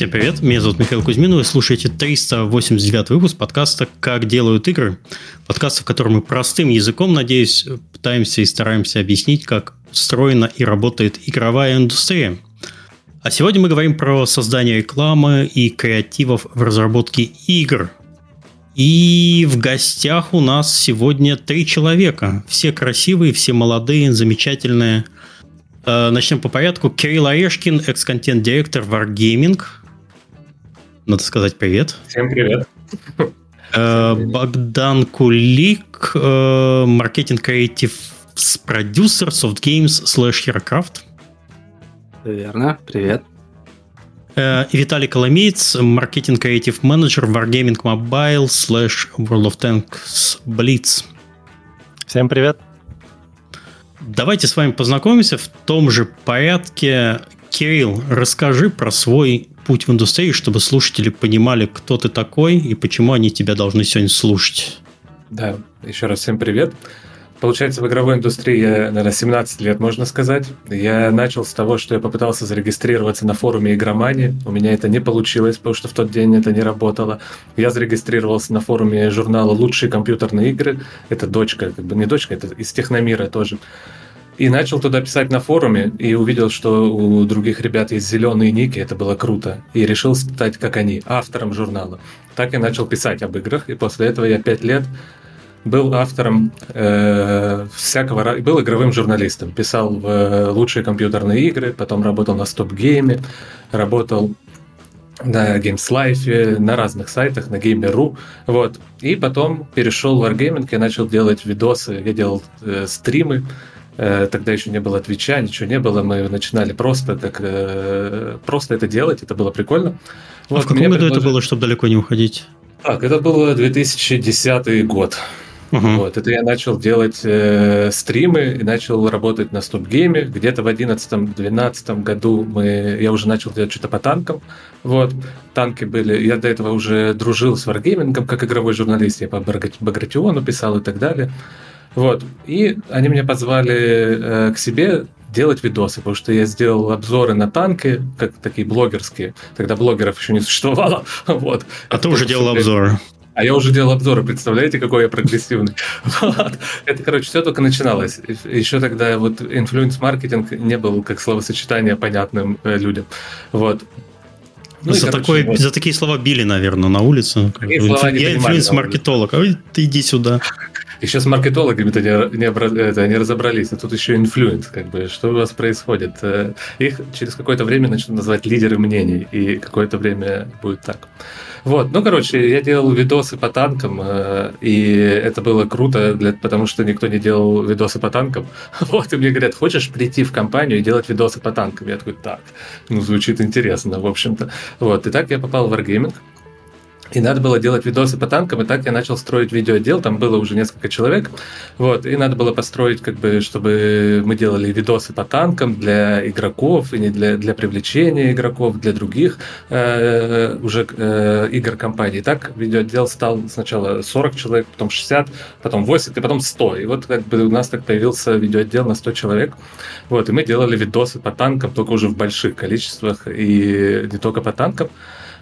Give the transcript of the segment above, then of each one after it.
Всем привет, меня зовут Михаил Кузьмин, вы слушаете 389 выпуск подкаста «Как делают игры». Подкаст, в котором мы простым языком, надеюсь, пытаемся и стараемся объяснить, как устроена и работает игровая индустрия. А сегодня мы говорим про создание рекламы и креативов в разработке игр. И в гостях у нас сегодня три человека. Все красивые, все молодые, замечательные – Э, начнем по порядку. Кирилл Орешкин, экс-контент-директор Wargaming. Надо сказать привет. Всем привет. Э, Богдан Кулик, э, маркетинг креатив продюсер Soft Games slash Herocraft. Верно, привет. И Виталий Коломеец, маркетинг креатив менеджер Wargaming Mobile slash World of Tanks Blitz. Всем привет. Давайте с вами познакомимся в том же порядке. Кирилл, расскажи про свой путь в индустрии, чтобы слушатели понимали, кто ты такой и почему они тебя должны сегодня слушать. Да, еще раз всем привет. Получается, в игровой индустрии я, наверное, 17 лет, можно сказать. Я начал с того, что я попытался зарегистрироваться на форуме игромании. У меня это не получилось, потому что в тот день это не работало. Я зарегистрировался на форуме журнала «Лучшие компьютерные игры». Это дочка, как бы не дочка, это из Техномира тоже. И начал туда писать на форуме, и увидел, что у других ребят есть зеленые ники, это было круто. И решил стать, как они, автором журнала. Так я начал писать об играх, и после этого я пять лет был автором э, всякого, был игровым журналистом, писал в э, лучшие компьютерные игры, потом работал на Stop Game, работал на Games Life, на разных сайтах, на Gamer.ru, вот. И потом перешел в Wargaming, я начал делать видосы, я делал э, стримы, тогда еще не было Твича, ничего не было. Мы начинали просто как э, просто это делать, это было прикольно. А вот, в каком году предложили... это было, чтобы далеко не уходить? Так, это был 2010 год. Угу. Вот, это я начал делать э, стримы и начал работать на стоп-гейме. Где-то в 2011-2012 году мы, я уже начал делать что-то по танкам. Вот, танки были. Я до этого уже дружил с варгеймингом как игровой журналист. Я по Багратиону писал и так далее. Вот. И они меня позвали э, к себе делать видосы, потому что я сделал обзоры на танки, как такие блогерские. Тогда блогеров еще не существовало. вот. А ты уже делал обзоры. А я уже делал обзоры, представляете, какой я прогрессивный. вот. Это, короче, все только начиналось. Еще тогда вот инфлюенс-маркетинг не был как словосочетание понятным э, людям. Вот. Ну, за, короче, такое, вот. за такие слова били, наверное, на улице. Я инфлюенс-маркетолог, а ты иди сюда. Еще с маркетологами-то не, не, это, не разобрались, а тут еще инфлюенс, как бы, что у вас происходит. Э, их через какое-то время начнут называть лидеры мнений, и какое-то время будет так. Вот, ну, короче, я делал видосы по танкам, э, и это было круто, для, потому что никто не делал видосы по танкам. Вот, и мне говорят, хочешь прийти в компанию и делать видосы по танкам? Я такой, так, ну, звучит интересно, в общем-то. Вот, и так я попал в Wargaming. И надо было делать видосы по танкам, и так я начал строить видеоотдел, там было уже несколько человек, вот, и надо было построить, как бы, чтобы мы делали видосы по танкам для игроков, и не для, для привлечения игроков, для других э, уже э, игр компании. так видеоотдел стал сначала 40 человек, потом 60, потом 80, и потом 100. И вот как бы у нас так появился видеоотдел на 100 человек, вот, и мы делали видосы по танкам, только уже в больших количествах, и не только по танкам,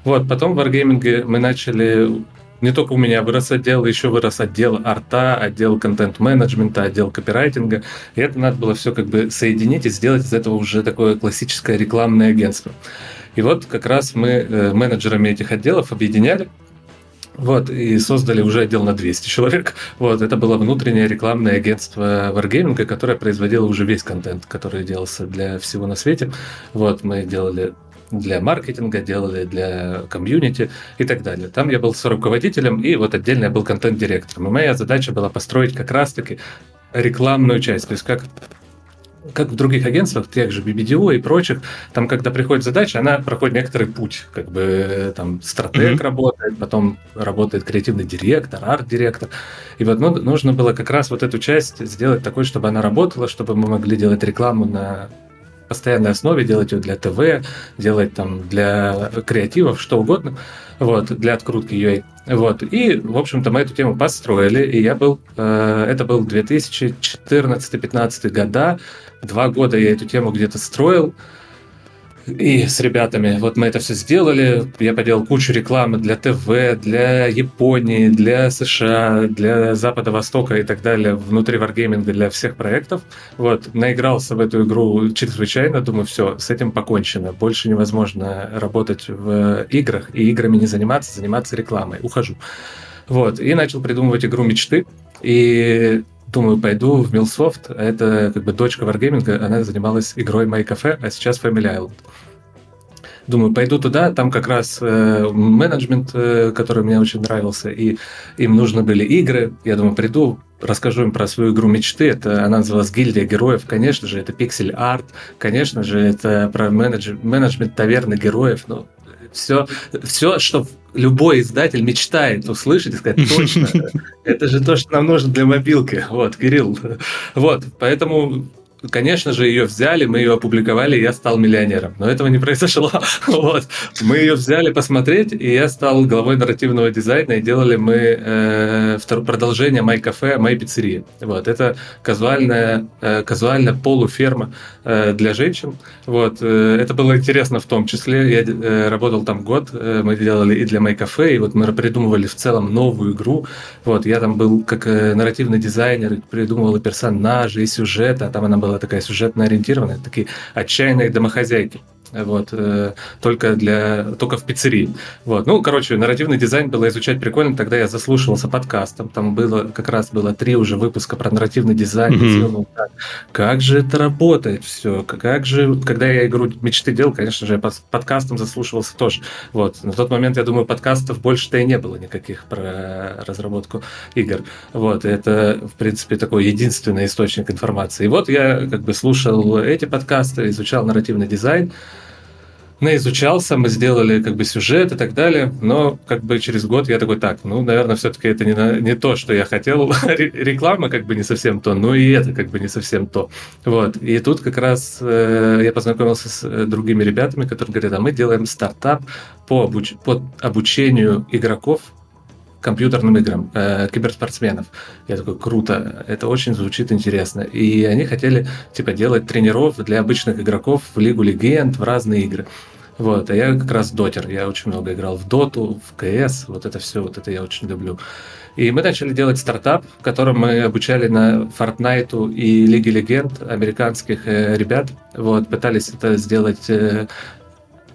вот, потом в Wargaming мы начали не только у меня вырос отдел, еще вырос отдел арта, отдел контент-менеджмента, отдел копирайтинга. И это надо было все как бы соединить и сделать из этого уже такое классическое рекламное агентство. И вот как раз мы э, менеджерами этих отделов объединяли, вот, и создали уже отдел на 200 человек. Вот, это было внутреннее рекламное агентство Wargaming, которое производило уже весь контент, который делался для всего на свете. Вот, мы делали для маркетинга, делали для комьюнити и так далее. Там я был с руководителем, и вот отдельно я был контент-директором. И моя задача была построить как раз-таки рекламную часть, то есть как как в других агентствах, тех же BBDO и прочих, там, когда приходит задача, она проходит некоторый путь, как бы там стратег mm-hmm. работает, потом работает креативный директор, арт-директор, и вот ну, нужно было как раз вот эту часть сделать такой, чтобы она работала, чтобы мы могли делать рекламу на постоянной основе, делать ее для ТВ, делать там для креативов, что угодно, вот, для открутки UA. Вот, и, в общем-то, мы эту тему построили, и я был, э, это был 2014-2015 года, два года я эту тему где-то строил, И с ребятами, вот мы это все сделали, я поделал кучу рекламы для ТВ, для Японии, для США, для Запада, Востока и так далее, внутри Wargaming для всех проектов. Вот, наигрался в эту игру чрезвычайно, думаю, все, с этим покончено. Больше невозможно работать в играх и играми не заниматься, заниматься рекламой. Ухожу. Вот, и начал придумывать игру мечты. И думаю, пойду в Милсофт. Это как бы дочка Wargaming, она занималась игрой My Cafe, а сейчас Family Island. Думаю, пойду туда, там как раз э, менеджмент, э, который мне очень нравился, и им нужны были игры. Я думаю, приду, расскажу им про свою игру мечты. Это она называлась «Гильдия героев». Конечно же, это пиксель-арт. Конечно же, это про менедж... менеджмент таверны героев. Ну, все, все, что любой издатель мечтает услышать и сказать, точно, это же то, что нам нужно для мобилки. Вот, Кирилл. Вот, поэтому Конечно же, ее взяли, мы ее опубликовали, и я стал миллионером. Но этого не произошло. вот. Мы ее взяли посмотреть, и я стал главой нарративного дизайна, и делали мы э, продолжение My Cafe, My Pizzeria. Вот. Это казуальная, э, казуальная полуферма э, для женщин. Вот. Э, это было интересно в том числе. Я э, работал там год, э, мы делали и для My Cafe, и вот мы придумывали в целом новую игру. Вот. Я там был как э, нарративный дизайнер, придумывал и персонажи, и сюжеты, а там она была была такая сюжетно ориентированная, такие отчаянные домохозяйки вот, э, только, для, только в пиццерии. Вот. Ну, короче, нарративный дизайн было изучать прикольно, тогда я заслушивался подкастом, там было, как раз было три уже выпуска про нарративный дизайн, mm-hmm. как, как же это работает все, как же, когда я игру мечты делал, конечно же, я подкастом заслушивался тоже, вот, на тот момент, я думаю, подкастов больше-то и не было никаких про разработку игр, вот, это, в принципе, такой единственный источник информации, и вот я, как бы, слушал эти подкасты, изучал нарративный дизайн, наизучался, мы сделали как бы сюжет и так далее, но как бы через год я такой, так, ну, наверное, все-таки это не, не то, что я хотел, реклама как бы не совсем то, ну и это как бы не совсем то. Вот, и тут как раз э, я познакомился с э, другими ребятами, которые говорят, а мы делаем стартап по, обуч по обучению игроков компьютерным играм, э, киберспортсменов. Я такой, круто, это очень звучит интересно. И они хотели, типа, делать тренеров для обычных игроков в Лигу Легенд, в разные игры. Вот, а я как раз дотер, я очень много играл в доту, в КС, вот это все, вот это я очень люблю. И мы начали делать стартап, в котором мы обучали на Fortnite и Лиге Легенд американских э, ребят. Вот, пытались это сделать э,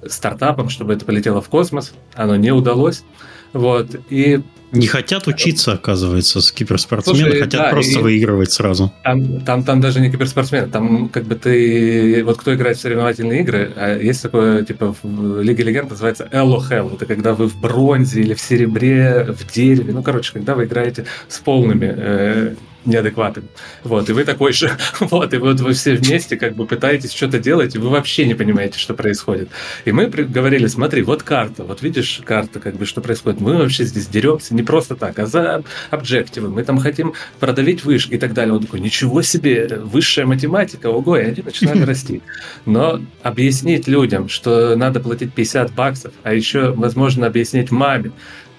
стартапом, чтобы это полетело в космос. Оно не удалось. Вот, и не хотят учиться, оказывается, с киберспортсмены, Слушай, хотят да, просто выигрывать сразу. Там, там, там даже не киберспортсмены, там как бы ты... Вот кто играет в соревновательные игры, а есть такое, типа, в Лиге Легенд называется Hello Hell. Это когда вы в бронзе или в серебре, в дереве. Ну, короче, когда вы играете с полными э, неадекватным. Вот, и вы такой же, вот, и вот вы все вместе как бы пытаетесь что-то делать, и вы вообще не понимаете, что происходит. И мы говорили, смотри, вот карта, вот видишь карта, как бы, что происходит. Мы вообще здесь деремся не просто так, а за объективы. Мы там хотим продавить вышки и так далее. Он такой, ничего себе, высшая математика, ого, и они начинали расти. Но объяснить людям, что надо платить 50 баксов, а еще, возможно, объяснить маме,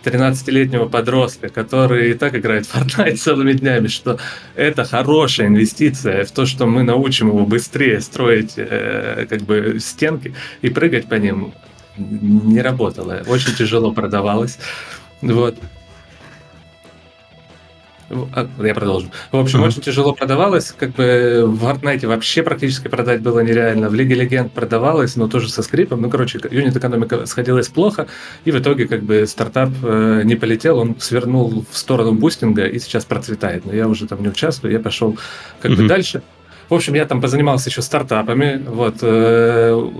13-летнего подростка, который и так играет в Fortnite целыми днями, что это хорошая инвестиция в то, что мы научим его быстрее строить э, как бы стенки и прыгать по ним, не работало. Очень тяжело продавалось. Вот. А, я продолжу. В общем, uh-huh. очень тяжело продавалось. Как бы в Fortnite вообще практически продать было нереально. В Лиге Легенд продавалось, но тоже со скрипом. Ну, короче, юнит-экономика сходилась плохо. И в итоге как бы стартап э, не полетел. Он свернул в сторону бустинга и сейчас процветает. Но я уже там не участвую. Я пошел как uh-huh. бы дальше. В общем, я там позанимался еще стартапами. Вот. Э,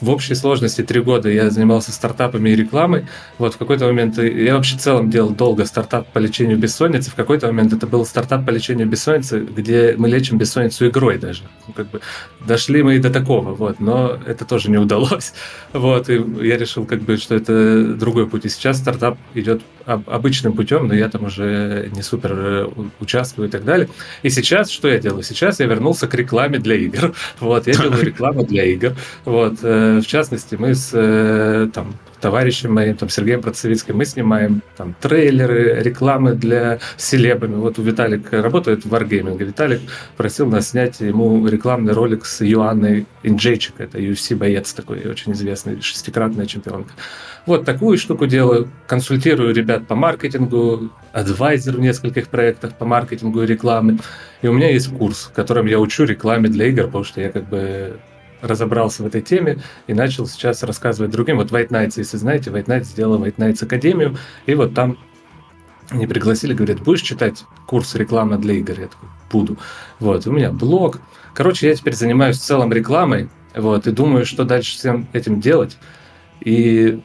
в общей сложности три года я занимался стартапами и рекламой. Вот в какой-то момент я вообще в целом делал долго стартап по лечению бессонницы. В какой-то момент это был стартап по лечению бессонницы, где мы лечим бессонницу игрой даже. Ну, как бы дошли мы и до такого, вот, но это тоже не удалось. Вот, и я решил, как бы, что это другой путь. И сейчас стартап идет обычным путем, но я там уже не супер э, участвую и так далее. И сейчас что я делаю? Сейчас я вернулся к рекламе для игр. Вот, я делаю рекламу для игр. Вот, э, э, в частности, мы с э, там, товарищем моим, там, Сергеем Процевицким, мы снимаем там, трейлеры, рекламы для селебами. Вот у Виталика работает в Wargaming. Виталик просил нас снять ему рекламный ролик с Юанной Инджейчик. Это UFC-боец такой, очень известный, шестикратная чемпионка. Вот такую штуку делаю. Консультирую ребят по маркетингу, адвайзер в нескольких проектах по маркетингу и рекламе. И у меня есть курс, в котором я учу рекламе для игр, потому что я как бы разобрался в этой теме и начал сейчас рассказывать другим. Вот White Nights, если знаете, White Nights сделал White Nights Академию, и вот там они пригласили, говорят, будешь читать курс рекламы для игр? Я такой, буду. Вот, у меня блог. Короче, я теперь занимаюсь целом рекламой, вот, и думаю, что дальше всем этим делать. И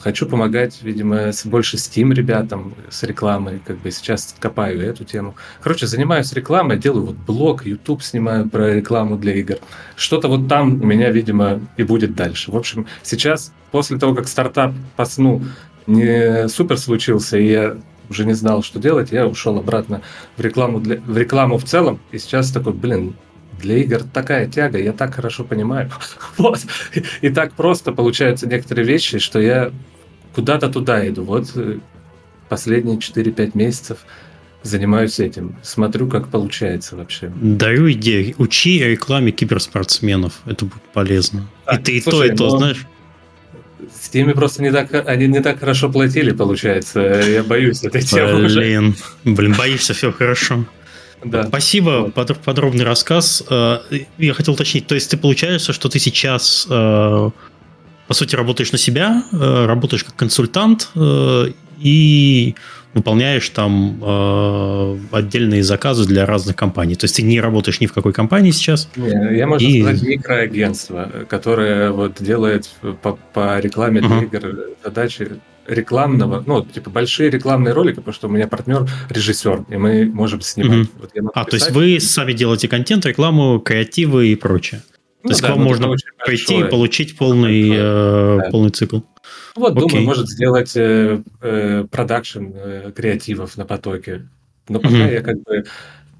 Хочу помогать, видимо, с, больше Steam ребятам с рекламой, как бы сейчас копаю эту тему. Короче, занимаюсь рекламой, делаю вот блог, YouTube снимаю про рекламу для игр. Что-то вот там у меня, видимо, и будет дальше. В общем, сейчас, после того, как стартап по сну не супер случился, и я уже не знал, что делать, я ушел обратно в рекламу, для, в рекламу в целом, и сейчас такой, блин, для игр такая тяга, я так хорошо понимаю. Вот. И так просто получаются некоторые вещи, что я куда-то туда иду. Вот э, последние 4-5 месяцев занимаюсь этим. Смотрю, как получается вообще. Даю идею. Учи рекламе киберспортсменов. Это будет полезно. А, и ты слушай, и то, и то, но... знаешь. С ними просто не так, они не так хорошо платили, получается. Я боюсь этой темы Блин, блин, боишься, все хорошо. Да. Спасибо, вот. подробный рассказ. Э, я хотел уточнить, то есть ты получается, что ты сейчас э, по сути, работаешь на себя, э, работаешь как консультант и выполняешь там отдельные заказы для разных компаний. То есть ты не работаешь ни в какой компании сейчас. Не, я могу и... сказать микроагентство, которое вот делает по, по рекламе uh-huh. игр задачи рекламного, ну, типа большие рекламные ролики, потому что у меня партнер режиссер, и мы можем снимать. Mm-hmm. Вот а, то есть вы сами делаете контент, рекламу, креативы и прочее. То есть ну, да, к вам можно прийти и получить полный, э, да. полный цикл. Вот, Окей. думаю, может сделать э, э, продакшн э, креативов на потоке. Но пока mm-hmm. я как бы...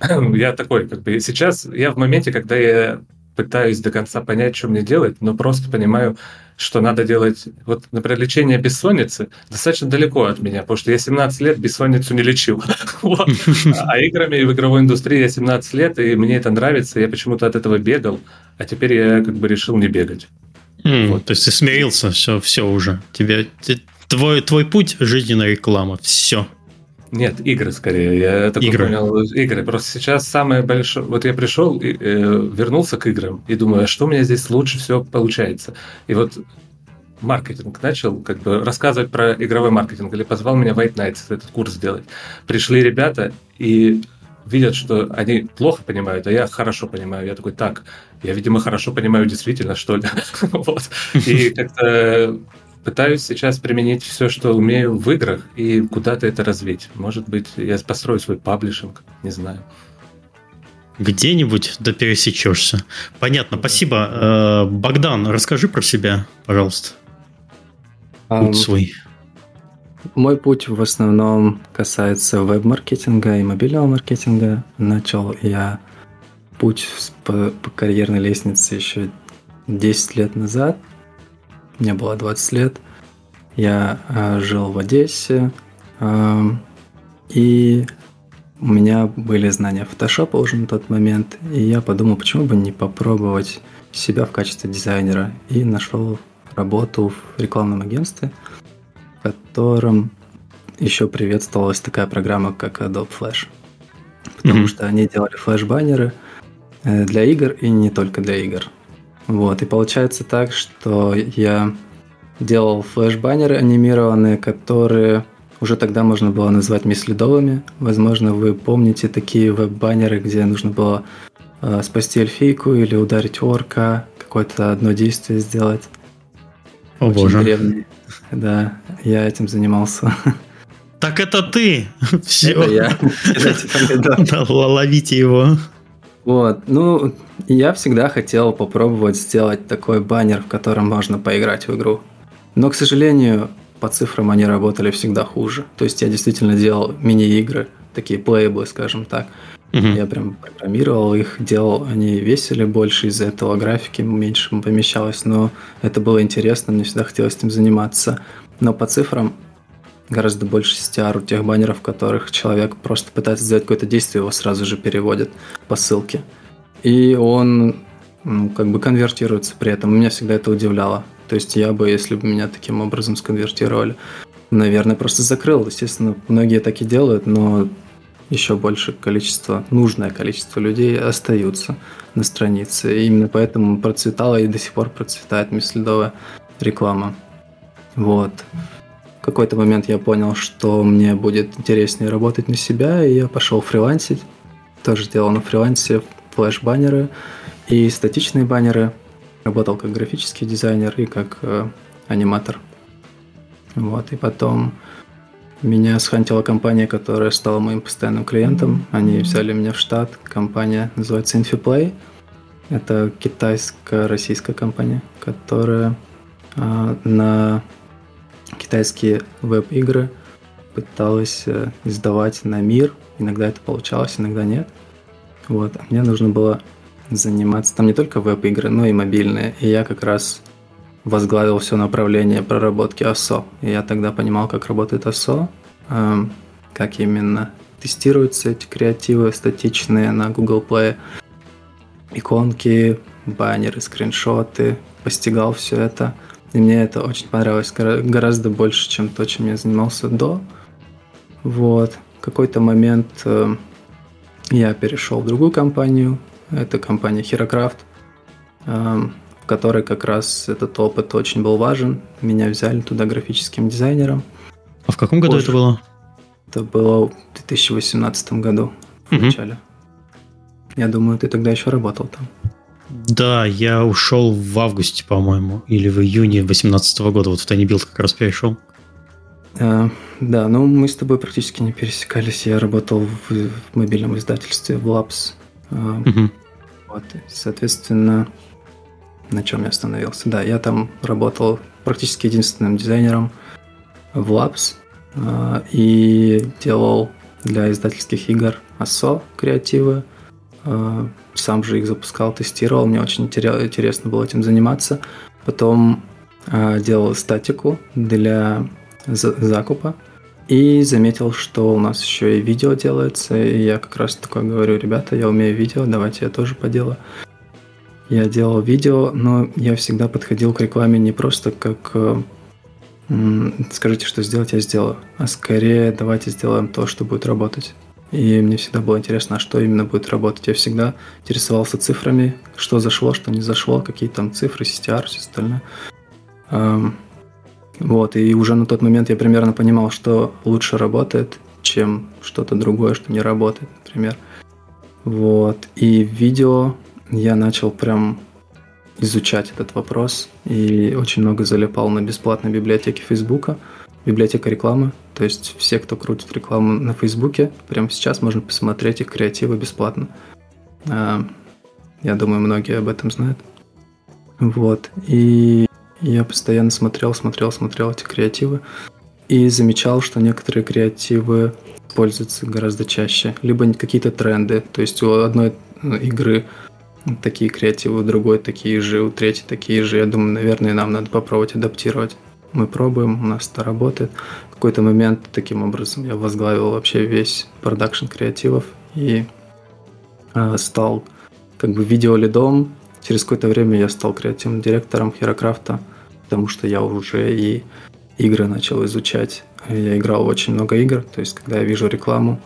я такой, как бы... Сейчас я в моменте, когда я пытаюсь до конца понять, что мне делать, но просто понимаю, что надо делать. Вот, например, лечение бессонницы достаточно далеко от меня, потому что я 17 лет бессонницу не лечил. А играми в игровой индустрии я 17 лет, и мне это нравится, я почему-то от этого бегал, а теперь я как бы решил не бегать. То есть ты смирился, все, все уже. Тебе, твой, твой путь – жизненная реклама, все. Нет, игры скорее. Я такой игры. понял, игры. Просто сейчас самое большое... Вот я пришел, и, э, вернулся к играм и думаю, а что у меня здесь лучше всего получается? И вот маркетинг начал как бы рассказывать про игровой маркетинг, или позвал меня White Nights этот курс сделать. Пришли ребята и видят, что они плохо понимают, а я хорошо понимаю. Я такой, так, я, видимо, хорошо понимаю действительно, что ли. вот. И как-то пытаюсь сейчас применить все, что умею в играх, и куда-то это развить. Может быть, я построю свой паблишинг, не знаю. Где-нибудь да пересечешься. Понятно, спасибо. Э, Богдан, расскажи про себя, пожалуйста. Путь um, свой. Мой путь в основном касается веб-маркетинга и мобильного маркетинга. Начал я путь по, по карьерной лестнице еще 10 лет назад – мне было 20 лет. Я э, жил в Одессе. Э, и у меня были знания фотошопа уже на тот момент. И я подумал, почему бы не попробовать себя в качестве дизайнера. И нашел работу в рекламном агентстве, в котором еще приветствовалась такая программа, как Adobe Flash. Потому mm-hmm. что они делали флеш-баннеры э, для игр и не только для игр. Вот, и получается так, что я делал флеш-баннеры анимированные, которые уже тогда можно было назвать мислидовыми. Возможно, вы помните такие веб-баннеры, где нужно было э, спасти эльфийку или ударить орка, какое-то одно действие сделать. О Очень боже. Древний. Да, я этим занимался. Так это ты! Все. Это я. Ловите его. Вот, ну, я всегда хотел попробовать сделать такой баннер, в котором можно поиграть в игру. Но, к сожалению, по цифрам они работали всегда хуже. То есть я действительно делал мини-игры, такие плейблы, скажем так. Угу. Я прям программировал их, делал, они весили больше, из-за этого графики меньше помещалось, но это было интересно, мне всегда хотелось этим заниматься. Но по цифрам гораздо больше CTR у тех баннеров, в которых человек просто пытается сделать какое-то действие, его сразу же переводят по ссылке. И он ну, как бы конвертируется при этом. Меня всегда это удивляло. То есть я бы, если бы меня таким образом сконвертировали, наверное, просто закрыл. Естественно, многие так и делают, но еще больше количество, нужное количество людей остаются на странице. И именно поэтому процветала и до сих пор процветает мислидовая реклама. Вот. В какой-то момент я понял, что мне будет интереснее работать на себя, и я пошел фрилансить. Тоже делал на фрилансе флеш-баннеры и статичные баннеры. Работал как графический дизайнер и как э, аниматор. Вот, и потом меня схантила компания, которая стала моим постоянным клиентом. Они взяли меня в штат. Компания называется Infiplay. Это китайско-российская компания, которая э, на китайские веб-игры пыталась э, издавать на мир. Иногда это получалось, иногда нет. Вот. А мне нужно было заниматься там не только веб-игры, но и мобильные. И я как раз возглавил все направление проработки ASO. И я тогда понимал, как работает ASO, эм, как именно тестируются эти креативы статичные на Google Play, иконки, баннеры, скриншоты, постигал все это. И мне это очень понравилось гораздо больше, чем то, чем я занимался до. Вот. В какой-то момент э, я перешел в другую компанию. Это компания HeroCraft. Э, в которой как раз этот опыт очень был важен. Меня взяли туда графическим дизайнером. А в каком году Позже. это было? Это было в 2018 году, в угу. начале. Я думаю, ты тогда еще работал там. Да, я ушел в августе, по-моему, или в июне 2018 года. Вот в Tiny как раз перешел. А, да, ну мы с тобой практически не пересекались. Я работал в, в мобильном издательстве в Labs. Угу. Вот, соответственно, на чем я остановился. Да, я там работал практически единственным дизайнером в Labs э, и делал для издательских игр ASO креативы. Сам же их запускал, тестировал. Мне очень интересно было этим заниматься. Потом э, делал статику для закупа. И заметил, что у нас еще и видео делается. И я как раз такой говорю, ребята, я умею видео, давайте я тоже поделаю. Я делал видео, но я всегда подходил к рекламе не просто как э, скажите, что сделать, я сделаю, а скорее давайте сделаем то, что будет работать. И мне всегда было интересно, что именно будет работать. Я всегда интересовался цифрами, что зашло, что не зашло, какие там цифры, CTR, все остальное. Вот, и уже на тот момент я примерно понимал, что лучше работает, чем что-то другое, что не работает, например. Вот, и видео я начал прям изучать этот вопрос и очень много залипал на бесплатной библиотеке Фейсбука, библиотека рекламы. То есть все, кто крутит рекламу на Фейсбуке, прямо сейчас можно посмотреть их креативы бесплатно. А, я думаю, многие об этом знают. Вот. И я постоянно смотрел, смотрел, смотрел эти креативы и замечал, что некоторые креативы пользуются гораздо чаще. Либо какие-то тренды. То есть у одной игры такие креативы, у другой такие же, у третьей такие же. Я думаю, наверное, нам надо попробовать адаптировать. Мы пробуем, у нас это работает. В какой-то момент таким образом я возглавил вообще весь продакшн креативов и э, стал как бы видеолидом. Через какое-то время я стал креативным директором Херокрафта, потому что я уже и игры начал изучать. Я играл в очень много игр, то есть когда я вижу рекламу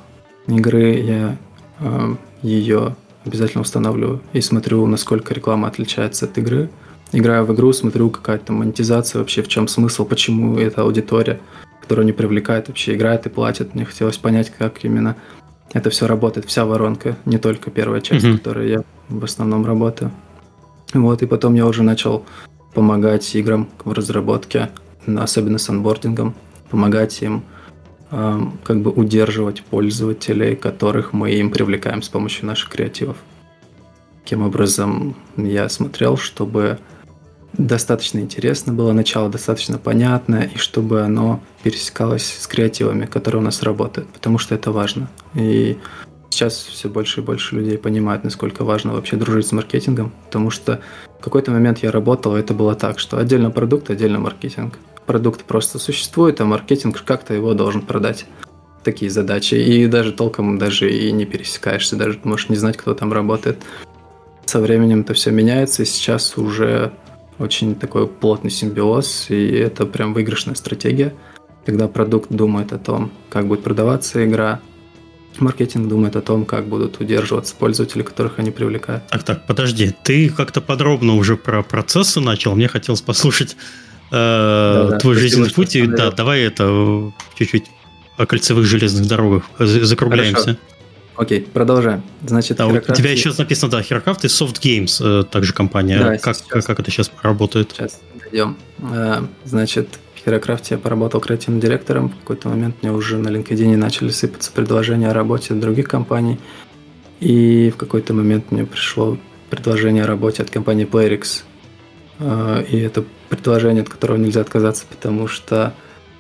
игры, я э, ее обязательно устанавливаю и смотрю, насколько реклама отличается от игры. Играю в игру, смотрю, какая то монетизация вообще, в чем смысл, почему эта аудитория, которая не привлекает, вообще играет и платит. Мне хотелось понять, как именно это все работает, вся воронка, не только первая часть, mm-hmm. которой я в основном работаю. Вот, и потом я уже начал помогать играм в разработке, особенно с анбордингом, помогать им как бы удерживать пользователей, которых мы им привлекаем с помощью наших креативов. Таким образом, я смотрел, чтобы достаточно интересно было начало, достаточно понятное, и чтобы оно пересекалось с креативами, которые у нас работают, потому что это важно. И сейчас все больше и больше людей понимают, насколько важно вообще дружить с маркетингом, потому что в какой-то момент я работал, и это было так, что отдельно продукт, отдельно маркетинг. Продукт просто существует, а маркетинг как-то его должен продать. Такие задачи. И даже толком даже и не пересекаешься, даже можешь не знать, кто там работает. Со временем это все меняется, и сейчас уже очень такой плотный симбиоз, и это прям выигрышная стратегия, когда продукт думает о том, как будет продаваться игра, маркетинг думает о том, как будут удерживаться пользователи, которых они привлекают. Так, так, подожди, ты как-то подробно уже про процессы начал, мне хотелось послушать э, да, да, твой жизненный путь. Да, давай это чуть-чуть о кольцевых железных дорогах закругляемся. Хорошо. Окей, продолжаем. Значит, а, Hierocraft... У тебя еще написано, да, Hierocraft и Soft Games, э, также компания. Да, как, сейчас, как это сейчас работает? Сейчас дойдем. Э, значит, в Hierocraft я поработал креативным директором. В какой-то момент мне уже на LinkedIn начали сыпаться предложения о работе от других компаний. И в какой-то момент мне пришло предложение о работе от компании Playrix. Э, и это предложение, от которого нельзя отказаться, потому что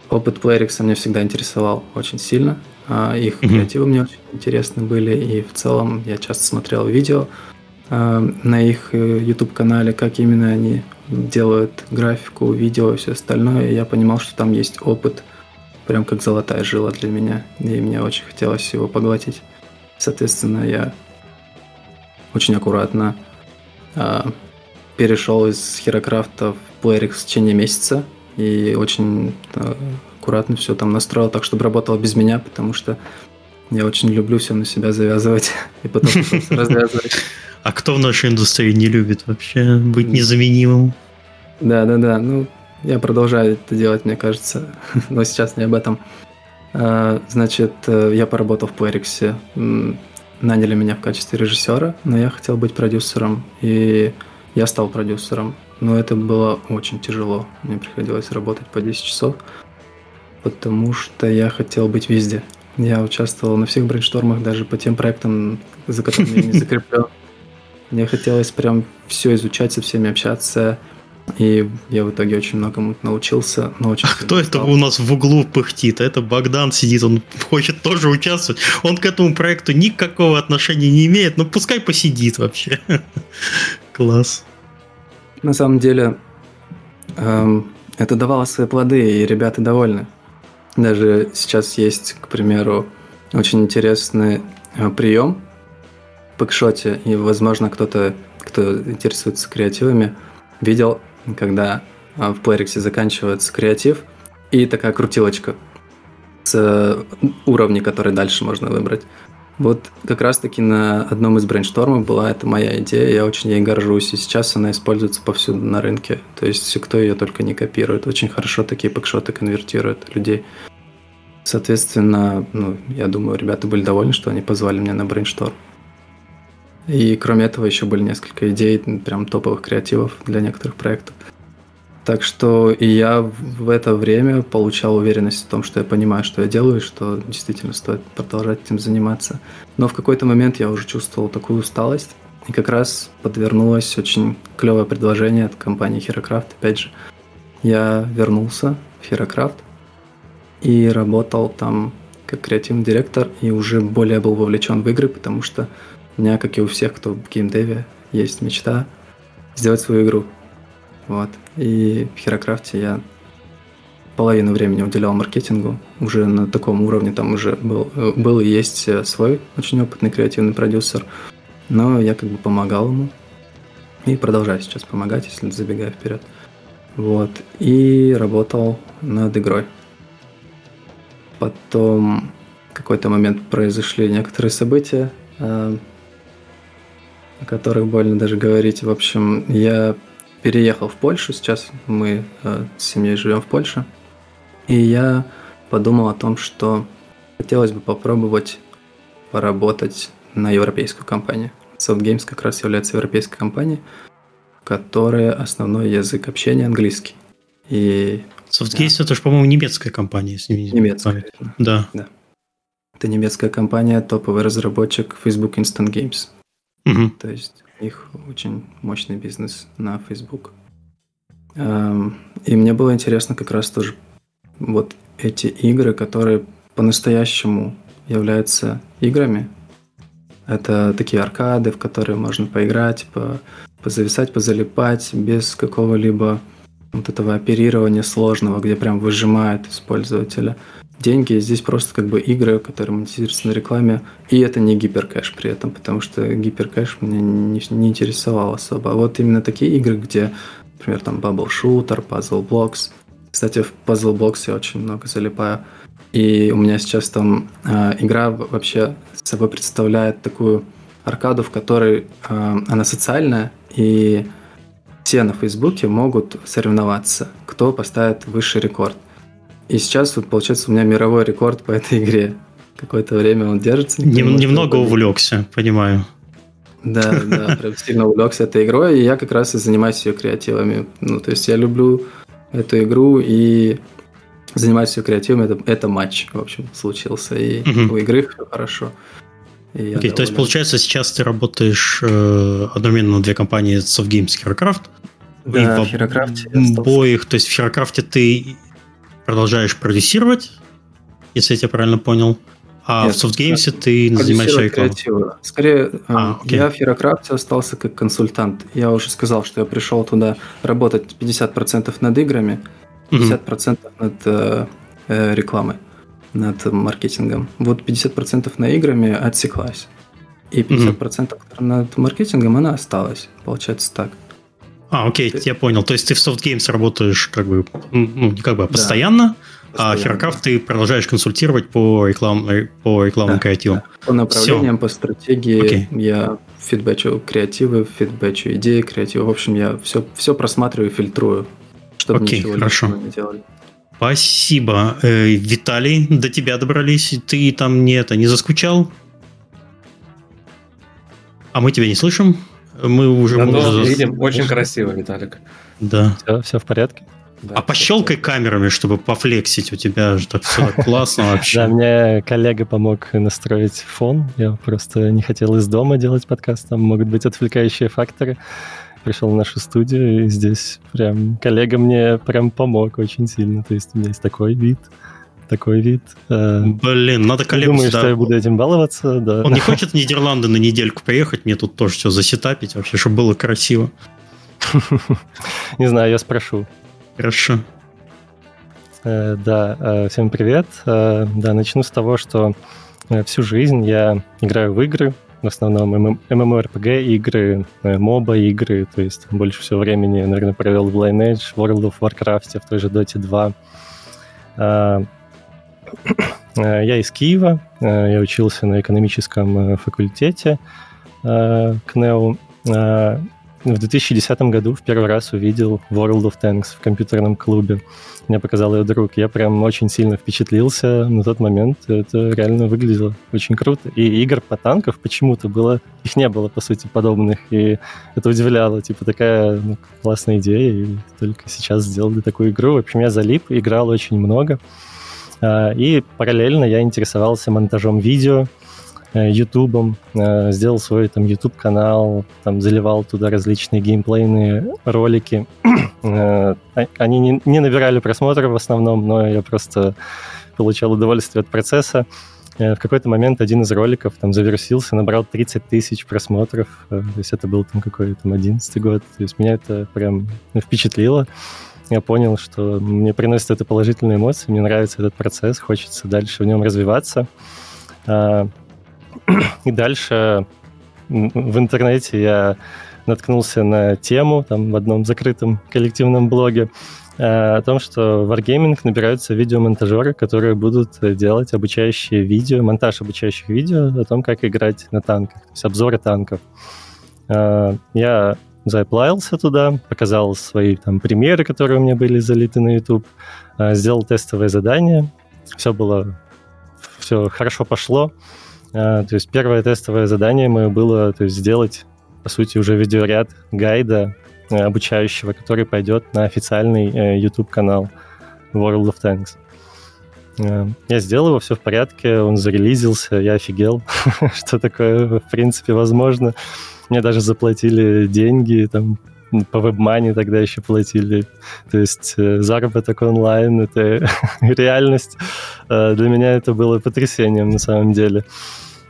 опыт Playrix меня всегда интересовал очень сильно. А, их креативы мне очень интересны были, и в целом я часто смотрел видео а, на их э, YouTube-канале, как именно они делают графику, видео и все остальное. И я понимал, что там есть опыт, прям как золотая жила для меня, и мне очень хотелось его поглотить. Соответственно, я очень аккуратно э, перешел из Херокрафта в Playrix в течение месяца и очень э, аккуратно все там настроил так, чтобы работало без меня, потому что я очень люблю все на себя завязывать и потом развязывать. А кто в нашей индустрии не любит вообще быть незаменимым? Да, да, да. Ну, я продолжаю это делать, мне кажется, но сейчас не об этом. А, значит, э, я поработал в Playrix, наняли меня в качестве режиссера, но я хотел быть продюсером, и я стал продюсером. Но это было очень тяжело. Мне приходилось работать по 10 часов потому что я хотел быть везде. Я участвовал на всех брейнштормах, даже по тем проектам, за которыми я не закреплен. Мне хотелось прям все изучать, со всеми общаться. И я в итоге очень многому научился. Но очень а кто это у нас в углу пыхтит? Это Богдан сидит, он хочет тоже участвовать. Он к этому проекту никакого отношения не имеет, но пускай посидит вообще. Класс. На самом деле, эм, это давало свои плоды, и ребята довольны. Даже сейчас есть, к примеру, очень интересный э, прием в пэкшоте, и, возможно, кто-то, кто интересуется креативами, видел, когда э, в Playrix заканчивается креатив, и такая крутилочка с э, уровней, которые дальше можно выбрать. Вот как раз-таки на одном из брейнштормов была эта моя идея, я очень ей горжусь, и сейчас она используется повсюду на рынке. То есть кто ее только не копирует, очень хорошо такие пэкшоты конвертируют людей. Соответственно, ну, я думаю, ребята были довольны, что они позвали меня на брейншторм. И кроме этого еще были несколько идей, прям топовых креативов для некоторых проектов. Так что и я в это время получал уверенность в том, что я понимаю, что я делаю, и что действительно стоит продолжать этим заниматься. Но в какой-то момент я уже чувствовал такую усталость, и как раз подвернулось очень клевое предложение от компании Herocraft. Опять же, я вернулся в Herocraft и работал там как креативный директор, и уже более был вовлечен в игры, потому что у меня, как и у всех, кто в геймдеве, есть мечта сделать свою игру. Вот. И в Херокрафте я половину времени уделял маркетингу. Уже на таком уровне там уже был, был и есть свой очень опытный креативный продюсер. Но я как бы помогал ему. И продолжаю сейчас помогать, если забегая вперед. Вот. И работал над игрой. Потом в какой-то момент произошли некоторые события, о которых больно даже говорить. В общем, я переехал в Польшу, сейчас мы э, с семьей живем в Польше. И я подумал о том, что хотелось бы попробовать поработать на европейскую компанию. Soft Games как раз является европейской компанией, которая основной язык общения английский. И Softcase да. это же, по-моему, немецкая компания, если не Немецкая. Да. да. Это немецкая компания, топовый разработчик Facebook Instant Games. Угу. То есть них очень мощный бизнес на Facebook. И мне было интересно как раз тоже вот эти игры, которые по-настоящему являются играми, Это такие аркады, в которые можно поиграть, по, позависать, позалипать без какого-либо вот этого оперирования сложного, где прям выжимает из пользователя деньги. Здесь просто как бы игры, которые монетизируются на рекламе, и это не гиперкэш при этом, потому что гиперкэш меня не, не интересовал особо. А вот именно такие игры, где, например, там Bubble Shooter, Puzzle Blocks. Кстати, в Puzzle Blocks я очень много залипаю. И у меня сейчас там э, игра вообще собой представляет такую аркаду, в которой э, она социальная, и все на Фейсбуке могут соревноваться, кто поставит высший рекорд. И сейчас вот получается у меня мировой рекорд по этой игре. Какое-то время он держится. Нем, немного увлекся, понимаю. Да, да, прям сильно увлекся этой игрой, и я как раз и занимаюсь ее креативами. Ну, то есть я люблю эту игру и занимаюсь ее креативом. Это, это матч, в общем, случился, и угу. у игры все хорошо. Окей, okay, то есть, получается, сейчас ты работаешь э, одновременно на две компании Softgames и Herocraft? Да, и в Herocraft обоих, то есть в Herocraft ты продолжаешь продюсировать, если я тебя правильно понял. А Нет, в SoftGames ты занимаешься рекламой? Скорее, а, okay. Э, я в Херокрафте остался как консультант. Я уже сказал, что я пришел туда работать 50% над играми, 50% mm-hmm. над э, э, рекламой, над маркетингом. Вот 50% на играми отсеклась. И 50% mm-hmm. над маркетингом она осталась. Получается так. А, окей, ты... я понял. То есть ты в Soft Games работаешь как бы, ну, не как бы, а постоянно, да, а Херкрафт ты продолжаешь консультировать по, реклам, по рекламным да, креативам. Да. По направлениям, Все. по стратегии окей. я фидбэчу креативы, фидбэчу идеи, креативы. В общем, я все, все просматриваю, фильтрую, чтобы окей, ничего хорошо. не делали. Спасибо. Э, Виталий, до тебя добрались. Ты там не это не заскучал? А мы тебя не слышим? Мы уже... Да, мы уже... видим. Очень красиво, Виталик. Да. Все, все в порядке? Да, а пощелкай камерами, чтобы пофлексить. У тебя же так все классно вообще. Да, мне коллега помог настроить фон. Я просто не хотел из дома делать подкаст. Там могут быть отвлекающие факторы. Пришел в нашу студию, и здесь прям коллега мне прям помог очень сильно. То есть у меня есть такой вид такой вид. Э, Блин, надо коллегу Думаю, сюда... что я буду этим баловаться, да. Он не хочет в Нидерланды на недельку приехать, мне тут тоже все засетапить вообще, чтобы было красиво. Не знаю, я спрошу. Хорошо. Э, да, э, всем привет. Да, начну с того, что всю жизнь я играю в игры, в основном MMORPG игры, моба игры, то есть больше всего времени, наверное, провел в Lineage, World of Warcraft, в той же Dota 2. Э, я из Киева, э, я учился на экономическом э, факультете КНЕУ. В 2010 году в первый раз увидел World of Tanks в компьютерном клубе. Мне показал ее друг. Я прям очень сильно впечатлился на тот момент. Это реально выглядело очень круто. И игр по танков почему-то было... Их не было, по сути, подобных. И это удивляло. Типа такая ну, классная идея. И только сейчас сделали такую игру. В общем, я залип, играл очень много. А, и параллельно я интересовался монтажом видео, ютубом, э, сделал свой там YouTube канал, там заливал туда различные геймплейные ролики. Э, а, они не, набирали просмотров в основном, но я просто получал удовольствие от процесса. В какой-то момент один из роликов там завершился, набрал 30 тысяч просмотров. То есть это был там какой-то там 11 год. То есть меня это прям впечатлило я понял, что мне приносит это положительные эмоции, мне нравится этот процесс, хочется дальше в нем развиваться. И дальше в интернете я наткнулся на тему там в одном закрытом коллективном блоге а, о том, что в Wargaming набираются видеомонтажеры, которые будут делать обучающие видео, монтаж обучающих видео о том, как играть на танках, то есть обзоры танков. А, я заплавился туда, показал свои там примеры, которые у меня были залиты на YouTube, а, сделал тестовое задание, все было, все хорошо пошло. То есть первое тестовое задание мое было то есть, сделать, по сути, уже видеоряд гайда э, обучающего, который пойдет на официальный э, YouTube-канал World of Tanks. Э, я сделал его, все в порядке, он зарелизился, я офигел, что такое, в принципе, возможно. Мне даже заплатили деньги, там, по WebMoney тогда еще платили. То есть заработок онлайн — это реальность. Для меня это было потрясением на самом деле.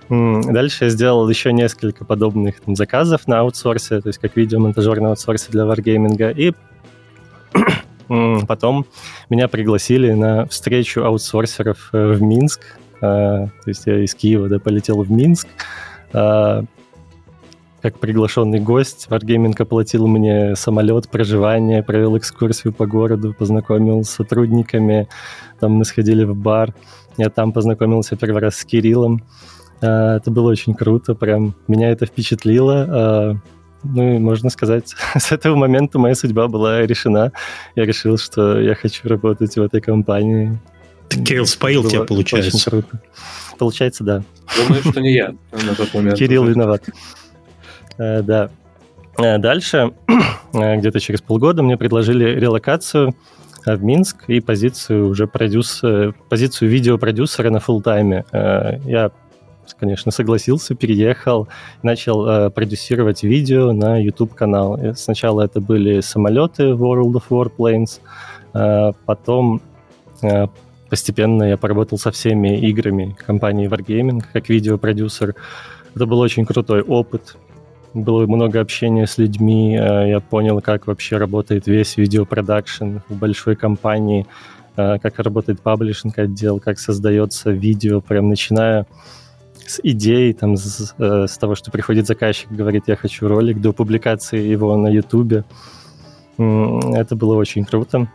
Дальше я сделал еще несколько подобных там, заказов на аутсорсе, то есть как видеомонтажер на аутсорсе для Wargaming. И потом меня пригласили на встречу аутсорсеров э, в Минск. А, то есть я из Киева да, полетел в Минск. А, как приглашенный гость. Wargaming оплатил мне самолет, проживание, провел экскурсию по городу, познакомил с сотрудниками. Там мы сходили в бар. Я там познакомился первый раз с Кириллом. А, это было очень круто, прям меня это впечатлило. А, ну, и можно сказать, с этого момента моя судьба была решена. Я решил, что я хочу работать в этой компании. Ты, Кирилл споил тебя, получается. Очень круто. Получается, да. Думаю, что не я на тот момент. Кирилл виноват. А, да. Дальше, где-то через полгода, мне предложили релокацию в Минск и позицию уже продюсера, позицию видеопродюсера на фултайме. Я конечно, согласился, переехал, начал э, продюсировать видео на YouTube-канал. Сначала это были самолеты World of Warplanes, э, потом э, постепенно я поработал со всеми играми компании Wargaming как видеопродюсер. Это был очень крутой опыт. Было много общения с людьми, э, я понял, как вообще работает весь видеопродакшн в большой компании, э, как работает паблишинг отдел, как создается видео, прям начиная с идеей, там, с, э, с того, что приходит заказчик, говорит, я хочу ролик, до публикации его на Ютубе. Это было очень круто.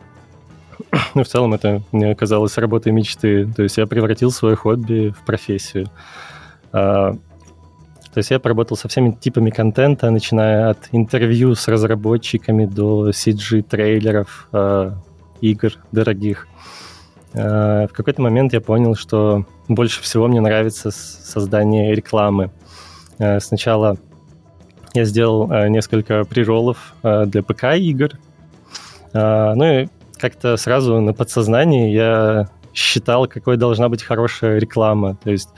Ну, в целом, это мне казалось работой мечты. То есть я превратил свое хобби в профессию. А, то есть я поработал со всеми типами контента, начиная от интервью с разработчиками до CG-трейлеров, а, игр дорогих. Э, в какой-то момент я понял, что больше всего мне нравится создание рекламы. Э, сначала я сделал э, несколько приролов для ПК-игр. Ну и как-то сразу на подсознании я считал, какой должна быть хорошая реклама. То есть,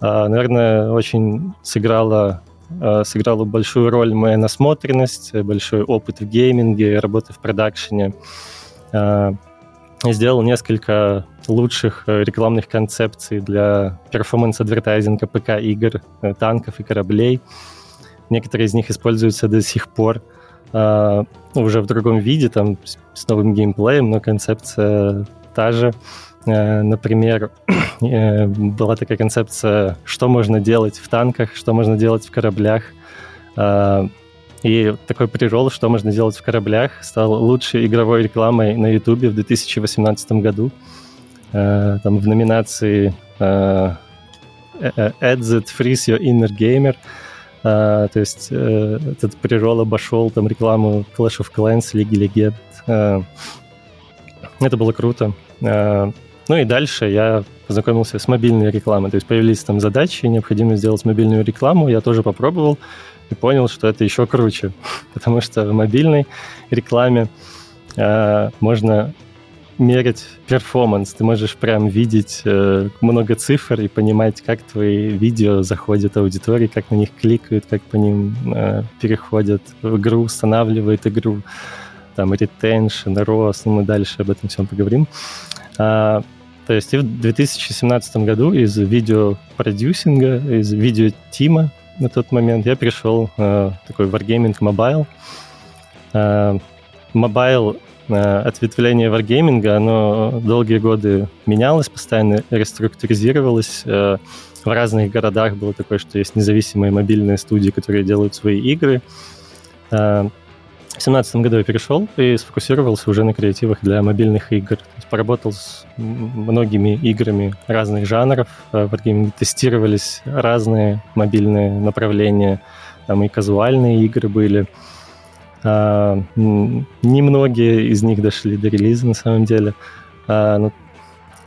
наверное, очень сыграла, сыграла большую роль моя насмотренность, большой опыт в гейминге, работа в продакшене сделал несколько лучших э, рекламных концепций для performance-advertising а ПК-игр, э, танков и кораблей. Некоторые из них используются до сих пор э, уже в другом виде, там, с новым геймплеем, но концепция та же. Э, например, э, была такая концепция, что можно делать в танках, что можно делать в кораблях. Э, и такой прирол, что можно делать в кораблях, стал лучшей игровой рекламой на YouTube в 2018 году. Э, там в номинации э, э, Ads that frees your inner gamer. Uh, то есть uh, этот прирол обошел там рекламу Clash of Clans, Лиги Легенд. Uh, это было круто. Uh, ну и дальше я познакомился с мобильной рекламой. То есть появились там задачи, необходимо сделать мобильную рекламу. Я тоже попробовал и понял, что это еще круче, потому что в мобильной рекламе э, можно мерить перформанс. Ты можешь прям видеть э, много цифр и понимать, как твои видео заходят аудитории, как на них кликают, как по ним э, переходят в игру, устанавливают игру. Там ретеншн, рост, ну, мы дальше об этом всем поговорим. А, то есть и в 2017 году из видеопродюсинга, из видеотима на тот момент, я пришел э, такой Wargaming Mobile. Э, Mobile ответвление Wargaming, оно долгие годы менялось, постоянно реструктуризировалось. Э, в разных городах было такое, что есть независимые мобильные студии, которые делают свои игры. Э, в 2017 году я перешел и сфокусировался уже на креативах для мобильных игр. Поработал с многими играми разных жанров. Э, в Wargaming тестировались разные мобильные направления. Там и казуальные игры были. А, немногие из них дошли до релиза на самом деле. А, но,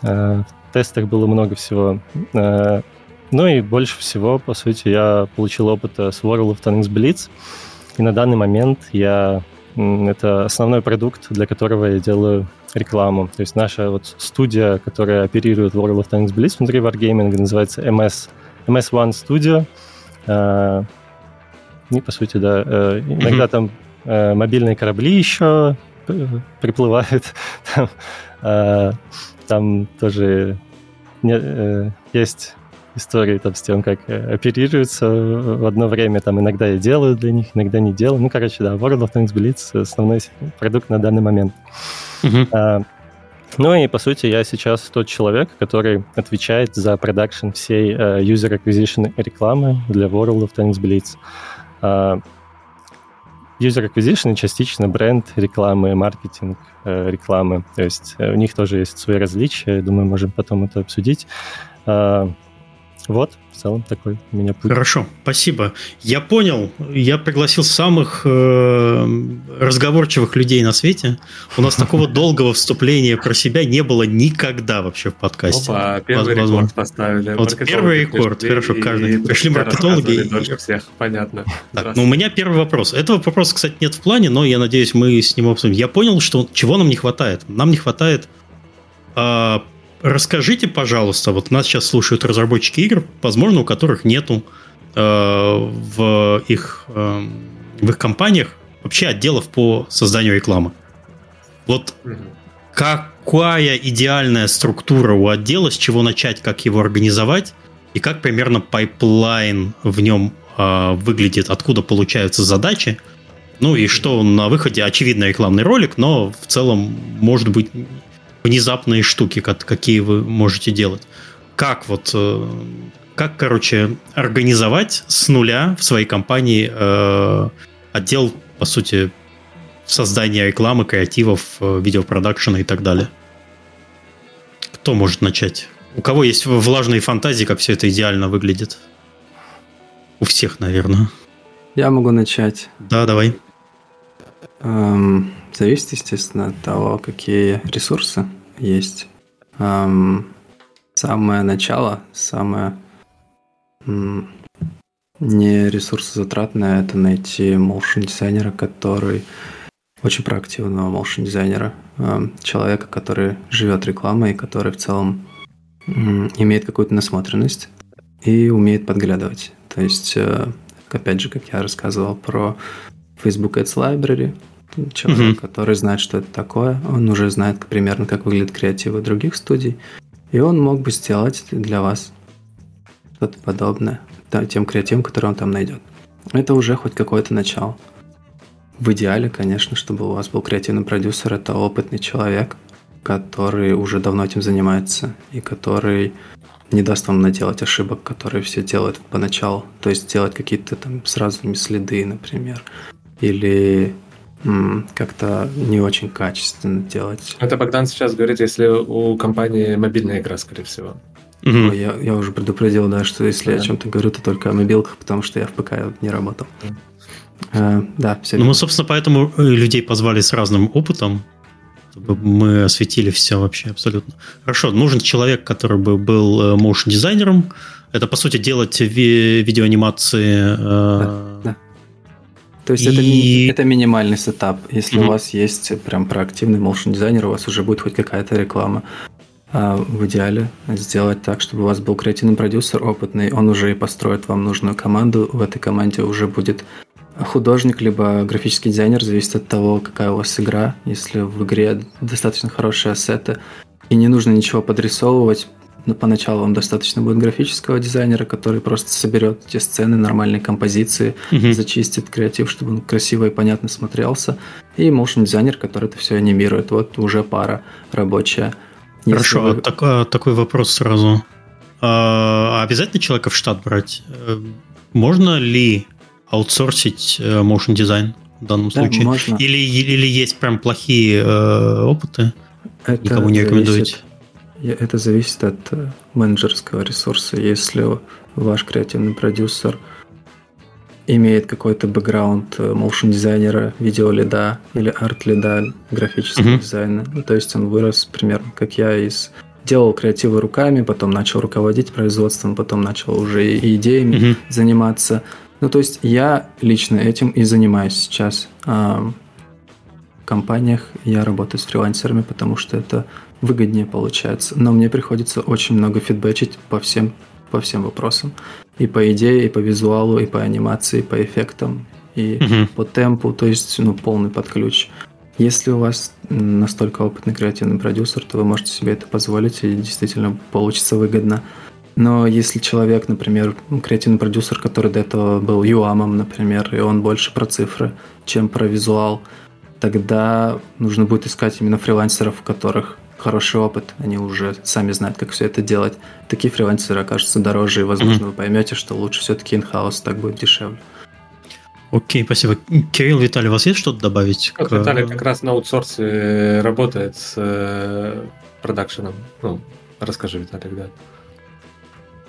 а, в тестах было много всего. А, ну и больше всего, по сути, я получил опыта с World of Tanks Blitz. И на данный момент я это основной продукт, для которого я делаю рекламу. То есть наша вот студия, которая оперирует World of Tanks Blitz внутри Wargaming, называется MS, MS1 Studio. Uh, и, по сути, да, uh, иногда там uh, мобильные корабли еще приплывают. там, там тоже не, есть истории там с тем, как э, оперируются в одно время. Там иногда я делаю для них, иногда не делаю. Ну, короче, да, World of Tanks Blitz — основной продукт на данный момент. Uh-huh. А, ну и, по сути, я сейчас тот человек, который отвечает за продакшн всей uh, user acquisition рекламы для World of Tanks Blitz. Uh, user acquisition частично бренд рекламы, маркетинг uh, рекламы. То есть uh, у них тоже есть свои различия. Думаю, можем потом это обсудить. Uh, вот, в целом такой у меня путь. Хорошо, спасибо. Я понял. Я пригласил самых э, разговорчивых людей на свете. У нас такого долгого вступления про себя не было никогда вообще в подкасте. Опа, первый Возможно. рекорд поставили. Вот первый рекорд. Хорошо, каждый. Пришли маркетологи. всех, понятно. Так, ну, у меня первый вопрос. Этого вопроса, кстати, нет в плане, но я надеюсь, мы с ним обсудим. Я понял, что чего нам не хватает. Нам не хватает э, Расскажите, пожалуйста, вот нас сейчас слушают разработчики игр, возможно, у которых нету э, в, их, э, в их компаниях вообще отделов по созданию рекламы. Вот какая идеальная структура у отдела, с чего начать, как его организовать, и как примерно пайплайн в нем э, выглядит, откуда получаются задачи, ну и что на выходе очевидно рекламный ролик, но в целом может быть внезапные штуки, какие вы можете делать. Как вот, э, как, короче, организовать с нуля в своей компании э, отдел, по сути, создания рекламы, креативов, э, видеопродакшена и так далее? Кто может начать? У кого есть влажные фантазии, как все это идеально выглядит? У всех, наверное. Я могу начать. Да, давай. Эм, зависит, естественно, от того, какие ресурсы есть. Эм, самое начало, самое м, не ресурсозатратное, это найти motion дизайнера, который очень проактивного motion дизайнера, эм, человека, который живет рекламой, который в целом м, имеет какую-то насмотренность и умеет подглядывать. То есть, э, опять же, как я рассказывал про Facebook Ads Library, человек, угу. который знает, что это такое, он уже знает примерно, как выглядят креативы других студий, и он мог бы сделать для вас что-то подобное тем креативам, которые он там найдет. Это уже хоть какое-то начало. В идеале, конечно, чтобы у вас был креативный продюсер, это опытный человек, который уже давно этим занимается и который не даст вам наделать ошибок, которые все делают поначалу. То есть делать какие-то там сразу следы, например, или как-то не очень качественно делать. Это Богдан сейчас говорит, если у компании мобильная игра, скорее всего. Угу. Я, я уже предупредил, да, что если да. я о чем-то говорю, то только о мобилках, потому что я в ПК не работал. Да, а, да все. Ну, мы, собственно, поэтому людей позвали с разным опытом, чтобы мы осветили все вообще абсолютно. Хорошо, нужен человек, который бы был motion э, дизайнером. Это, по сути, делать ви- видеоанимации. Э, да, да то есть и... это, ми- это минимальный сетап. Если mm-hmm. у вас есть прям проактивный motion дизайнер, у вас уже будет хоть какая-то реклама. А в идеале сделать так, чтобы у вас был креативный продюсер опытный, он уже и построит вам нужную команду. В этой команде уже будет художник, либо графический дизайнер, зависит от того, какая у вас игра. Если в игре достаточно хорошие ассеты, и не нужно ничего подрисовывать, но поначалу вам достаточно будет графического дизайнера, который просто соберет эти сцены, нормальные композиции, угу. зачистит креатив, чтобы он красиво и понятно смотрелся. И motion дизайнер, который это все анимирует. Вот уже пара рабочая. Если Хорошо, вы... так, а, такой вопрос сразу. А, обязательно человека в штат брать? Э, можно ли аутсорсить э, motion дизайн в данном да, случае? Можно. Или, или есть прям плохие э, опыты? Это Никому не рекомендуете? Это зависит от э, менеджерского ресурса. Если ваш креативный продюсер имеет какой-то бэкграунд э, моушен дизайнера, видеолида или арт-лида графического uh-huh. дизайна, ну, то есть он вырос примерно как я из делал креативы руками, потом начал руководить производством, потом начал уже и идеями uh-huh. заниматься. Ну, то есть я лично этим и занимаюсь сейчас. В компаниях я работаю с фрилансерами, потому что это выгоднее получается. Но мне приходится очень много фидбэчить по всем, по всем вопросам. И по идее, и по визуалу, и по анимации, и по эффектам, и угу. по темпу, то есть ну, полный под ключ. Если у вас настолько опытный креативный продюсер, то вы можете себе это позволить, и действительно получится выгодно. Но если человек, например, креативный продюсер, который до этого был юамом, например, и он больше про цифры, чем про визуал, тогда нужно будет искать именно фрилансеров, у которых хороший опыт, они уже сами знают, как все это делать. Такие фрилансеры окажутся дороже, и, возможно, mm-hmm. вы поймете, что лучше все-таки in-house, так будет дешевле. Окей, спасибо. Кирилл, Виталий, у вас есть что-то добавить? Вот, к... Виталий как раз на аутсорсе работает с э, продакшеном. Ну, расскажи, Виталий, да.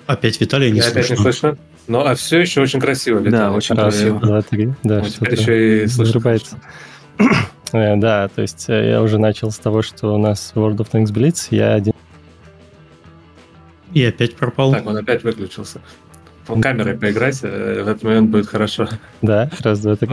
Опять Виталий не Я слышно. опять не слышно. Ну, а все еще очень красиво, Виталий. Да, очень красиво. Два, три. Да, вот теперь еще и слышно. Э, да, то есть э, я уже начал с того, что у нас World of Tanks Blitz, я один... И опять пропал. Так, он опять выключился камерой поиграть, э, в этот момент будет хорошо. Да, раз, два, три.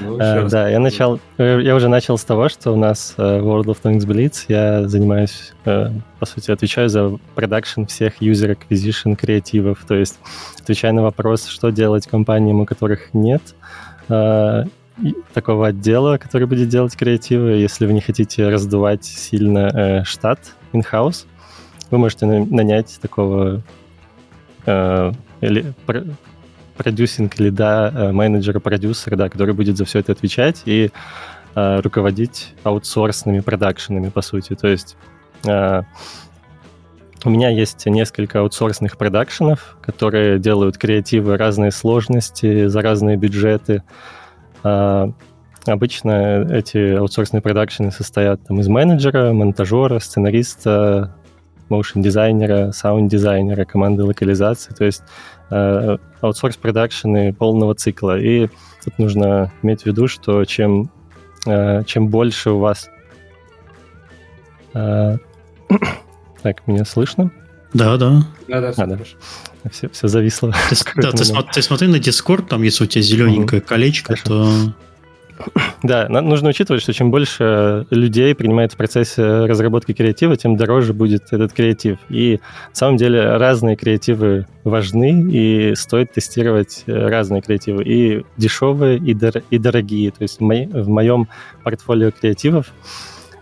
Ну, да, я начал, я уже начал с того, что у нас World of Tanks Blitz, я занимаюсь, по сути, отвечаю за продакшн всех user acquisition креативов, то есть отвечаю на вопрос, что делать компаниям, у которых нет такого отдела, который будет делать креативы. Если вы не хотите раздувать сильно штат in-house, вы можете нанять такого или продюсинг лида, э, менеджера, продюсера, да, который будет за все это отвечать и э, руководить аутсорсными продакшенами, по сути. То есть э, у меня есть несколько аутсорсных продакшенов, которые делают креативы разные сложности, за разные бюджеты. Э, обычно эти аутсорсные продакшены состоят там, из менеджера, монтажера, сценариста, моушн-дизайнера, саунд-дизайнера, команды локализации, то есть э, аутсорс-продакшены полного цикла. И тут нужно иметь в виду, что чем, э, чем больше у вас... Э, так, меня слышно? Да, да. Да, да, а, да. Все, все зависло. Ты, да, ты, смотри, ты смотри на Discord, там, если у тебя зелененькое угу. колечко, Хорошо. то да, нужно учитывать, что чем больше людей принимает в процессе разработки креатива, тем дороже будет этот креатив. И на самом деле разные креативы важны, и стоит тестировать э, разные креативы, и дешевые, и, дор- и дорогие. То есть в, мо- в моем портфолио креативов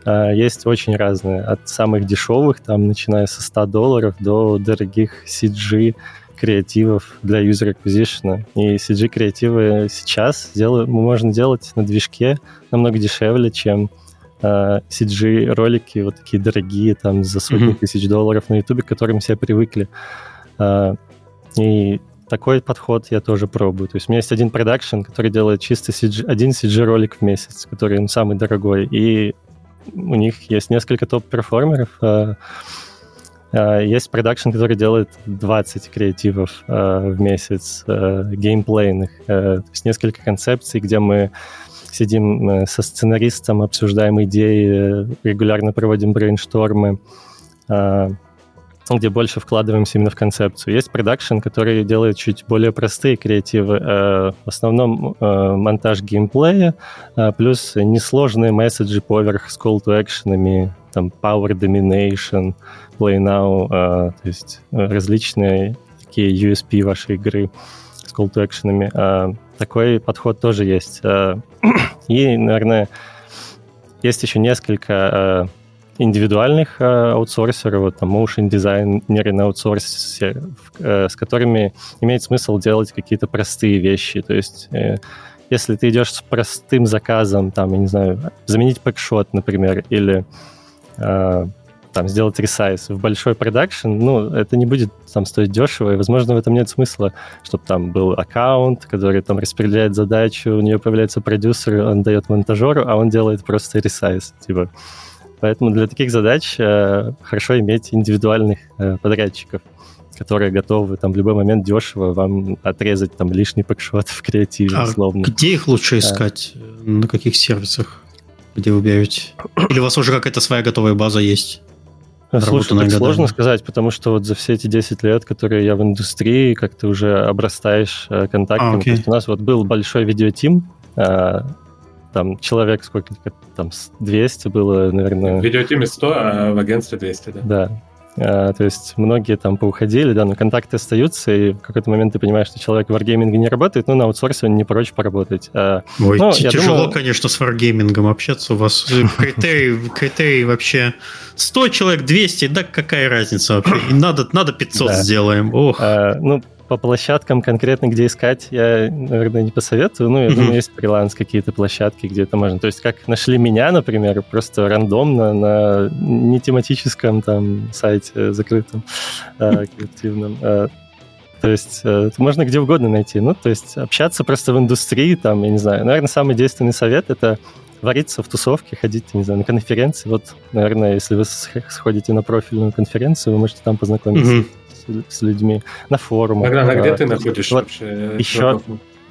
есть очень разные, от самых дешевых, там, начиная со 100 долларов, до дорогих CG креативов для user acquisition. И CG-креативы сейчас дел... можно делать на движке намного дешевле, чем э, CG-ролики вот такие дорогие, там, за сотни mm-hmm. тысяч долларов на YouTube, к которым все привыкли. Э, и такой подход я тоже пробую. То есть у меня есть один продакшн, который делает чисто CG, один CG-ролик в месяц, который ну, самый дорогой. И у них есть несколько топ-перформеров, э, Э, есть продакшн, который делает 20 креативов э, в месяц, геймплейных. То есть несколько концепций, где мы сидим со сценаристом, обсуждаем идеи, регулярно проводим брейнштормы, где больше вкладываемся именно в концепцию. Есть продакшн, который делает чуть более простые креативы. В основном монтаж геймплея, плюс несложные месседжи поверх с call to action, там Power Domination, Play Now, то есть э, различные такие USP вашей игры с call to action. Такой подход тоже есть. И, наверное, есть еще несколько индивидуальных аутсорсеров, вот там motion дизайнеры на аутсорсе, с которыми имеет смысл делать какие-то простые вещи. То есть если ты идешь с простым заказом, там, я не знаю, заменить пэкшот, например, или э, там, сделать ресайз в большой продакшн, ну, это не будет там стоить дешево, и, возможно, в этом нет смысла, чтобы там был аккаунт, который там распределяет задачу, у нее появляется продюсер, он дает монтажеру, а он делает просто ресайз, типа. Поэтому для таких задач э, хорошо иметь индивидуальных э, подрядчиков, которые готовы там в любой момент дешево вам отрезать там лишний пэкшот в креативе, а условно. где их лучше искать? На каких сервисах? где вы берете? Или у вас уже какая-то своя готовая база есть? Слушай, так сложно сказать, потому что вот за все эти 10 лет, которые я в индустрии, как ты уже обрастаешь э, контактами. А, okay. у нас вот был большой видеотим, э, там человек сколько там 200 было, наверное. В видеотиме 100, а в агентстве 200, да? Да. А, то есть многие там поуходили, да, но контакты остаются, и в какой-то момент ты понимаешь, что человек в варгейминге не работает, но на аутсорсе он не прочь поработать. А, Ой, ну, тяжело, думаю... конечно, с варгеймингом общаться. У вас критерий, критерий вообще 100 человек, 200, да какая разница вообще? И надо, надо 500 да. сделаем. Ох. А, ну, по площадкам конкретно, где искать, я, наверное, не посоветую. Ну, я mm-hmm. думаю, есть фриланс какие-то площадки, где это можно. То есть, как нашли меня, например, просто рандомно на нетематическом там сайте закрытом, э, коллективном. Э, то есть э, можно где угодно найти. Ну, то есть общаться просто в индустрии, там, я не знаю. Наверное, самый действенный совет — это вариться в тусовке, ходить, не знаю, на конференции. Вот, наверное, если вы сходите на профильную конференцию, вы можете там познакомиться. Mm-hmm с, людьми, на форумах. Богдан, а где ты находишься вот вообще? Еще...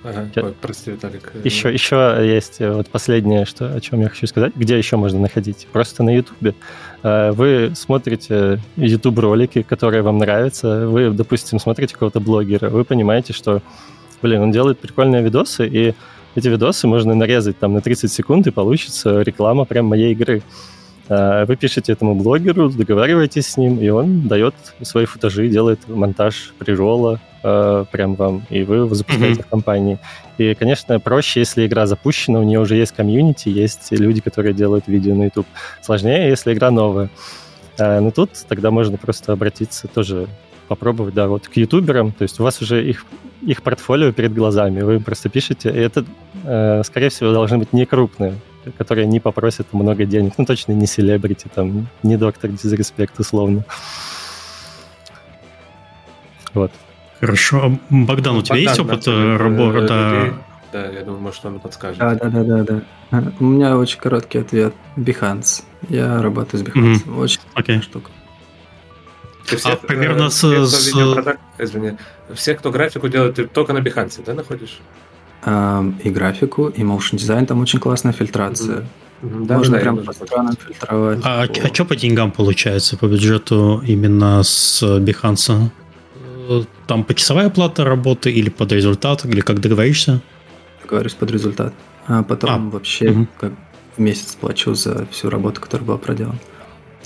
Ага, Ой, прости, Виталик. Еще, еще есть э, вот последнее, что, о чем я хочу сказать. Где еще можно находить? Просто на Ютубе. Э, вы смотрите YouTube-ролики, которые вам нравятся. Вы, допустим, смотрите какого-то блогера. Вы понимаете, что, блин, он делает прикольные видосы, и эти видосы можно нарезать там на 30 секунд, и получится реклама прям моей игры. Э, вы пишете этому блогеру, договариваетесь с ним, и он дает свои футажи, делает монтаж приролла э, прям вам, и вы его запускаете mm-hmm. в компании. И, конечно, проще, если игра запущена, у нее уже есть комьюнити, есть люди, которые делают видео на YouTube. Сложнее, если игра новая. Э, но тут тогда можно просто обратиться тоже попробовать, да, вот к ютуберам, то есть у вас уже их, их портфолио перед глазами, вы просто пишете, и это, э, скорее всего, должны быть не крупные которые не попросят много денег. Ну, точно не селебрити, там, не доктор дизреспект, условно. Вот. Хорошо. Богдан, у тебя Богдан, есть опыт да, работы? Да, я думаю, может, он подскажет. Да, да, да, да, да. У меня очень короткий ответ. Behance. Я работаю с Behance. Mm-hmm. Очень okay. штука. Ты всех, а примерно э, с... Все, с... Видеопродакт, извини, всех, кто графику делает, ты только на Behance, да, находишь? И графику, и motion дизайн, там очень классная фильтрация. Mm-hmm. Да, Можно да, прям по странам фильтровать. А, а что по деньгам получается, по бюджету именно с Behance? Там почасовая плата работы или под результат, или как договоришься? Договорюсь под результат. А потом а. вообще угу. как в месяц плачу за всю работу, которая была проделана.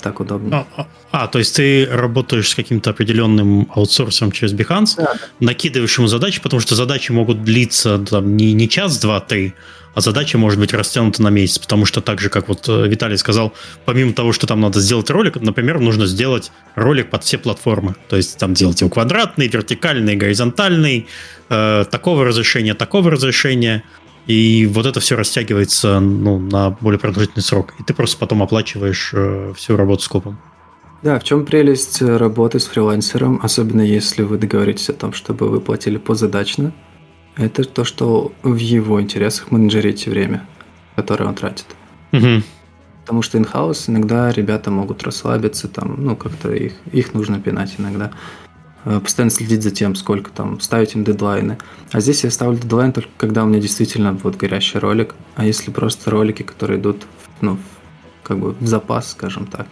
Так удобно. А, а, а, то есть ты работаешь с каким-то определенным аутсорсом через Behance, да. накидываешь ему задачи, потому что задачи могут длиться там, не, не час, два, три, а задача может быть растянута на месяц, потому что так же, как вот э, Виталий сказал, помимо того, что там надо сделать ролик, например, нужно сделать ролик под все платформы. То есть там делать его квадратный, вертикальный, горизонтальный, э, такого разрешения, такого разрешения. И вот это все растягивается ну, на более продолжительный срок. И ты просто потом оплачиваешь э, всю работу с копом. Да, в чем прелесть э, работы с фрилансером, особенно если вы договоритесь о том, чтобы вы платили позадачно, это то, что в его интересах менеджерите время, которое он тратит. Угу. Потому что in-house иногда ребята могут расслабиться, там, ну, как-то их, их нужно пинать иногда. Э, постоянно следить за тем, сколько там, ставить им дедлайны. А здесь я ставлю дедлайн только когда у меня действительно вот горящий ролик. А если просто ролики, которые идут, ну, как бы в запас, скажем так,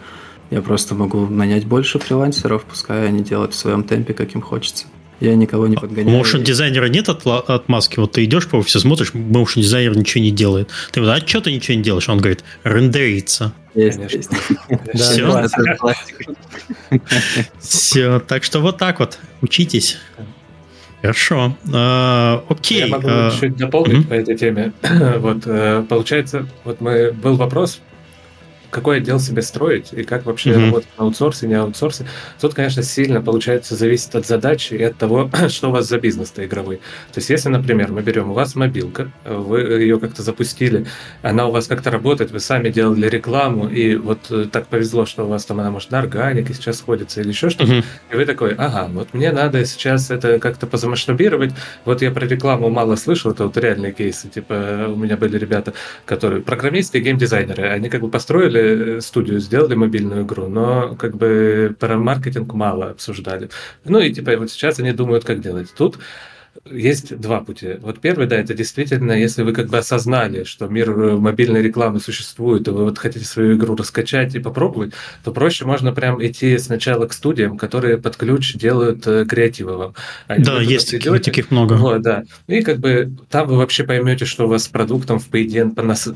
я просто могу нанять больше фрилансеров, пускай они делают в своем темпе, как им хочется. Я никого не а подгоняю. Motion дизайнера нет от, отмазки? Вот ты идешь по офису, смотришь, motion дизайнер ничего не делает. Ты говоришь, а что ты ничего не делаешь? Он говорит, рендерится. Есть, есть. Все. Все, так что вот так вот, учитесь. Хорошо. А, окей. Я могу а, чуть дополнить по этой теме. вот, э, получается, вот мы был вопрос какой отдел себе строить и как вообще mm-hmm. работать на аутсорсе, не аутсорсе. Тут, конечно, сильно, получается, зависит от задачи и от того, что у вас за бизнес-то игровой. То есть, если, например, мы берем, у вас мобилка, вы ее как-то запустили, она у вас как-то работает, вы сами делали рекламу, и вот э, так повезло, что у вас там она, может, на органике сейчас сходится или еще что-то, mm-hmm. и вы такой, ага, вот мне надо сейчас это как-то позамасштабировать, вот я про рекламу мало слышал, это вот реальные кейсы, типа у меня были ребята, которые программисты и геймдизайнеры, они как бы построили Студию, сделали мобильную игру, но как бы про маркетинг мало обсуждали. Ну и типа вот сейчас они думают, как делать. Тут есть два пути. Вот первый, да, это действительно, если вы как бы осознали, что мир э, мобильной рекламы существует, и вы вот хотите свою игру раскачать и попробовать, то проще можно прям идти сначала к студиям, которые под ключ делают э, креативы вам. Они да, есть идете, таких много. Вот, да. И как бы там вы вообще поймете, что у вас с продуктом в поединке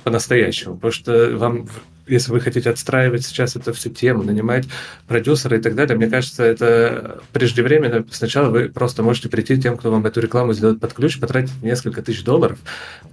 по-настоящему. Потому что вам если вы хотите отстраивать сейчас эту всю тему, нанимать продюсера и так далее, мне кажется, это преждевременно. Сначала вы просто можете прийти тем, кто вам эту рекламу сделает под ключ, потратить несколько тысяч долларов,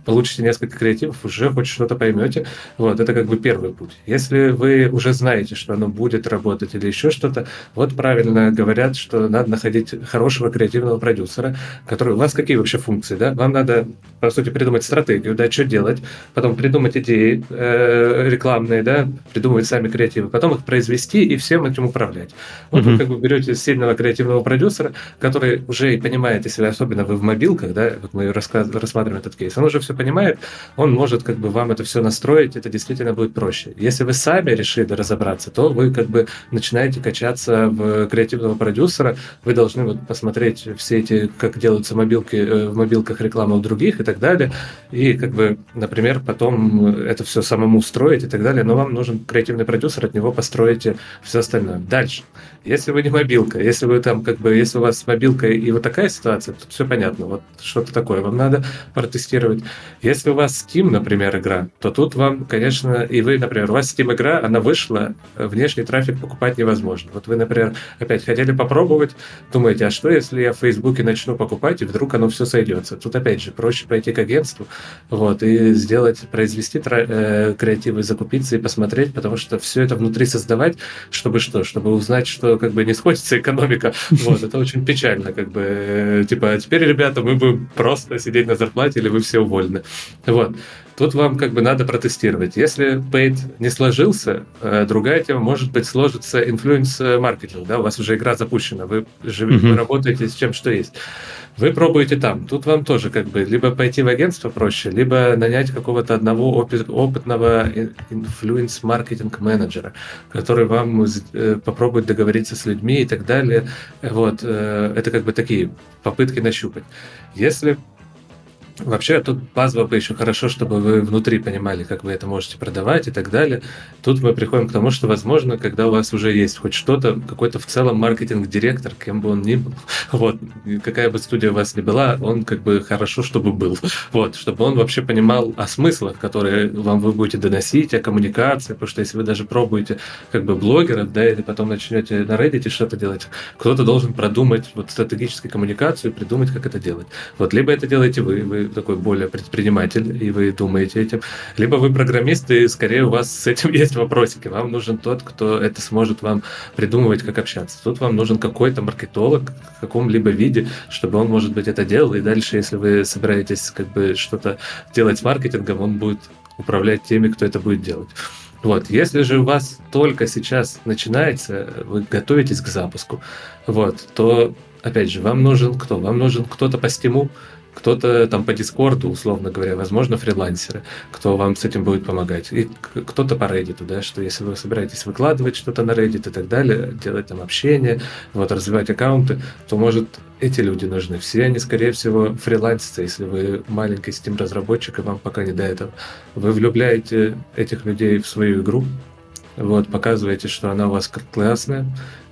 получите несколько креативов, уже хоть что-то поймете. Вот, это как бы первый путь. Если вы уже знаете, что оно будет работать или еще что-то, вот правильно говорят, что надо находить хорошего креативного продюсера, который... У вас какие вообще функции, да? Вам надо, по сути, придумать стратегию, да, что делать, потом придумать идеи э, рекламные, да, придумывать сами креативы, потом их произвести и всем этим управлять. Вот mm-hmm. вы как бы берете сильного креативного продюсера, который уже и понимает, если особенно вы в мобилках, да, вот мы рассматриваем этот кейс, он уже все понимает, он может как бы вам это все настроить, это действительно будет проще. Если вы сами решили разобраться, то вы как бы начинаете качаться в креативного продюсера, вы должны вот посмотреть все эти, как делаются мобилки, э, в мобилках реклама у других и так далее, и как бы, например, потом это все самому устроить и так далее, но вам нужен креативный продюсер, от него построите все остальное. Дальше. Если вы не мобилка, если вы там как бы, если у вас мобилка и вот такая ситуация, то все понятно. Вот что-то такое вам надо протестировать. Если у вас Steam, например, игра, то тут вам, конечно, и вы, например, у вас Steam игра, она вышла, внешний трафик покупать невозможно. Вот вы, например, опять хотели попробовать, думаете, а что, если я в Фейсбуке начну покупать, и вдруг оно все сойдется? Тут, опять же, проще пойти к агентству, вот, и сделать, произвести э, креативы, закупиться и посмотреть, потому что все это внутри создавать, чтобы что? Чтобы узнать, что как бы не сходится экономика. Вот, это очень печально, как бы, э, типа, а теперь, ребята, мы будем просто сидеть на зарплате, или вы все уволены. Вот. Тут вам как бы надо протестировать. Если paid не сложился, э, другая тема, может быть, сложится influence маркетинг, да, у вас уже игра запущена, вы, живете, mm-hmm. вы работаете с чем, что есть. Вы пробуете там. Тут вам тоже как бы либо пойти в агентство проще, либо нанять какого-то одного опыт, опытного influence маркетинг менеджера, который вам э, попробует договориться с людьми и так далее. Вот, э, это как бы такие попытки нащупать. Если Вообще, тут базово еще хорошо, чтобы вы внутри понимали, как вы это можете продавать и так далее. Тут мы приходим к тому, что, возможно, когда у вас уже есть хоть что-то, какой-то в целом маркетинг-директор, кем бы он ни был, вот, какая бы студия у вас ни была, он как бы хорошо, чтобы был. Вот, чтобы он вообще понимал о смыслах, которые вам вы будете доносить, о коммуникации, потому что если вы даже пробуете как бы блогеров, да, или потом начнете на Reddit что-то делать, кто-то должен продумать вот стратегическую коммуникацию, придумать, как это делать. Вот, либо это делаете вы, вы такой более предприниматель, и вы думаете этим, либо вы программист, и скорее у вас с этим есть вопросики. Вам нужен тот, кто это сможет вам придумывать, как общаться. Тут вам нужен какой-то маркетолог в каком-либо виде, чтобы он, может быть, это делал, и дальше, если вы собираетесь как бы что-то делать с маркетингом, он будет управлять теми, кто это будет делать. Вот. Если же у вас только сейчас начинается, вы готовитесь к запуску, вот, то, опять же, вам нужен кто? Вам нужен кто-то по стиму, кто-то там по Дискорду, условно говоря, возможно, фрилансеры, кто вам с этим будет помогать, и кто-то по Reddit, да, что если вы собираетесь выкладывать что-то на Reddit и так далее, делать там общение, вот, развивать аккаунты, то, может, эти люди нужны. Все они, скорее всего, фрилансеры, если вы маленький Steam-разработчик, и вам пока не до этого. Вы влюбляете этих людей в свою игру, вот, показываете, что она у вас классная,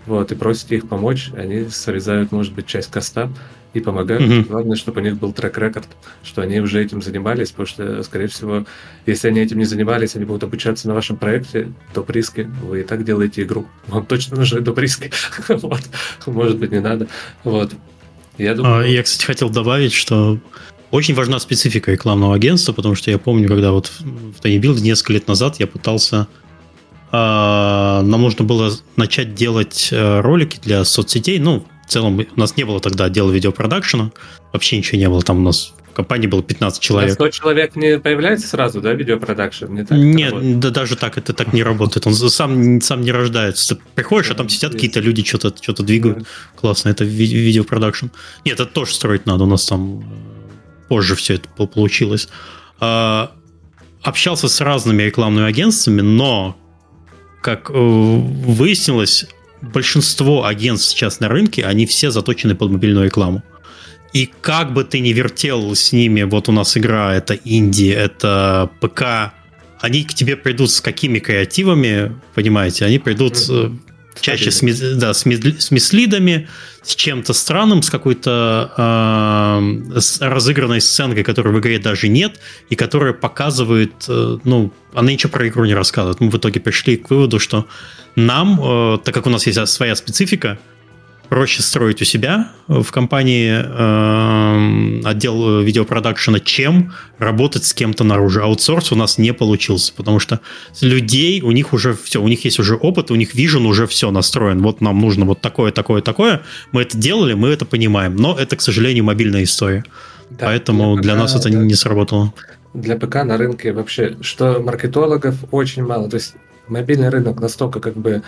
вот, и просите их помочь, они срезают, может быть, часть коста, и помогают. Mm-hmm. Главное, чтобы у них был трек-рекорд, что они уже этим занимались, потому что, скорее всего, если они этим не занимались, они будут обучаться на вашем проекте до приски. Вы и так делаете игру. Вам точно нужны до приски. вот. Может быть, не надо. Вот. Я, думаю... а, я, кстати, хотел добавить, что очень важна специфика рекламного агентства, потому что я помню, когда вот в Tiny несколько лет назад я пытался а, нам нужно было начать делать э, ролики для соцсетей, ну, в целом у нас не было тогда отдела видеопродакшена, вообще ничего не было, там у нас в компании было 15 человек. 100 человек не появляется сразу, да, видеопродакшн? Не так Нет, да, даже так, это так не работает, он сам, сам не рождается. Ты приходишь, а там сидят какие-то люди, что-то что двигают, классно, это ви- видеопродакшн. Нет, это тоже строить надо, у нас там э, позже все это получилось. А, общался с разными рекламными агентствами, но как э, выяснилось, большинство агентств сейчас на рынке, они все заточены под мобильную рекламу. И как бы ты ни вертел с ними, вот у нас игра, это инди, это ПК, они к тебе придут с какими креативами, понимаете, они придут, mm-hmm. Чаще с, да, с, с мислидами, с чем-то странным, с какой-то э, с разыгранной сценкой, которой в игре даже нет, и которая показывает, э, ну, она ничего про игру не рассказывает. Мы в итоге пришли к выводу, что нам, э, так как у нас есть своя специфика, проще строить у себя в компании э, отдел видеопродакшена, чем работать с кем-то наружу. Аутсорс у нас не получился, потому что людей, у них уже все, у них есть уже опыт, у них вижен уже все настроен. Вот нам нужно вот такое, такое, такое. Мы это делали, мы это понимаем. Но это, к сожалению, мобильная история. Да, Поэтому для, для нас это да. не сработало. Для ПК на рынке вообще, что маркетологов очень мало. То есть мобильный рынок настолько как бы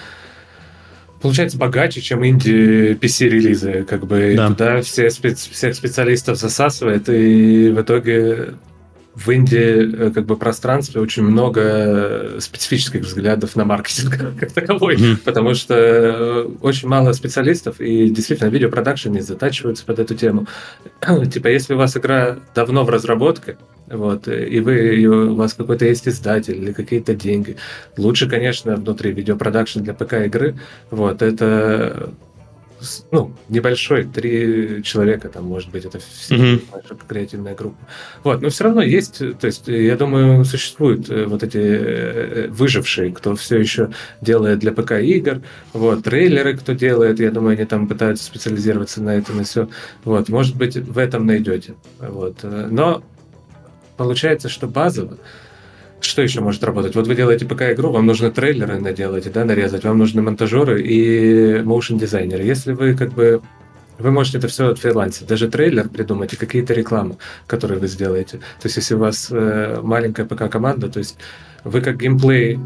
получается богаче, чем инди PC релизы, как бы да. туда все спец, всех специалистов засасывает, и в итоге в Индии э, как бы пространстве очень много специфических взглядов на маркетинг как таковой, mm-hmm. потому что э, очень мало специалистов, и действительно видеопродакшн не затачиваются под эту тему. типа, если у вас игра давно в разработке, вот, и вы, у вас какой-то есть издатель или какие-то деньги. Лучше, конечно, внутри видеопродакшн для ПК-игры. Вот, это ну, небольшой, три человека там, может быть, это все mm-hmm. креативная группа. Вот, но все равно есть, то есть, я думаю, существуют э, вот эти э, выжившие, кто все еще делает для ПК игр, вот, трейлеры, кто делает, я думаю, они там пытаются специализироваться на этом и все. Вот, может быть, в этом найдете. Вот, э, но получается, что базово, что еще может работать? Вот вы делаете пока игру, вам нужны трейлеры наделать, да, нарезать, вам нужны монтажеры и моушен дизайнеры. Если вы как бы вы можете это все от фриланса. Даже трейлер придумать и какие-то рекламы, которые вы сделаете. То есть, если у вас э, маленькая ПК-команда, то есть вы как геймплей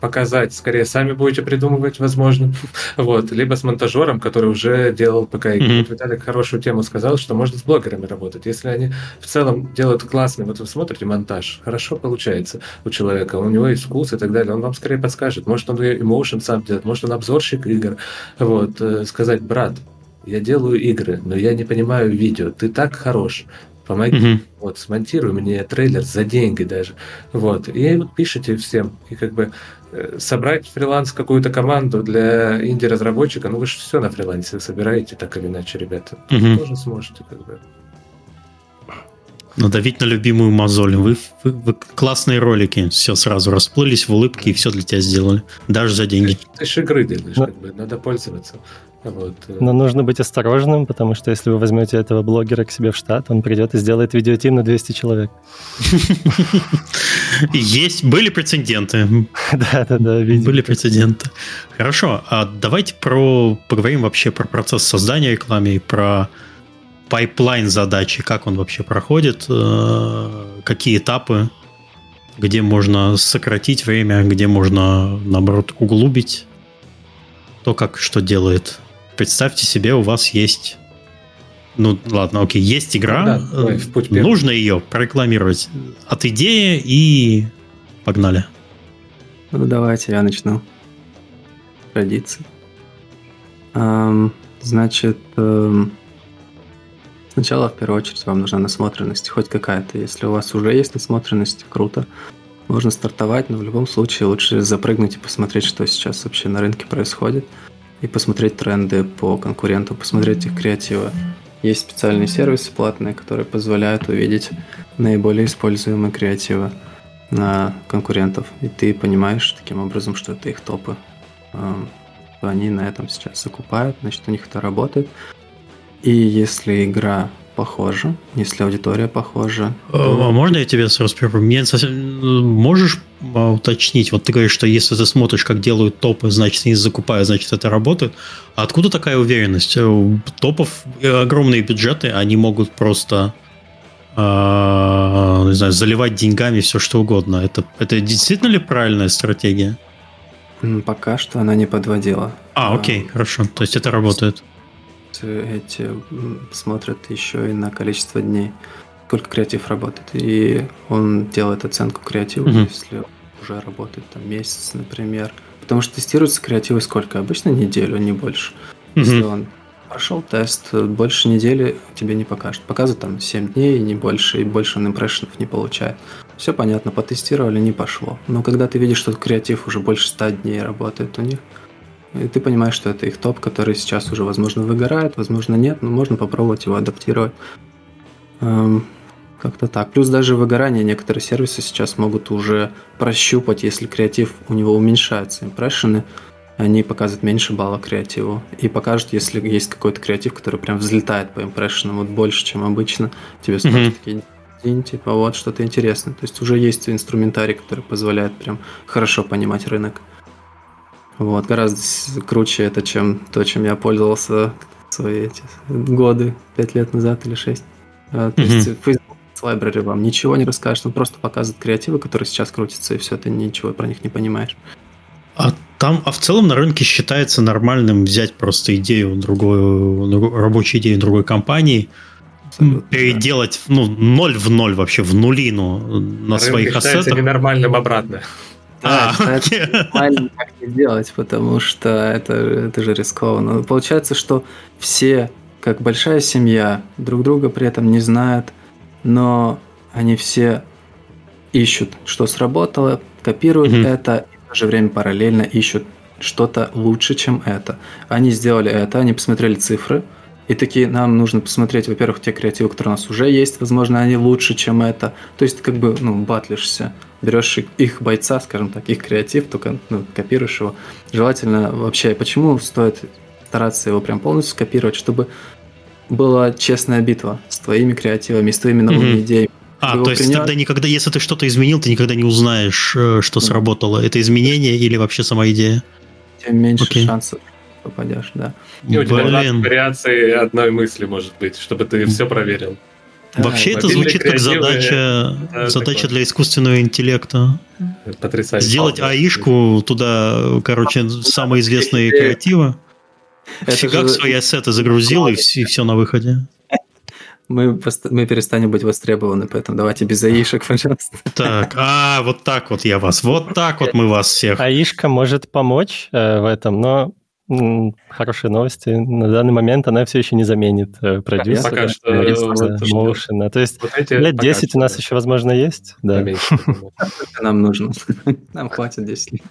показать, скорее сами будете придумывать, возможно, вот, либо с монтажером, который уже делал ПК. Mm-hmm. Вот Виталик хорошую тему сказал, что можно с блогерами работать. Если они в целом делают классный, вот вы смотрите монтаж, хорошо получается у человека, у него есть вкус и так далее, он вам скорее подскажет. Может, он эмоушен сам делает, может, он обзорщик игр. Вот, э, сказать, брат, я делаю игры, но я не понимаю видео, ты так хорош, помоги, mm-hmm. вот, смонтируй мне трейлер за деньги даже, вот, и вот пишите всем, и как бы собрать фриланс какую-то команду для инди-разработчика, ну вы же все на фрилансе собираете, так или иначе, ребята. Угу. Тоже сможете как бы. Надавить на любимую мозоль. Вы, вы, вы классные ролики. Все сразу расплылись в улыбке и все для тебя сделали. Даже за деньги. Ты, ты же игры делаешь, Но... как бы, надо пользоваться. Вот. Э. Но нужно быть осторожным, потому что если вы возьмете этого блогера к себе в штат, он придет и сделает видео team на 200 человек. Есть, были прецеденты. Да, да, да. Были прецеденты. Хорошо, а давайте про поговорим вообще про процесс создания рекламы и про пайплайн задачи, как он вообще проходит, э, какие этапы, где можно сократить время, где можно, наоборот, углубить то, как что делает представьте себе, у вас есть... Ну, ладно, окей, есть игра, да, давай, в путь нужно ее прорекламировать от идеи и погнали. Ну, давайте я начну. Традиции. Эм, значит, эм, сначала, в первую очередь, вам нужна насмотренность, хоть какая-то. Если у вас уже есть насмотренность, круто. Можно стартовать, но в любом случае лучше запрыгнуть и посмотреть, что сейчас вообще на рынке происходит и посмотреть тренды по конкуренту, посмотреть их креативы. Есть специальные сервисы платные, которые позволяют увидеть наиболее используемые креативы на конкурентов. И ты понимаешь таким образом, что это их топы. Они на этом сейчас закупают, значит, у них это работает. И если игра похожа, если аудитория похожа. А. А можно я тебе сразу прерву? Мне совсем... Можешь а, уточнить? Вот ты говоришь, что если ты смотришь, как делают топы, значит, они закупают, значит, это работает. А откуда такая уверенность? У топов огромные бюджеты, они могут просто не знаю, заливать деньгами все что угодно. Это, это действительно ли правильная стратегия? Пока что она не подводила. А, окей, хорошо. То есть это работает эти смотрят еще и на количество дней, сколько креатив работает. И он делает оценку креатива, угу. если уже работает там месяц, например. Потому что тестируется креативы сколько? Обычно неделю, не больше. Угу. Если он прошел тест, больше недели тебе не покажет. Показывает там 7 дней, не больше, и больше он импрессионов не получает. Все понятно, потестировали, не пошло. Но когда ты видишь, что креатив уже больше 100 дней работает у них, И ты понимаешь, что это их топ, который сейчас уже, возможно, выгорает, возможно, нет, но можно попробовать его адаптировать. Эм, как-то так. Плюс даже выгорание некоторые сервисы сейчас могут уже прощупать, если креатив у него уменьшается. Импрессионы, они показывают меньше балла креативу. И покажут, если есть какой-то креатив, который прям взлетает по импрессионам вот больше, чем обычно. Тебе скажут mm-hmm. такие, день, типа вот что-то интересное. То есть уже есть инструментарий, который позволяет прям хорошо понимать рынок. Вот, гораздо круче это, чем то, чем я пользовался свои эти годы, пять лет назад или шесть. А, то mm-hmm. есть Facebook Library вам ничего не расскажет, он просто показывает креативы, которые сейчас крутятся, и все, ты ничего про них не понимаешь. А там, а в целом на рынке считается нормальным взять просто идею другой, рабочую идею другой компании, Абсолютно, переделать да. ну, ноль в ноль вообще, в нулину на Рынок своих ассетах. ненормальным обратно. Да, а, это нормально так не делать, потому что это, это же рискованно. Получается, что все, как большая семья, друг друга при этом не знают, но они все ищут, что сработало, копируют mm-hmm. это, и в то же время параллельно ищут что-то лучше, чем это. Они сделали это, они посмотрели цифры, и такие, нам нужно посмотреть, во-первых, те креативы, которые у нас уже есть, возможно, они лучше, чем это. То есть, как бы, ну, батлишься. Берешь их бойца, скажем так, их креатив, только ну, копируешь его. Желательно вообще, почему стоит стараться его прям полностью скопировать, чтобы была честная битва с твоими креативами, с твоими новыми mm-hmm. идеями. А, то есть принять... тогда никогда, если ты что-то изменил, ты никогда не узнаешь, э, что сработало. Это изменение или вообще сама идея? Тем меньше okay. шансов попадешь, да. И у тебя Блин. вариации одной мысли может быть, чтобы ты все проверил. Да, Вообще это звучит как задача, да, задача такое. для искусственного интеллекта. Потрясающе. Сделать аишку туда, короче, самые известные креативы. Фигак же... свои ассеты загрузил, и все, и все на выходе. Мы, мы перестанем быть востребованы, поэтому давайте без аишек, пожалуйста. Так, а, вот так вот я вас, вот так вот мы вас всех. Аишка может помочь э, в этом, но Хорошие новости. На данный момент она все еще не заменит э, продюсера. Пока что. Motion. То есть вот лет 10 у нас еще, возможно, есть. Да. Нам нужно. Нам хватит 10 лет.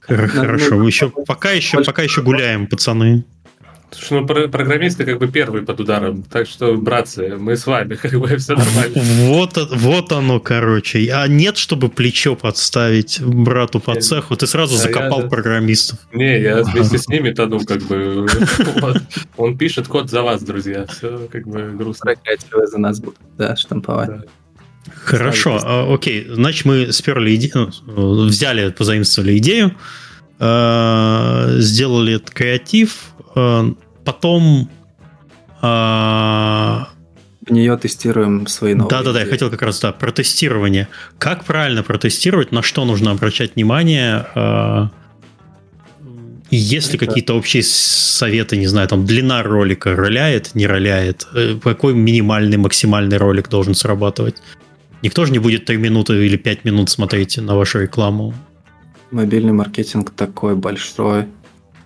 Хорошо, еще, пока, еще, пока еще гуляем, пацаны. Слушай, ну программисты как бы первые под ударом, так что, братцы, мы с вами, как бы все нормально. Вот, вот оно, короче. А нет, чтобы плечо подставить брату по цеху, ты сразу закопал программистов. Не, я вместе с ними тону, как бы. Он пишет код за вас, друзья. Все как бы грустно. за нас будут, да, штамповать. Хорошо, а, окей. Значит, мы сперли идею, ну, взяли, позаимствовали идею, э, сделали креатив, Э, потом... А, в нее тестируем свои новые Да-да-да, я хотел как раз, да, протестирование. Как правильно протестировать, на что нужно обращать внимание? Э, есть ли какие-то общие советы, не знаю, там длина ролика роляет, не роляет? Э, какой минимальный, максимальный ролик должен срабатывать? Никто же не будет 3 минуты или 5 минут смотреть на вашу рекламу. Мобильный маркетинг такой большой,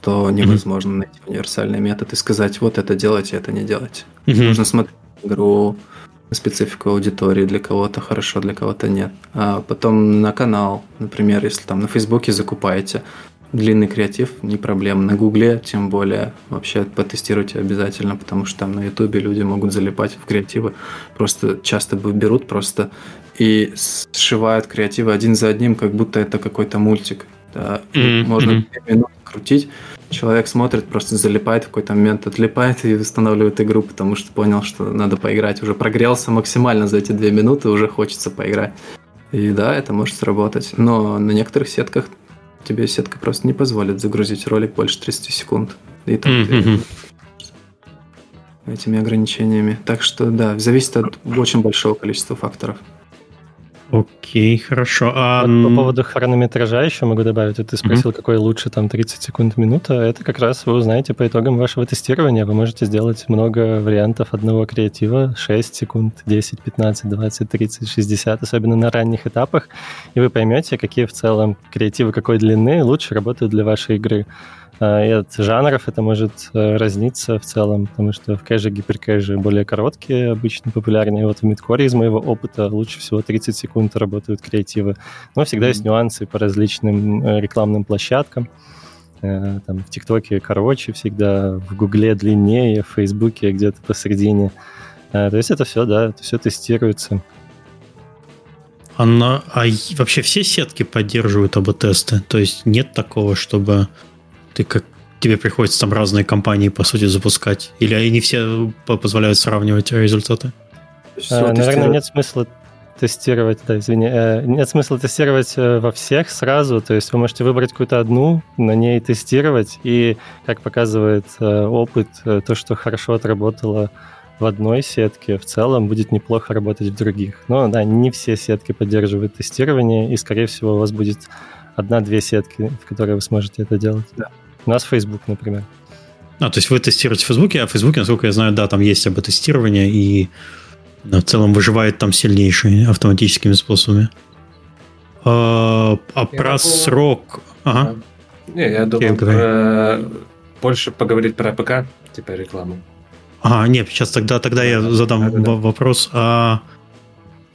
то невозможно mm-hmm. найти универсальный метод и сказать, вот это делайте, это не делайте. Mm-hmm. Нужно смотреть игру, специфику аудитории, для кого-то хорошо, для кого-то нет. А потом на канал, например, если там на Фейсбуке закупаете длинный креатив, не проблема. На Гугле, тем более, вообще потестируйте обязательно, потому что там на Ютубе люди могут залипать в креативы. Просто часто берут просто и сшивают креативы один за одним, как будто это какой-то мультик. Да, mm-hmm. Можно 5 минут крутить, человек смотрит, просто залипает в какой-то момент, отлипает и восстанавливает игру, потому что понял, что надо поиграть. Уже прогрелся максимально за эти две минуты, уже хочется поиграть. И да, это может сработать. Но на некоторых сетках тебе сетка просто не позволит загрузить ролик больше 30 секунд. И так mm-hmm. этими ограничениями. Так что да, зависит от очень большого количества факторов. Окей, хорошо. А... Вот по поводу хронометража еще могу добавить. ты спросил, mm-hmm. какой лучше, там, 30 секунд, минута. Это как раз вы узнаете по итогам вашего тестирования. Вы можете сделать много вариантов одного креатива. 6 секунд, 10, 15, 20, 30, 60, особенно на ранних этапах. И вы поймете, какие в целом креативы какой длины лучше работают для вашей игры. А, и от жанров это может э, разниться в целом, потому что в кэже, гиперкэже более короткие, обычно популярнее. Вот в мидкоре из моего опыта лучше всего 30 секунд работают креативы. Но всегда есть нюансы по различным э, рекламным площадкам. Э, там в ТикТоке короче всегда, в Гугле длиннее, в Фейсбуке где-то посередине. То есть это все, да, это все тестируется. А, на, а вообще все сетки поддерживают АБ-тесты? То есть нет такого, чтобы ты как тебе приходится там разные компании, по сути, запускать? Или они все позволяют сравнивать результаты? А, наверное, нет смысла тестировать, да, извини, э, нет смысла тестировать э, во всех сразу, то есть вы можете выбрать какую-то одну, на ней тестировать, и, как показывает э, опыт, то, что хорошо отработало в одной сетке, в целом будет неплохо работать в других. Но, да, не все сетки поддерживают тестирование, и, скорее всего, у вас будет одна-две сетки, в которые вы сможете это делать. Да. У нас Facebook, например. А, то есть вы тестируете в Facebook, а в Facebook, насколько я знаю, да, там есть об тестирование, и да, в целом выживает там сильнейший автоматическими способами. А, а я про думал... срок... Ага. Не, я думаю, про... больше поговорить про ПК, типа рекламу. А, нет, сейчас тогда, тогда я задам да, да, вопрос. А,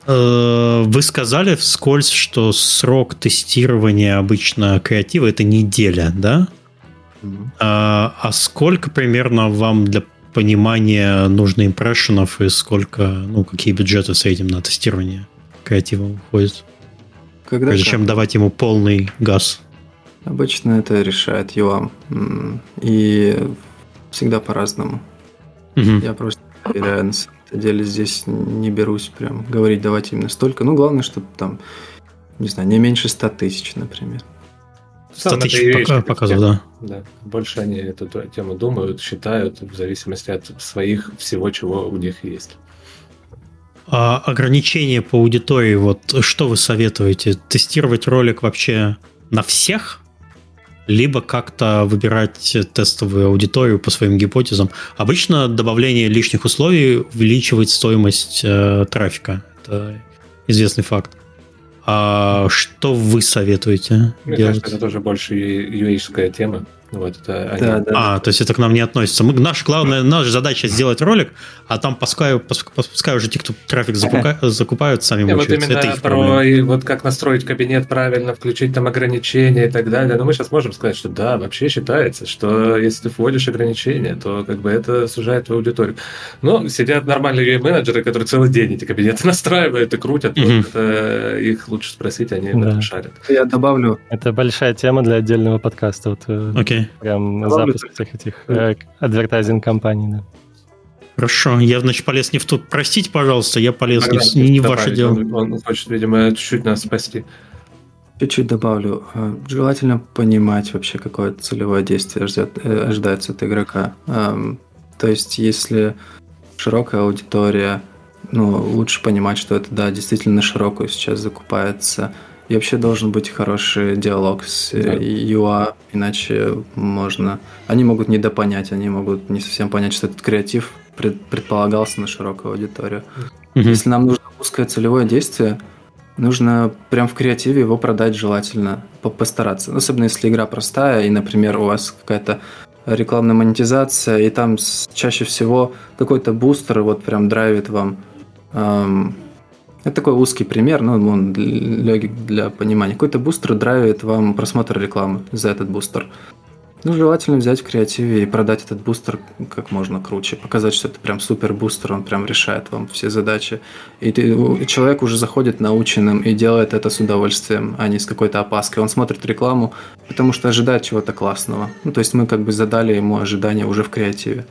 э, вы сказали вскользь, что срок тестирования обычно креатива это неделя, да? Mm-hmm. А, а сколько примерно вам для понимания нужно импрессионов и сколько, ну, какие бюджеты с этим на тестирование креатива уходят? Когда Прежде как? чем давать ему полный газ. Обычно это решает ЮАМ. И всегда по-разному. Угу. Я просто проверяю, на самом деле здесь не берусь прям говорить, давайте именно столько. Ну, главное, чтобы там, не знаю, не меньше 100 тысяч, например. Статич пока, показывал, да. да. Больше они эту тему думают, считают, в зависимости от своих всего, чего у них есть. А ограничения по аудитории, вот что вы советуете? Тестировать ролик вообще на всех? Либо как-то выбирать тестовую аудиторию по своим гипотезам. Обычно добавление лишних условий увеличивает стоимость э, трафика. Это известный факт. А что вы советуете Мне делать? кажется, это тоже больше ua тема. Вот, это они... да, да. А, то есть это к нам не относится. Мы, наша главная наша задача сделать ролик, а там пускай, пускай уже те, кто трафик закупают, закупают сами не, Вот именно это про и вот как настроить кабинет правильно, включить там ограничения и так далее. Но мы сейчас можем сказать, что да, вообще считается, что если ты вводишь ограничения, то как бы это сужает твою аудиторию. Но сидят нормальные менеджеры, которые целый день эти кабинеты настраивают и крутят. Mm-hmm. Вот это, их лучше спросить, они да. шарят. Я добавлю. Это большая тема для отдельного подкаста. Вот, okay. Э, Прям Добавлю запуск всех этих э, адвертайзинг компаний, да. Хорошо, я, значит, полез не в тот. Простите, пожалуйста, я полез не, не в ваше дело. Он, он хочет, видимо, чуть-чуть нас спасти. Чуть-чуть добавлю. Э, желательно понимать вообще, какое целевое действие ждет, э, ожидается от игрока. Эм, то есть, если широкая аудитория, ну, лучше понимать, что это, да, действительно широкую сейчас закупается и вообще должен быть хороший диалог с да. UA, иначе можно... Они могут недопонять, они могут не совсем понять, что этот креатив пред, предполагался на широкую аудиторию. Угу. Если нам нужно узкое целевое действие, нужно прям в креативе его продать желательно, постараться. Особенно если игра простая, и, например, у вас какая-то рекламная монетизация, и там чаще всего какой-то бустер вот прям драйвит вам эм, это такой узкий пример, но он легик для понимания. Какой-то бустер драйвит вам просмотр рекламы за этот бустер. Ну, желательно взять в креативе и продать этот бустер как можно круче. Показать, что это прям супер бустер, он прям решает вам все задачи. И, ты, человек уже заходит наученным и делает это с удовольствием, а не с какой-то опаской. Он смотрит рекламу, потому что ожидает чего-то классного. Ну, то есть мы как бы задали ему ожидания уже в креативе.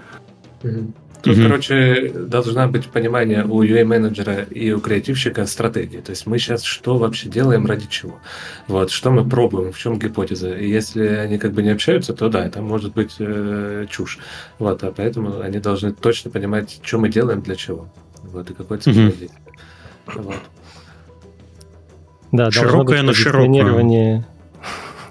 Mm-hmm. Тут, mm короче, должна быть понимание у UA-менеджера и у креативщика стратегии. То есть мы сейчас что вообще делаем, ради чего? Вот, что мы пробуем, в чем гипотеза. И если они как бы не общаются, то да, это может быть э, чушь. Вот, а поэтому они должны точно понимать, что мы делаем, для чего. Вот, и какой mm действие. Вот. Да, широкое на широкое.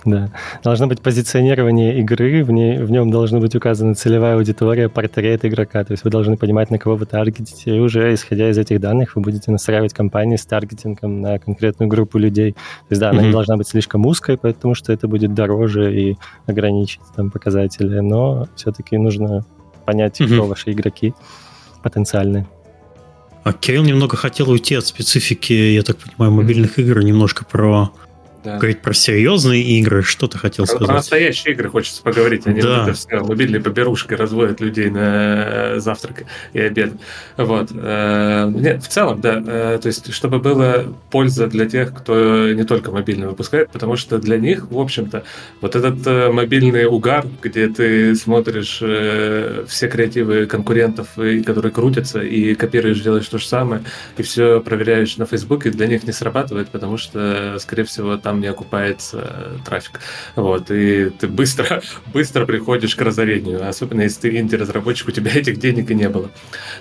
Да. Должно быть позиционирование игры, в, ней, в нем должна быть указана целевая аудитория, портрет игрока. То есть вы должны понимать, на кого вы таргетите, и уже исходя из этих данных вы будете настраивать компании с таргетингом на конкретную группу людей. То есть да, она не должна быть слишком узкой, потому что это будет дороже и ограничить там показатели, но все-таки нужно понять, mm-hmm. кто ваши игроки потенциальные. А Кирилл немного хотел уйти от специфики, я так понимаю, мобильных игр, немножко про да. говорить про серьезные игры. Что ты хотел про, сказать? Про настоящие игры хочется поговорить. Они да. вот это все мобильные поберушки разводят людей на э, завтрак и обед. Вот. Э, нет, в целом, да. Э, то есть, чтобы была польза для тех, кто не только мобильно выпускает, потому что для них, в общем-то, вот этот мобильный угар, где ты смотришь все креативы конкурентов, которые крутятся, и копируешь, делаешь то же самое, и все проверяешь на Фейсбуке, для них не срабатывает, потому что, скорее всего, там не окупается э, трафик. Вот, и ты быстро, быстро приходишь к разорению, особенно если ты инди-разработчик, у тебя этих денег и не было.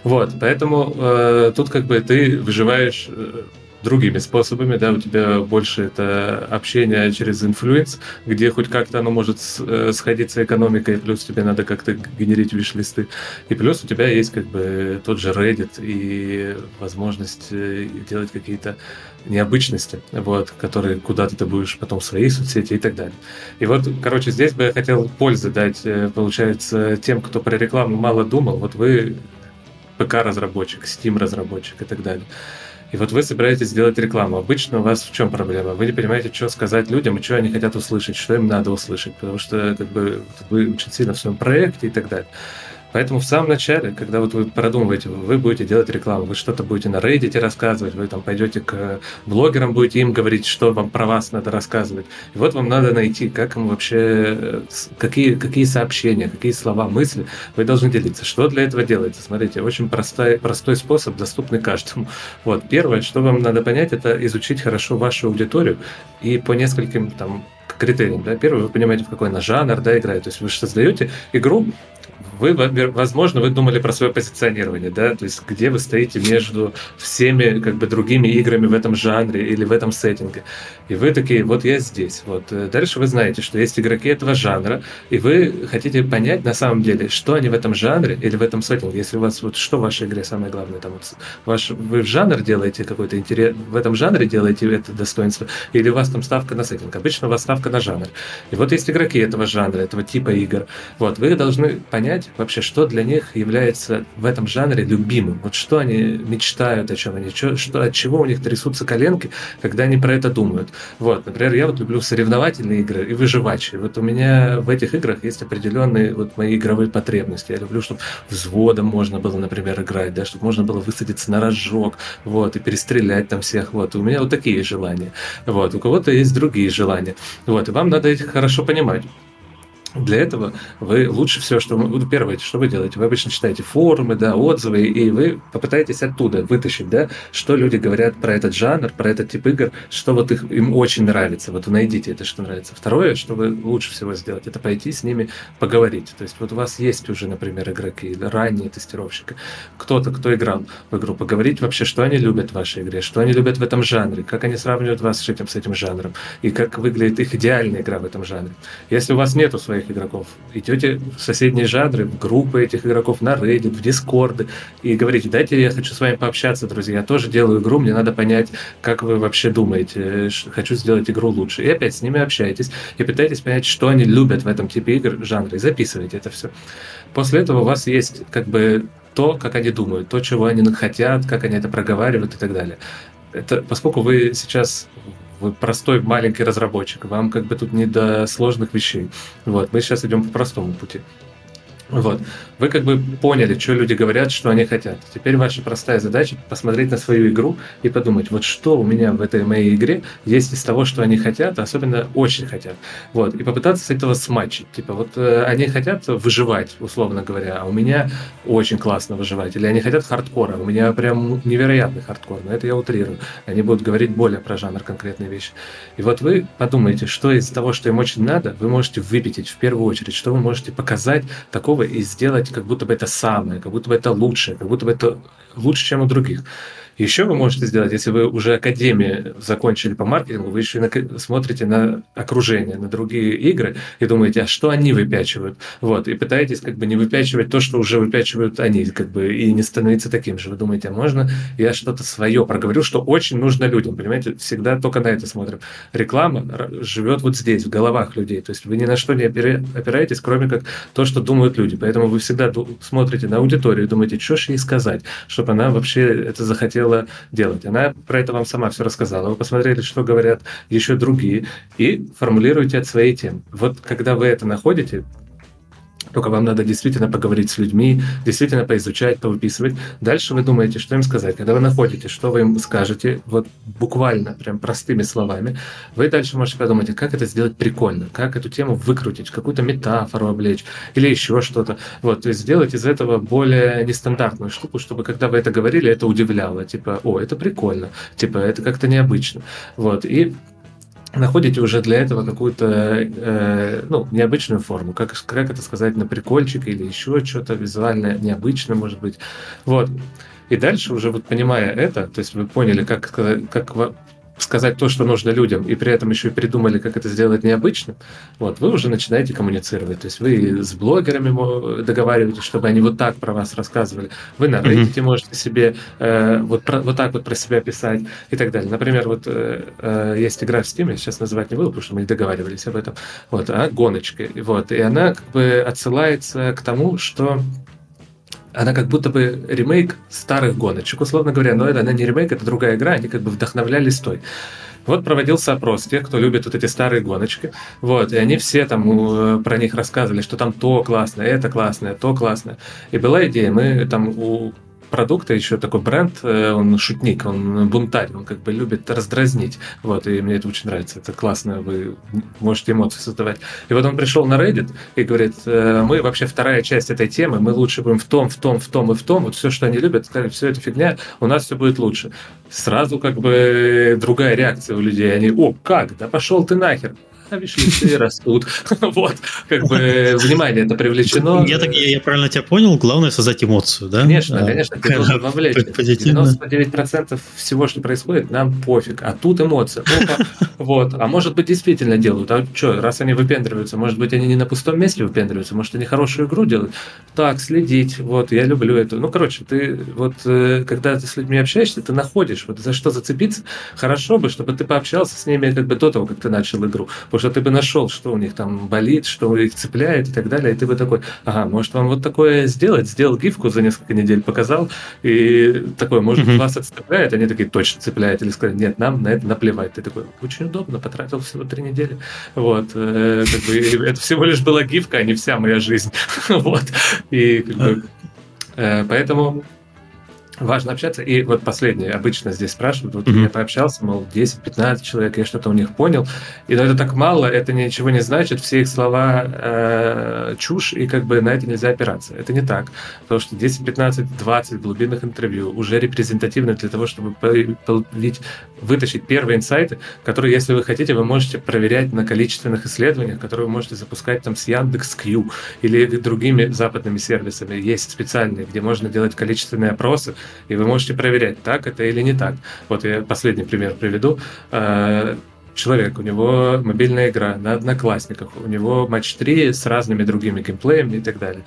Вот, поэтому э, тут как бы ты выживаешь э, другими способами, да, у тебя больше это общение через инфлюенс, где хоть как-то оно может э, сходиться экономикой, плюс тебе надо как-то генерить wish-листы, и плюс у тебя есть как бы тот же Reddit и возможность делать какие-то необычности, вот, которые куда-то ты будешь потом в свои соцсети и так далее. И вот, короче, здесь бы я хотел пользы дать, э, получается, тем, кто про рекламу мало думал, вот вы ПК-разработчик, Steam-разработчик и так далее. И вот вы собираетесь сделать рекламу. Обычно у вас в чем проблема? Вы не понимаете, что сказать людям и что они хотят услышать, что им надо услышать, потому что как бы, вы очень сильно в своем проекте и так далее. Поэтому в самом начале, когда вот вы продумываете, вы будете делать рекламу, вы что-то будете на Reddit рассказывать, вы там пойдете к блогерам, будете им говорить, что вам про вас надо рассказывать. И вот вам надо найти, как им вообще, какие, какие сообщения, какие слова, мысли вы должны делиться. Что для этого делается? Смотрите, очень простой, простой способ, доступный каждому. Вот, первое, что вам надо понять, это изучить хорошо вашу аудиторию и по нескольким там критериям. Да? Первое, вы понимаете, в какой она жанр да, играет. То есть вы создаете игру, вы, возможно, вы думали про свое позиционирование, да, то есть где вы стоите между всеми как бы другими играми в этом жанре или в этом сеттинге. И вы такие, вот я здесь. Вот. Э, дальше вы знаете, что есть игроки этого жанра, и вы хотите понять на самом деле, что они в этом жанре или в этом сеттинге. Если у вас, вот что в вашей игре самое главное, там, вот, ваш, вы в жанр делаете какой-то интерес, в этом жанре делаете это достоинство, или у вас там ставка на сеттинг. Обычно у вас ставка на жанр. И вот есть игроки этого жанра, этого типа игр. Вот, вы должны понять вообще, что для них является в этом жанре любимым. Вот что они мечтают, о чем они, что, от чего у них трясутся коленки, когда они про это думают. Вот, например, я вот люблю соревновательные игры и выживачие. Вот у меня в этих играх есть определенные вот мои игровые потребности. Я люблю, чтобы взводом можно было, например, играть, да, чтобы можно было высадиться на рожок, вот, и перестрелять там всех, вот. У меня вот такие желания. Вот, у кого-то есть другие желания. Вот, и вам надо их хорошо понимать. Для этого вы лучше всего, что вы, ну, первое, что вы делаете, вы обычно читаете форумы, да, отзывы, и вы попытаетесь оттуда вытащить, да, что люди говорят про этот жанр, про этот тип игр, что вот их, им очень нравится, вот найдите это, что нравится. Второе, что вы лучше всего сделать, это пойти с ними поговорить. То есть вот у вас есть уже, например, игроки, ранние тестировщики, кто-то, кто играл в игру, поговорить вообще, что они любят в вашей игре, что они любят в этом жанре, как они сравнивают вас с этим, с этим жанром, и как выглядит их идеальная игра в этом жанре. Если у вас нету своих этих игроков. Идете в соседние жанры, в группы этих игроков на Reddit, в Discord и говорите, дайте я хочу с вами пообщаться, друзья, я тоже делаю игру, мне надо понять, как вы вообще думаете, хочу сделать игру лучше. И опять с ними общаетесь и пытаетесь понять, что они любят в этом типе игр, жанре, и записываете это все. После этого у вас есть как бы то, как они думают, то, чего они хотят, как они это проговаривают и так далее. Это, поскольку вы сейчас вы простой маленький разработчик, вам как бы тут не до сложных вещей. Вот, мы сейчас идем по простому пути. Вот. Вы как бы поняли, что люди говорят, что они хотят. Теперь ваша простая задача посмотреть на свою игру и подумать, вот что у меня в этой моей игре есть из того, что они хотят, особенно очень хотят. Вот. И попытаться с этого смачить. Типа вот э, они хотят выживать, условно говоря, а у меня очень классно выживать. Или они хотят хардкора, у меня прям невероятный хардкор, но это я утрирую. Они будут говорить более про жанр конкретные вещи. И вот вы подумаете, что из того, что им очень надо, вы можете выпятить в первую очередь, что вы можете показать такого другого и сделать, как будто бы это самое, как будто бы это лучшее, как будто бы это лучше, чем у других. Еще вы можете сделать, если вы уже академию закончили по маркетингу, вы еще смотрите на окружение, на другие игры и думаете, а что они выпячивают? Вот, и пытаетесь как бы не выпячивать то, что уже выпячивают они, как бы, и не становиться таким же. Вы думаете, а можно я что-то свое проговорю, что очень нужно людям, понимаете? Всегда только на это смотрим. Реклама живет вот здесь, в головах людей. То есть вы ни на что не опираетесь, кроме как то, что думают люди. Поэтому вы всегда смотрите на аудиторию и думаете, что же ей сказать, чтобы она вообще это захотела хотела делать. Она про это вам сама все рассказала. Вы посмотрели, что говорят еще другие, и формулируете от своей темы. Вот когда вы это находите, только вам надо действительно поговорить с людьми, действительно поизучать, повыписывать. Дальше вы думаете, что им сказать. Когда вы находите, что вы им скажете, вот буквально, прям простыми словами, вы дальше можете подумать, как это сделать прикольно, как эту тему выкрутить, какую-то метафору облечь или еще что-то. Вот, то есть сделать из этого более нестандартную штуку, чтобы когда вы это говорили, это удивляло. Типа, о, это прикольно, типа, это как-то необычно. Вот, и находите уже для этого какую-то э, ну, необычную форму. Как, как это сказать, на прикольчик или еще что-то визуально необычное, может быть. Вот. И дальше уже вот понимая это, то есть вы поняли, как, как сказать то, что нужно людям, и при этом еще и придумали, как это сделать необычным, вот, вы уже начинаете коммуницировать. То есть вы с блогерами договариваетесь, чтобы они вот так про вас рассказывали. Вы на Reddit mm-hmm. можете себе э, вот, про, вот так вот про себя писать и так далее. Например, вот э, э, есть игра в Steam, я сейчас называть не буду, потому что мы не договаривались об этом, вот, а гоночка. Вот, и она как бы отсылается к тому, что она как будто бы ремейк старых гоночек, условно говоря, но это она не ремейк, это другая игра, они как бы вдохновлялись той. Вот проводился опрос тех, кто любит вот эти старые гоночки. Вот, и они все там э, про них рассказывали, что там то классное, это классное, то классное. И была идея, мы там у продукта еще такой бренд, э, он шутник, он бунтарь, он как бы любит раздразнить. Вот, и мне это очень нравится. Это классно, вы можете эмоции создавать. И вот он пришел на Reddit и говорит, «Э, мы вообще вторая часть этой темы, мы лучше будем в том, в том, в том и в том. Вот все, что они любят, сказали, все это фигня, у нас все будет лучше. Сразу как бы другая реакция у людей. Они, о, как, да пошел ты нахер а вишенцы растут. вот, как бы внимание это привлечено. Я, так, я, я правильно тебя понял, главное создать эмоцию, да? Конечно, а, конечно, ты должен вовлечь. 99% всего, что происходит, нам пофиг, а тут эмоция. Вот, а может быть действительно делают, а что, раз они выпендриваются, может быть они не на пустом месте выпендриваются, может они хорошую игру делают. Так, следить, вот, я люблю это. Ну, короче, ты вот, э, когда ты с людьми общаешься, ты находишь, вот за что зацепиться, хорошо бы, чтобы ты пообщался с ними как бы до того, как ты начал игру Потому что ты бы нашел, что у них там болит, что их цепляет и так далее, и ты бы такой, ага, может вам вот такое сделать? Сделал гифку за несколько недель, показал, и такой, может, mm-hmm. вас это цепляет? Они такие, точно цепляет. Или сказать, нет, нам на это наплевать. Ты такой, очень удобно, потратил всего три недели. Вот. Э, как бы, это всего лишь была гифка, а не вся моя жизнь. вот. И как бы, э, поэтому важно общаться. И вот последнее, обычно здесь спрашивают, вот mm-hmm. я пообщался, мол, 10-15 человек, я что-то у них понял. И это так мало, это ничего не значит, все их слова э, чушь, и как бы на это нельзя опираться. Это не так. Потому что 10, 15, 20 глубинных интервью уже репрезентативны для того, чтобы вытащить первые инсайты, которые, если вы хотите, вы можете проверять на количественных исследованиях, которые вы можете запускать там с Яндекс.Кью или другими западными сервисами. Есть специальные, где можно делать количественные опросы, и вы можете проверять, так это или не так. Вот я последний пример приведу э, человек, у него мобильная игра на одноклассниках, у него матч 3 с разными другими геймплеями и так далее.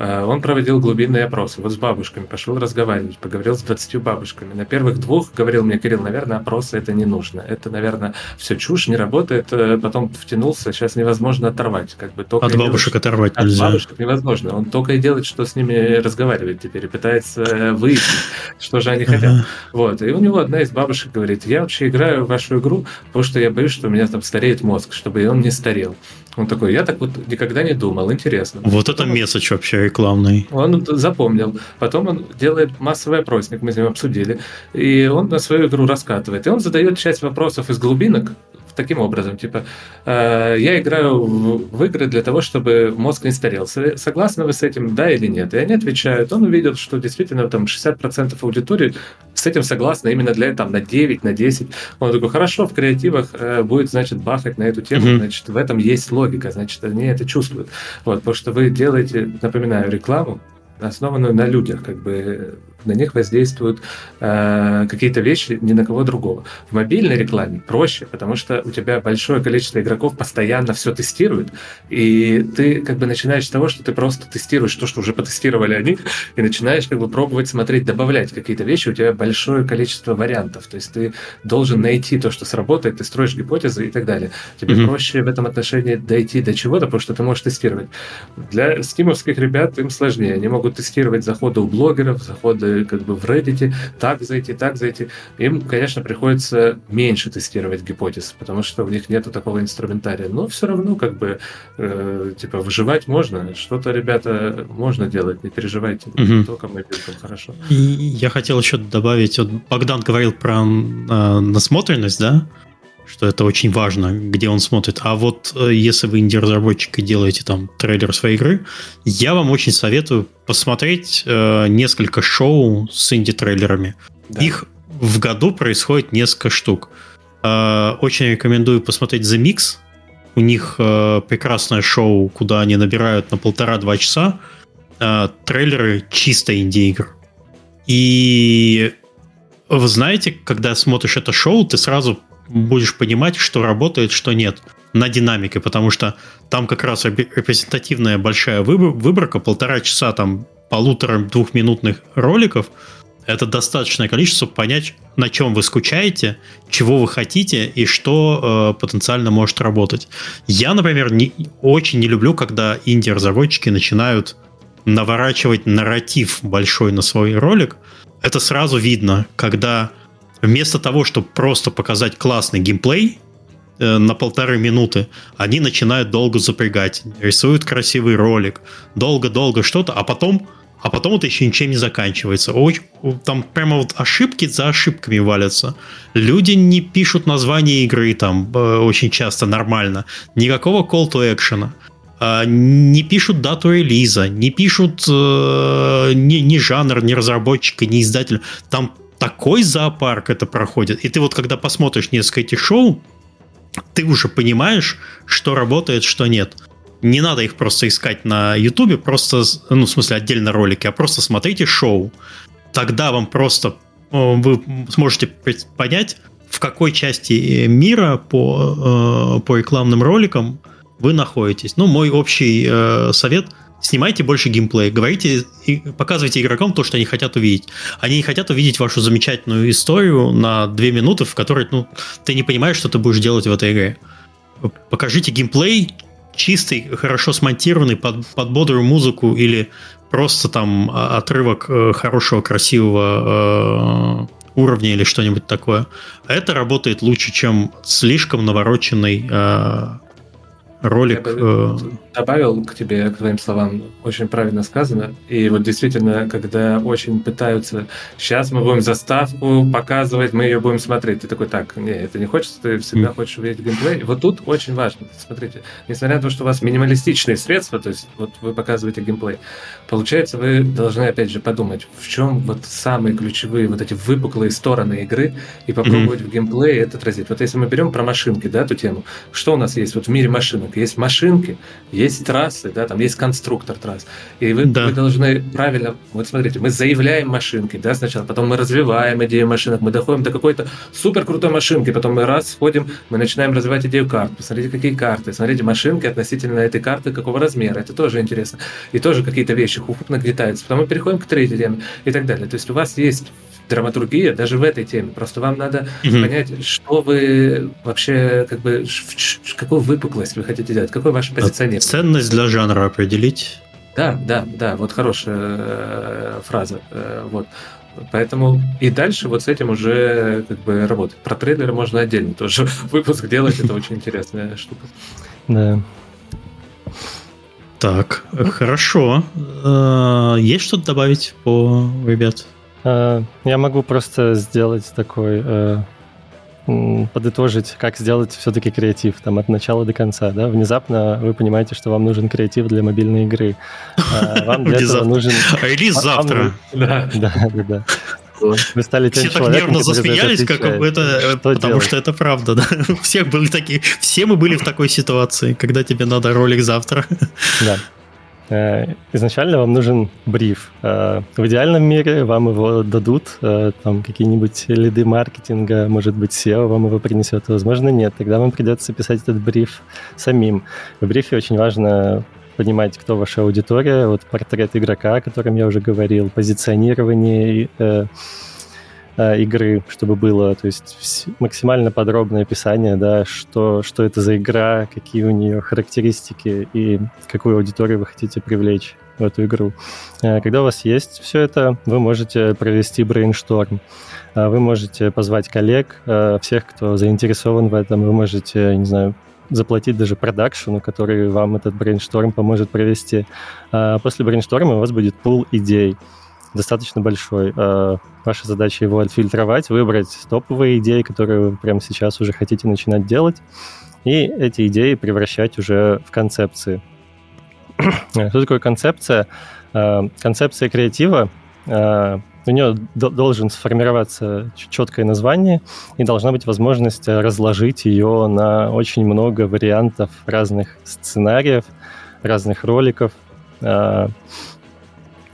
А, он проводил глубинные опросы. Вот с бабушками пошел разговаривать, поговорил с 20 бабушками. На первых двух говорил мне, Кирилл, наверное, опросы это не нужно. Это, наверное, все чушь, не работает. Э, потом втянулся, сейчас невозможно оторвать. Как бы только От бабушек делать, оторвать От нельзя. бабушек невозможно. Он только и делает, что с ними разговаривает теперь и пытается выяснить, что же они хотят. Вот. И у него одна из бабушек говорит, я вообще играю в вашу игру, потому что я боюсь, что у меня там стареет мозг, чтобы он не старел. Он такой, я так вот никогда не думал, интересно. Вот это месседж вообще рекламный. Он запомнил. Потом он делает массовый опросник, мы с ним обсудили. И он на свою игру раскатывает. И он задает часть вопросов из глубинок, таким образом, типа, э, я играю в, в игры для того, чтобы мозг не старел. Согласны вы с этим, да или нет? И они отвечают, он увидел, что действительно там 60% аудитории с этим согласны именно для там на 9, на 10. Он такой, хорошо, в креативах э, будет, значит, бахать на эту тему, mm-hmm. значит, в этом есть логика, значит, они это чувствуют. Вот, потому что вы делаете, напоминаю, рекламу, основанную на людях, как бы на них воздействуют э, какие-то вещи ни на кого другого. В мобильной рекламе проще, потому что у тебя большое количество игроков постоянно все тестирует, и ты как бы начинаешь с того, что ты просто тестируешь то, что уже потестировали они, и начинаешь как бы пробовать смотреть, добавлять какие-то вещи, у тебя большое количество вариантов, то есть ты должен найти то, что сработает, ты строишь гипотезы и так далее. Тебе mm-hmm. проще в этом отношении дойти до чего-то, потому что ты можешь тестировать. Для стимовских ребят им сложнее, они могут тестировать заходы у блогеров, заходы как бы в Reddit так зайти, так зайти. Им, конечно, приходится меньше тестировать гипотез, потому что у них нет такого инструментария. Но все равно как бы э, типа выживать можно. Что-то, ребята, можно делать, не переживайте. Угу. Только мобилкам хорошо. И я хотел еще добавить, вот Богдан говорил про э, насмотренность, да? Что это очень важно, где он смотрит. А вот э, если вы инди-разработчик и делаете там трейлер своей игры, я вам очень советую посмотреть э, несколько шоу с инди-трейлерами. Да. Их в году происходит несколько штук. Э, очень рекомендую посмотреть The Mix. У них э, прекрасное шоу, куда они набирают на полтора-два часа э, трейлеры чисто инди-игр. И вы знаете, когда смотришь это шоу, ты сразу будешь понимать, что работает, что нет на динамике, потому что там как раз репрезентативная большая выборка, полтора часа там полутора-двухминутных роликов, это достаточное количество понять, на чем вы скучаете, чего вы хотите и что э, потенциально может работать. Я, например, не, очень не люблю, когда инди-разработчики начинают наворачивать нарратив большой на свой ролик. Это сразу видно, когда вместо того, чтобы просто показать классный геймплей э, на полторы минуты, они начинают долго запрягать, рисуют красивый ролик, долго-долго что-то, а потом а потом это еще ничем не заканчивается. Очень, там прямо вот ошибки за ошибками валятся. Люди не пишут название игры там э, очень часто нормально. Никакого call to action. Э, не пишут дату релиза, не пишут э, ни, ни жанр, ни разработчика, ни издателя. Там такой зоопарк это проходит. И ты вот когда посмотришь несколько этих шоу, ты уже понимаешь, что работает, что нет. Не надо их просто искать на Ютубе, просто, ну, в смысле, отдельно ролики, а просто смотрите шоу. Тогда вам просто вы сможете понять, в какой части мира по, э, по рекламным роликам вы находитесь. Ну, мой общий э, совет – снимайте больше геймплея, говорите и показывайте игрокам то, что они хотят увидеть. Они не хотят увидеть вашу замечательную историю на две минуты, в которой ну, ты не понимаешь, что ты будешь делать в этой игре. Покажите геймплей чистый, хорошо смонтированный под, под бодрую музыку или просто там отрывок э, хорошего, красивого э, уровня или что-нибудь такое. Это работает лучше, чем слишком навороченный э, ролик. Я бы э, добавил к тебе, к твоим словам, очень правильно сказано. И вот действительно, когда очень пытаются, сейчас мы будем заставку показывать, мы ее будем смотреть. Ты такой, так, не, это не хочется, ты всегда хочешь увидеть геймплей. И вот тут очень важно, смотрите, несмотря на то, что у вас минималистичные средства, то есть вот вы показываете геймплей, получается, вы должны опять же подумать, в чем вот самые ключевые вот эти выпуклые стороны игры и попробовать mm-hmm. в геймплее это отразить. Вот если мы берем про машинки, да, эту тему, что у нас есть вот в мире машинок? Есть машинки, есть трассы, да, там есть конструктор трасс. И вы, да. вы должны правильно, вот смотрите, мы заявляем машинки, да, сначала, потом мы развиваем идею машинок, мы доходим до какой-то супер крутой машинки, потом мы раз входим, мы начинаем развивать идею карт. Посмотрите, какие карты, смотрите, машинки относительно этой карты какого размера, это тоже интересно. И тоже какие-то вещи хуп нагнетаются. Потом мы переходим к третьей теме и так далее. То есть у вас есть драматургия даже в этой теме. Просто вам надо mm понять, что вы вообще, как бы, какую выпуклость вы хотите делать, какой ваш позиционер. Ценность для жанра определить. Да, да, да, вот хорошая э, фраза. Э, вот. Поэтому и дальше вот с этим уже как бы работать. Про трейлеры можно отдельно тоже выпуск делать, это очень интересная штука. Да. Так, хорошо. Э, есть что-то добавить по ребят? Э, я могу просто сделать такой э, подытожить, как сделать все-таки креатив там от начала до конца, да? Внезапно вы понимаете, что вам нужен креатив для мобильной игры. А вам для этого нужен... Релиз завтра. Да, да, да. Вы стали Все так нервно засмеялись, как это, потому что это правда, да. Всех были такие, все мы были в такой ситуации, когда тебе надо ролик завтра. Да. Э, изначально вам нужен бриф. Э, в идеальном мире вам его дадут, э, там какие-нибудь лиды маркетинга, может быть, SEO вам его принесет, возможно, нет. Тогда вам придется писать этот бриф самим. В брифе очень важно понимать, кто ваша аудитория, вот портрет игрока, о котором я уже говорил, позиционирование, Э, игры, чтобы было, то есть максимально подробное описание, да, что, что это за игра, какие у нее характеристики и какую аудиторию вы хотите привлечь. в эту игру. Когда у вас есть все это, вы можете провести брейншторм. Вы можете позвать коллег, всех, кто заинтересован в этом. Вы можете, не знаю, заплатить даже продакшену, который вам этот брейншторм поможет провести. После брейншторма у вас будет пул идей достаточно большой. Ваша задача его отфильтровать, выбрать топовые идеи, которые вы прямо сейчас уже хотите начинать делать, и эти идеи превращать уже в концепции. Что такое концепция? Э, концепция креатива, э, у нее должен сформироваться четкое название, и должна быть возможность разложить ее на очень много вариантов разных сценариев, разных роликов, э,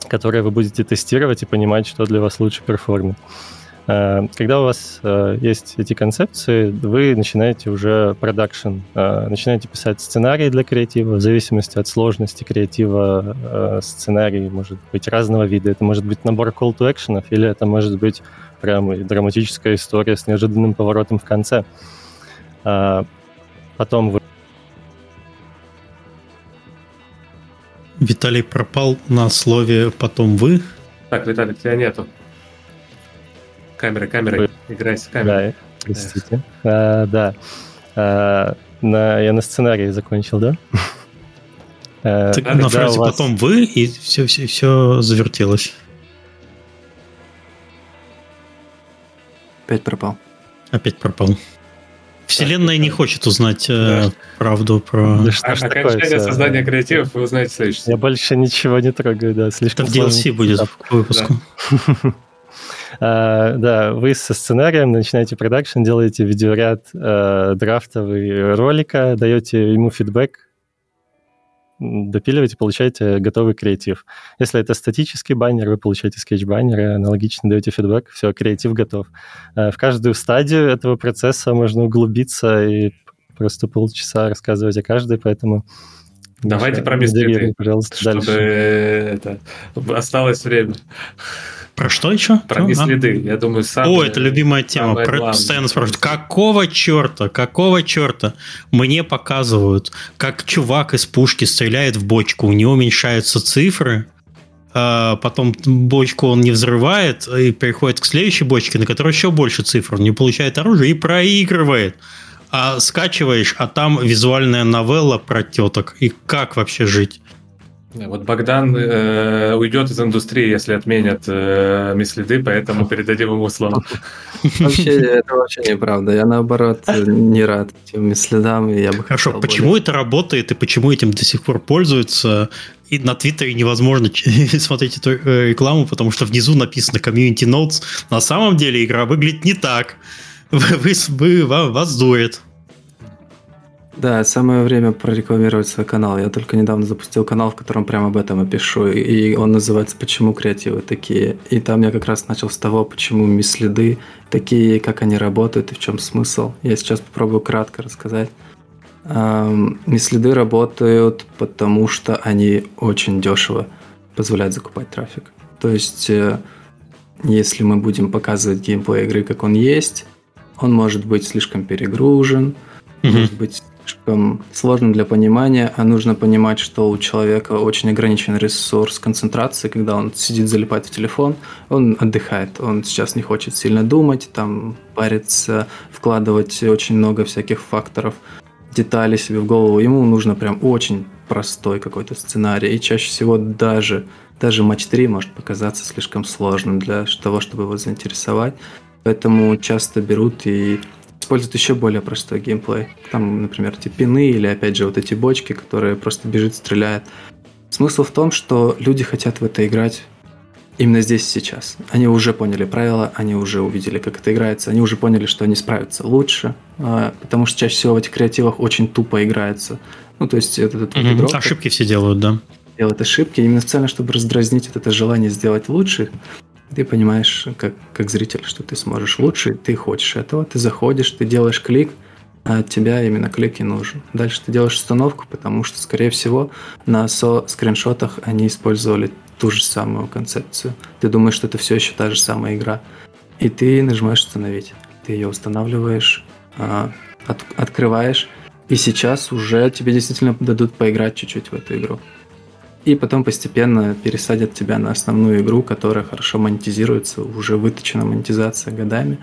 которые вы будете тестировать и понимать, что для вас лучше перформит. Э, когда у вас э, есть эти концепции, вы начинаете уже продакшн, э, начинаете писать сценарии для креатива, в зависимости от сложности креатива сценарий может быть разного вида. Это может быть набор call to action, или это может быть прям драматическая история с неожиданным поворотом в конце. Потом вы Виталий пропал на слове «потом вы». Так, Виталий, тебя нету. Камера, камера, играй с камерой. Да, простите. А, да. А, на, я на сценарии закончил, да? А, так на фразе вас... потом вы, и все, все, все завертелось. Опять пропал. Опять пропал. Вселенная не хочет узнать э, правду про... Да что а, окончание создания креативов вы узнаете следующее. Я больше ничего не трогаю, да, слишком Это в DLC будет к выпуску. Да. Э, да, вы со сценарием начинаете продакшн, делаете видеоряд э, драфтовый ролика, даете ему фидбэк, допиливаете, получаете готовый креатив. Если это статический баннер, вы получаете скетч-баннер, аналогично даете фидбэк, все, креатив готов. Uh, в каждую стадию этого процесса можно углубиться и просто полчаса рассказывать о каждой, поэтому Давайте про мистерии, пожалуйста, чтобы дальше. это осталось время. Про что еще? Про что? следы. Я думаю, самое, О, это любимая тема. Про это постоянно спрашивают. Какого черта? Какого черта? Мне показывают, как чувак из пушки стреляет в бочку, у него уменьшаются цифры, а потом бочку он не взрывает и переходит к следующей бочке, на которой еще больше цифр. Он не получает оружие и проигрывает. А скачиваешь, а там визуальная новелла про теток. И как вообще жить? Вот Богдан э, уйдет из индустрии, если отменят э, мислиды, поэтому передадим ему слово. Вообще, это вообще неправда. Я, наоборот, не рад этим мислидам. И я бы Хорошо, почему более... это работает и почему этим до сих пор пользуются? И на Твиттере невозможно смотреть эту э, рекламу, потому что внизу написано Community Notes. На самом деле игра выглядит не так. Вы, вы, вы, вас дует. Да, самое время прорекламировать свой канал. Я только недавно запустил канал, в котором прямо об этом и пишу. И он называется «Почему креативы такие?». И там я как раз начал с того, почему мисс-следы такие, как они работают и в чем смысл. Я сейчас попробую кратко рассказать. Мисс-следы работают, потому что они очень дешево позволяют закупать трафик. То есть, э, если мы будем показывать геймплей игры, как он есть, он может быть слишком перегружен, mm-hmm. может быть слишком сложным для понимания, а нужно понимать, что у человека очень ограничен ресурс концентрации, когда он сидит, залипает в телефон, он отдыхает, он сейчас не хочет сильно думать, там париться, вкладывать очень много всяких факторов, деталей себе в голову. Ему нужно прям очень простой какой-то сценарий, и чаще всего даже даже матч 3 может показаться слишком сложным для того, чтобы его заинтересовать. Поэтому часто берут и используют еще более простой геймплей. Там, например, эти пины или, опять же, вот эти бочки, которые просто бежит, стреляет. Смысл в том, что люди хотят в это играть именно здесь и сейчас. Они уже поняли правила, они уже увидели, как это играется, они уже поняли, что они справятся лучше, а, потому что чаще всего в этих креативах очень тупо играется. Ну, то есть этот, угу. игрок... Ошибки все делают, да. Делают ошибки, именно специально, чтобы раздразнить вот это желание сделать лучше, ты понимаешь, как, как зритель, что ты сможешь лучше, ты хочешь этого, ты заходишь, ты делаешь клик, а от тебя именно клик и нужен. Дальше ты делаешь установку, потому что, скорее всего, на со скриншотах они использовали ту же самую концепцию. Ты думаешь, что это все еще та же самая игра. И ты нажимаешь установить. Ты ее устанавливаешь, а, от, открываешь, и сейчас уже тебе действительно дадут поиграть чуть-чуть в эту игру. И потом постепенно пересадят тебя на основную игру, которая хорошо монетизируется, уже выточена монетизация годами,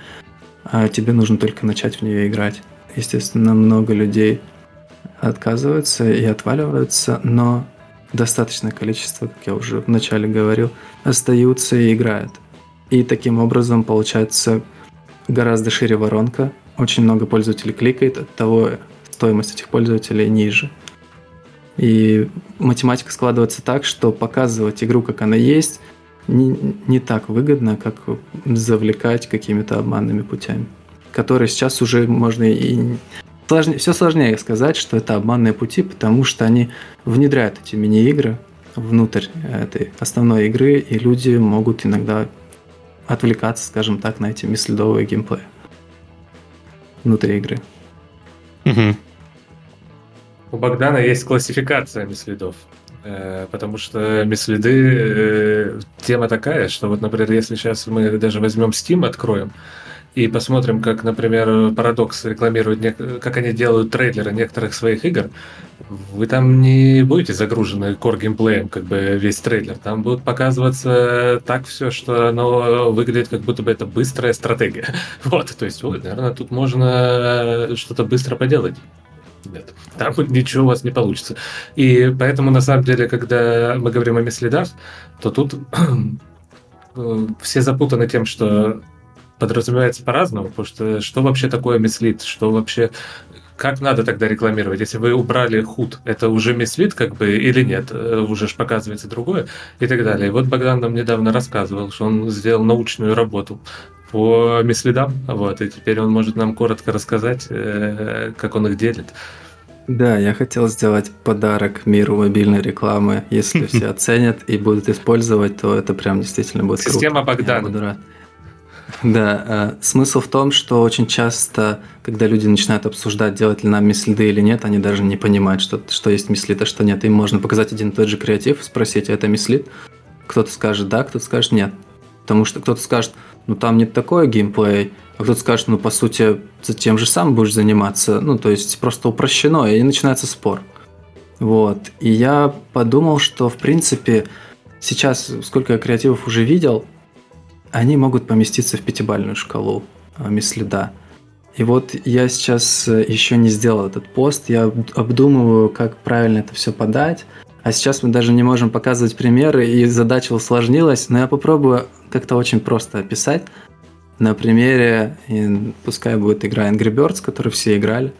а тебе нужно только начать в нее играть. Естественно, много людей отказываются и отваливаются, но достаточное количество, как я уже вначале говорил, остаются и играют. И таким образом получается гораздо шире воронка, очень много пользователей кликает, от того стоимость этих пользователей ниже. И математика складывается так, что показывать игру, как она есть, не, не так выгодно, как завлекать какими-то обманными путями, которые сейчас уже можно и сложнее, все сложнее сказать, что это обманные пути, потому что они внедряют эти мини-игры внутрь этой основной игры, и люди могут иногда отвлекаться, скажем так, на эти миследовые геймплеи внутри игры. Угу. У Богдана есть классификация мислидов. Э, потому что мислиды э, тема такая, что вот, например, если сейчас мы даже возьмем Steam, откроем, и посмотрим, как, например, Paradox рекламирует, как они делают трейлеры некоторых своих игр, вы там не будете загружены core геймплеем, как бы весь трейлер. Там будут показываться так все, что оно выглядит, как будто бы это быстрая стратегия. Вот, то есть, ой, наверное, тут можно что-то быстро поделать. Нет, там ничего у вас не получится. И поэтому, на самом деле, когда мы говорим о мислидах, то тут э, все запутаны тем, что подразумевается по-разному, потому что что вообще такое мислит, что вообще как надо тогда рекламировать? Если вы убрали худ, это уже мислит как бы или нет? Э, уже ж показывается другое и так далее. И вот Богдан нам недавно рассказывал, что он сделал научную работу по мислидам, вот, и теперь он может нам коротко рассказать, э, как он их делит. Да, я хотел сделать подарок миру мобильной рекламы. Если все оценят и будут использовать, то это прям действительно будет Система круто. Богдана. Буду рад. Да, э, смысл в том, что очень часто, когда люди начинают обсуждать, делать ли нам мислиды или нет, они даже не понимают, что, что есть мислит, а что нет. Им можно показать один и тот же креатив, спросить, а это мислит? Кто-то скажет да, кто-то скажет нет. Потому что кто-то скажет, ну там нет такой геймплей, а кто-то скажет, ну по сути, тем же самым будешь заниматься. Ну, то есть просто упрощено, и начинается спор. Вот. И я подумал, что в принципе сейчас, сколько я креативов уже видел, они могут поместиться в пятибальную шкалу а, мислида. И вот я сейчас э, еще не сделал этот пост, я обдумываю, как правильно это все подать. А сейчас мы даже не можем показывать примеры, и задача усложнилась, но я попробую как-то очень просто описать. На примере, пускай будет игра Angry Birds, которую все играли.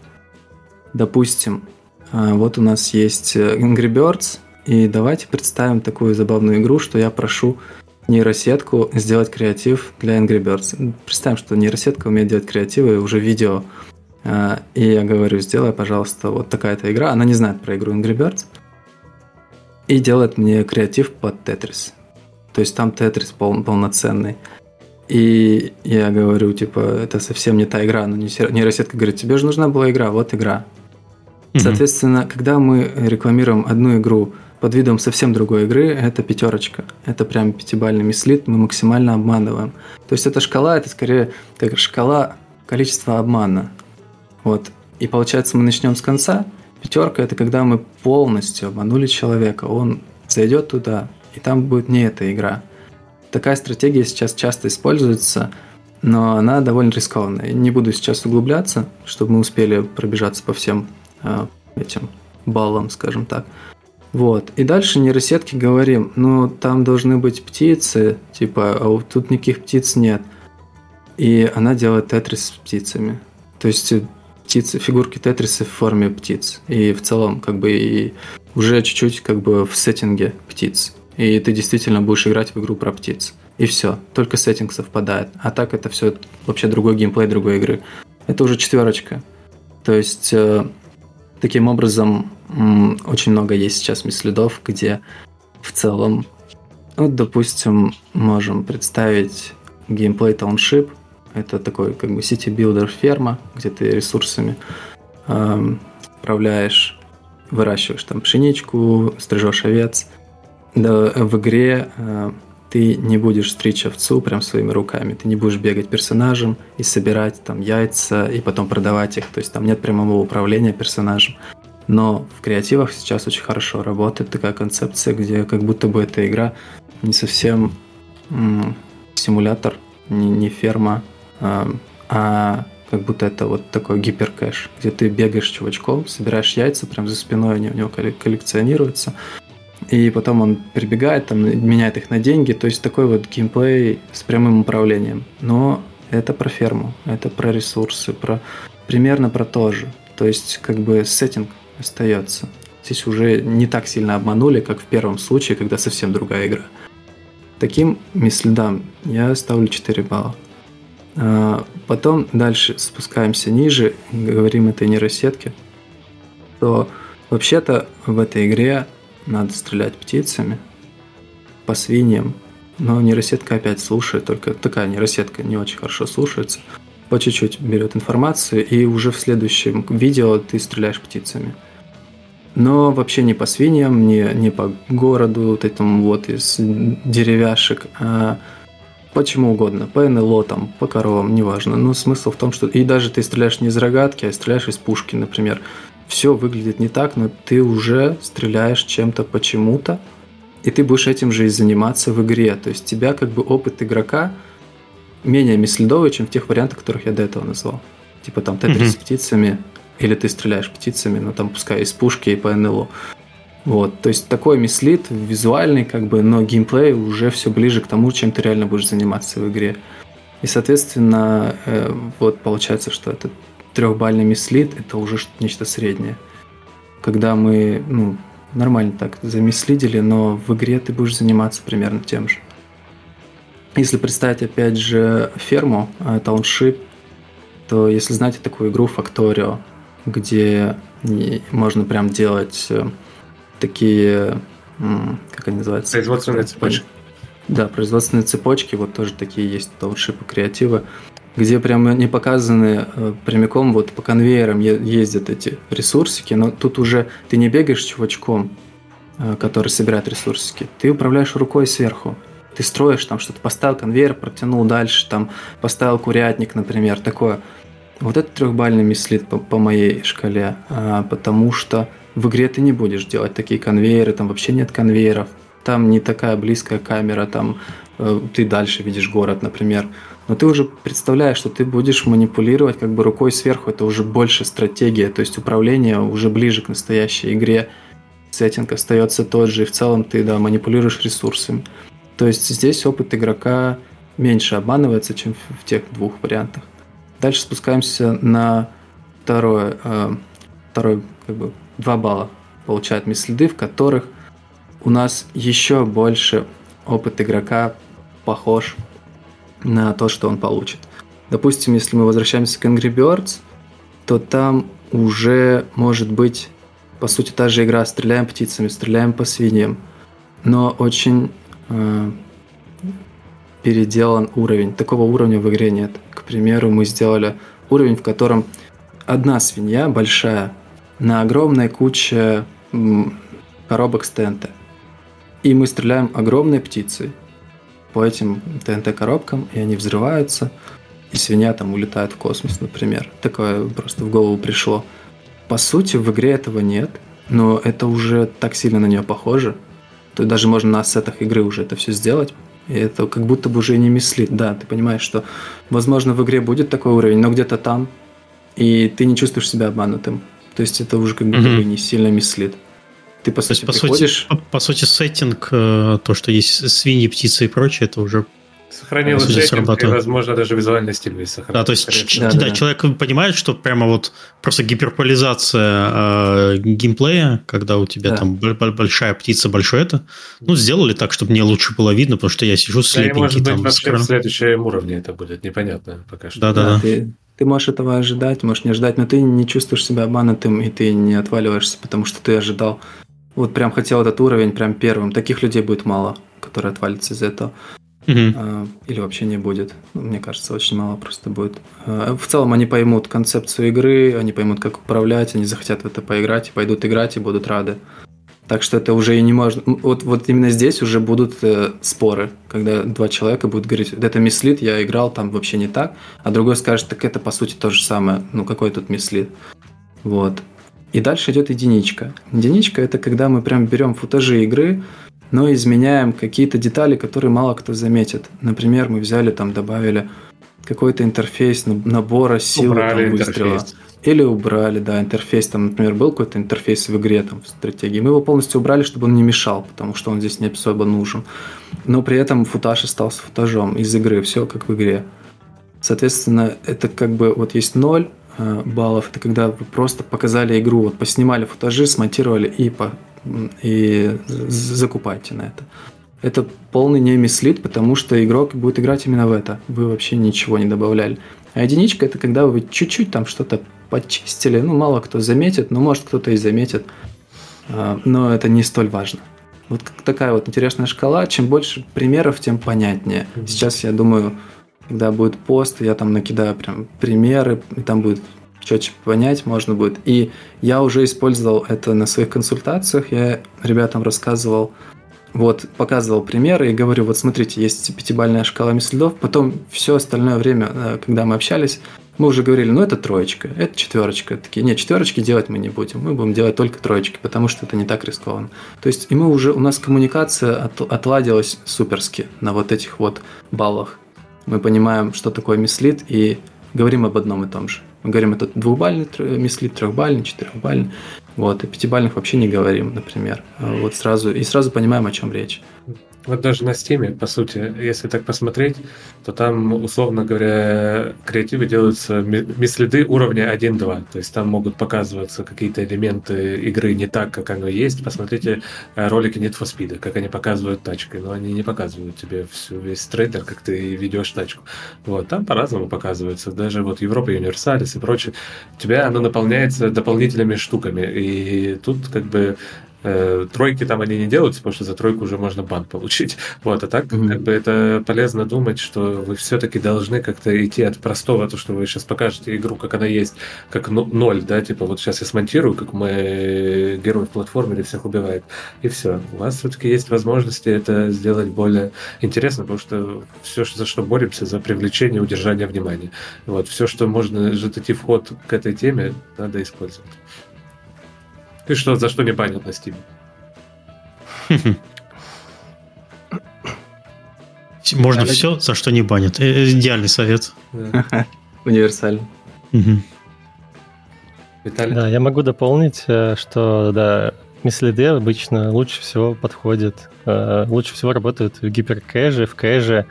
Допустим, а, вот у нас есть э, Angry Birds, и давайте представим такую забавную игру, что я прошу нейросетку сделать креатив для Angry Birds. Представим, что нейросетка умеет делать креативы, уже видео. А, и я говорю, сделай, пожалуйста, вот такая-то игра. Она не знает про игру Angry Birds. И делает мне креатив под Tetris. То есть там Tetris пол- полноценный. И я говорю, типа, это совсем не та игра. Но нейросетка говорит, тебе же нужна была игра, вот игра. Mm-hmm. Соответственно, когда мы рекламируем одну игру под видом совсем другой игры, это пятерочка. Это прям пятибальный мислит, мы максимально обманываем. То есть эта шкала, это скорее как шкала количества обмана. Вот. И получается, мы начнем с конца. Пятерка – это когда мы полностью обманули человека. Он зайдет туда, и там будет не эта игра. Такая стратегия сейчас часто используется, но она довольно рискованная. Не буду сейчас углубляться, чтобы мы успели пробежаться по всем э, этим баллам, скажем так. Вот. И дальше нейросетки говорим, ну там должны быть птицы, типа, а тут никаких птиц нет. И она делает тетрис с птицами. То есть э, птицы, фигурки тетриса в форме птиц. И в целом, как бы, и уже чуть-чуть как бы в сеттинге птиц. И ты действительно будешь играть в игру про птиц. И все. Только сеттинг совпадает. А так это все вообще другой геймплей другой игры. Это уже четверочка. То есть э, таким образом очень много есть сейчас мислидов, где в целом, вот, допустим, можем представить геймплей Township. Это такой как бы city-builder ферма, где ты ресурсами э, управляешь, выращиваешь там пшеничку, стрижешь овец. Да, в игре э, ты не будешь стричь овцу прям своими руками, ты не будешь бегать персонажем и собирать там яйца и потом продавать их. То есть там нет прямого управления персонажем. Но в креативах сейчас очень хорошо работает такая концепция, где как будто бы эта игра не совсем м- симулятор, не, не ферма, а, как будто это вот такой гиперкэш, где ты бегаешь чувачком, собираешь яйца, прям за спиной они у него коллекционируются, и потом он прибегает, там, меняет их на деньги, то есть такой вот геймплей с прямым управлением. Но это про ферму, это про ресурсы, про примерно про то же. То есть как бы сеттинг остается. Здесь уже не так сильно обманули, как в первом случае, когда совсем другая игра. Таким следам я ставлю 4 балла. А, потом дальше спускаемся ниже, говорим этой нейросетке, то вообще-то в этой игре надо стрелять птицами по свиньям, но нейросетка опять слушает, только такая нейросетка не очень хорошо слушается. По чуть-чуть берет информацию, и уже в следующем видео ты стреляешь птицами. Но вообще не по свиньям, не, не по городу, вот этому вот из деревяшек, а почему угодно, по НЛО, там, по коровам, неважно. Но смысл в том, что и даже ты стреляешь не из рогатки, а стреляешь из пушки, например. Все выглядит не так, но ты уже стреляешь чем-то почему-то, и ты будешь этим же и заниматься в игре. То есть тебя как бы опыт игрока менее миследовый, чем в тех вариантах, которых я до этого назвал. Типа там тетрис mm-hmm. с птицами, или ты стреляешь птицами, но там пускай из пушки и по НЛО. Вот, то есть такой мислит, визуальный, как бы, но геймплей уже все ближе к тому, чем ты реально будешь заниматься в игре. И, соответственно, э, вот получается, что этот трехбальный мислит это уже нечто среднее. Когда мы, ну, нормально так замислидили, но в игре ты будешь заниматься примерно тем же. Если представить опять же ферму, тауншип, то если знаете такую игру Factorio, где можно прям делать э, такие, как они называются? Производственные цепочки. Да, производственные цепочки, вот тоже такие есть тауншипы креативы, где прям не показаны э, прямиком вот по конвейерам ездят эти ресурсики, но тут уже ты не бегаешь чувачком, э, который собирает ресурсики, ты управляешь рукой сверху. Ты строишь там что-то, поставил конвейер, протянул дальше, там поставил курятник, например, такое. Вот это трехбальный мислит по, по моей шкале, а, потому что в игре ты не будешь делать такие конвейеры, там вообще нет конвейеров, там не такая близкая камера, там э, ты дальше видишь город, например. Но ты уже представляешь, что ты будешь манипулировать как бы рукой сверху, это уже больше стратегия, то есть управление уже ближе к настоящей игре. Сеттинг остается тот же, и в целом ты, да, манипулируешь ресурсами. То есть здесь опыт игрока меньше обманывается, чем в тех двух вариантах. Дальше спускаемся на второе, э, второй, как бы, два балла получает следы, в которых у нас еще больше опыт игрока похож на то, что он получит. Допустим, если мы возвращаемся к Angry Birds, то там уже может быть, по сути, та же игра «Стреляем птицами», «Стреляем по свиньям», но очень э, переделан уровень. Такого уровня в игре нет. К примеру, мы сделали уровень, в котором одна свинья большая на огромной куче коробок с ТНТ. И мы стреляем огромной птицей по этим ТНТ-коробкам, и они взрываются, и свинья там улетает в космос, например. Такое просто в голову пришло. По сути, в игре этого нет, но это уже так сильно на нее похоже. То даже можно на ассетах игры уже это все сделать. И это как будто бы уже не мислит. Да, ты понимаешь, что, возможно, в игре будет такой уровень, но где-то там, и ты не чувствуешь себя обманутым. То есть это уже как будто бы не сильно мислит. Ты, по сути, по приходишь... Сути, по, по сути, сеттинг, э, то, что есть свиньи, птицы и прочее, это уже Сохранил сеттинг и, возможно, даже визуальный стиль весь сохранил. Да, то есть да, да, да, человек понимает, что прямо вот просто гиперполизация э, геймплея, когда у тебя да. там большая птица, большое это, ну, сделали так, чтобы мне лучше было видно, потому что я сижу слепенький. Да, и, может быть, там, в следующем уровне это будет непонятно пока что. Да-да-да. Ты, ты можешь этого ожидать, можешь не ожидать, но ты не чувствуешь себя обманутым, и ты не отваливаешься, потому что ты ожидал вот прям хотел этот уровень прям первым. Таких людей будет мало, которые отвалятся из этого. Угу. Или вообще не будет. Ну, мне кажется, очень мало просто будет. А, в целом они поймут концепцию игры, они поймут, как управлять, они захотят в это поиграть, и пойдут играть и будут рады. Так что это уже и не можно. Вот, вот именно здесь уже будут э, споры, когда два человека будут говорить, это мислит, я играл там вообще не так, а другой скажет, так это по сути то же самое. Ну какой тут мислит? Вот. И дальше идет единичка. Единичка – это когда мы прям берем футажи игры, но изменяем какие-то детали, которые мало кто заметит. Например, мы взяли там, добавили какой-то интерфейс набора силы там, выстрела. Интерфейс. Или убрали, да, интерфейс, там, например, был какой-то интерфейс в игре, там, в стратегии. Мы его полностью убрали, чтобы он не мешал, потому что он здесь не особо нужен. Но при этом футаж остался футажом из игры, все как в игре. Соответственно, это как бы вот есть ноль э, баллов, это когда вы просто показали игру, вот поснимали футажи, смонтировали и, по, и закупаете на это. Это полный не мислит, потому что игрок будет играть именно в это. Вы вообще ничего не добавляли. А единичка это когда вы чуть-чуть там что-то почистили, ну, мало кто заметит, но может кто-то и заметит, а, но это не столь важно. Вот такая вот интересная шкала. Чем больше примеров, тем понятнее. Сейчас, я думаю, когда будет пост, я там накидаю прям примеры, и там будет четче понять можно будет. И я уже использовал это на своих консультациях. Я ребятам рассказывал, вот, показывал примеры и говорю, вот смотрите, есть пятибальная шкала следов, потом все остальное время, э, когда мы общались, мы уже говорили, ну это троечка, это четверочка. Такие, нет, четверочки делать мы не будем, мы будем делать только троечки, потому что это не так рискованно. То есть и мы уже, у нас коммуникация от, отладилась суперски на вот этих вот баллах. Мы понимаем, что такое мислит и говорим об одном и том же. Мы говорим, это двухбальный мислит, трехбальный, четырехбальный. Вот, и пятибальных вообще не говорим, например. А вот сразу, и сразу понимаем, о чем речь. Вот даже на стиме, по сути, если так посмотреть, то там, условно говоря, креативы делаются мислиды уровня 1-2. То есть там могут показываться какие-то элементы игры не так, как оно есть. Посмотрите э, ролики Need for Speed, как они показывают тачкой. Но они не показывают тебе всю, весь трейдер, как ты ведешь тачку. Вот, там по-разному показывается. Даже вот Европа Универсалис и прочее. У тебя оно наполняется дополнительными штуками. И тут как бы Э, тройки там они не делаются, потому что за тройку уже можно бан получить. Вот, а так mm-hmm. как бы это полезно думать, что вы все-таки должны как-то идти от простого, то, что вы сейчас покажете игру, как она есть, как ноль, да, типа вот сейчас я смонтирую, как мы герой в платформере всех убивает, и все. У вас все-таки есть возможности это сделать более интересно, потому что все, за что боремся, за привлечение, удержание внимания. Вот, все, что можно GTT вход к этой теме, надо использовать. Ты что, за что не банят на Steam? Можно все, за что не банят. Э, идеальный совет. Универсальный. Виталий? Да, я могу дополнить, э, что да, мислиды обычно лучше всего подходят, э, лучше всего работают в гиперкэже, в кэже,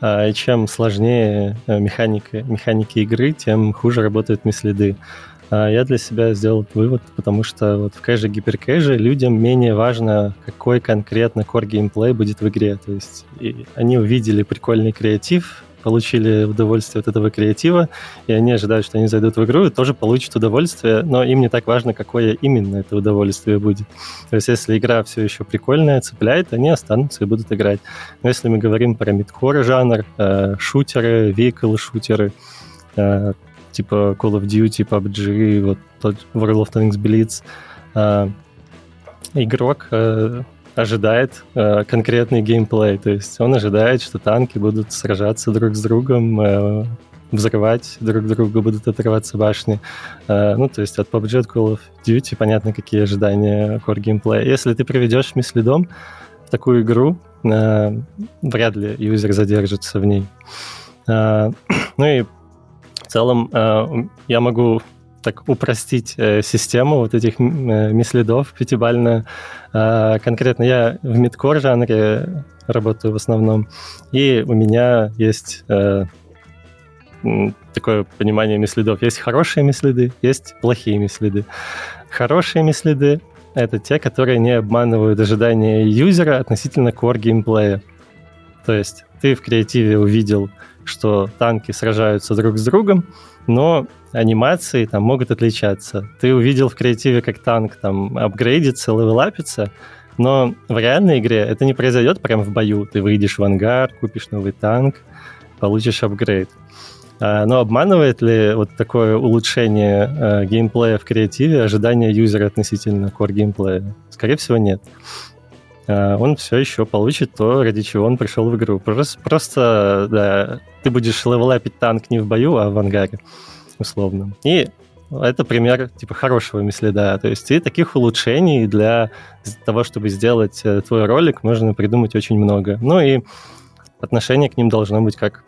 и чем сложнее механика, механики игры, тем хуже работают мислиды. А, я для себя сделал вывод, потому что вот в кэже гиперкэже людям менее важно, какой конкретно core геймплей будет в игре. То есть они увидели прикольный креатив, получили удовольствие от этого креатива, и они ожидают, что они зайдут в игру и тоже получат удовольствие, но им не так важно, какое именно это удовольствие будет. То есть если игра все еще прикольная, цепляет, они останутся и будут играть. Но если мы говорим про мидкор жанр, э, шутеры, vehicle-шутеры, э, типа Call of Duty, PUBG, вот World of Tanks Blitz, э, игрок э, ожидает э, конкретный геймплей, то есть он ожидает, что танки будут сражаться друг с другом, э, взрывать друг друга, будут отрываться башни. Э, ну, то есть от PUBG, от Call of Duty понятно, какие ожидания core геймплея. Если ты приведешь мислидом в такую игру, э, вряд ли юзер задержится в ней. Э, ну и целом э, я могу так упростить э, систему вот этих э, мислидов пятибально. Э, конкретно я в мидкор жанре работаю в основном, и у меня есть э, такое понимание мислидов. Есть хорошие мислиды, есть плохие мислиды. Хорошие мислиды — это те, которые не обманывают ожидания юзера относительно core геймплея. То есть ты в креативе увидел что танки сражаются друг с другом, но анимации там могут отличаться. Ты увидел в креативе, как танк там апгрейдится, левелапится, но в реальной игре это не произойдет прямо в бою. Ты выйдешь в ангар, купишь новый танк, получишь апгрейд. А, но обманывает ли вот такое улучшение э, геймплея в креативе ожидания юзера относительно core геймплея? Скорее всего, нет. Э, он все еще получит то, ради чего он пришел в игру. Просто, просто да, ты будешь левелапить танк не в бою, а в ангаре, условно. И это пример типа хорошего миследа. То есть и таких улучшений для того, чтобы сделать э, твой ролик, можно придумать очень много. Ну и отношение к ним должно быть как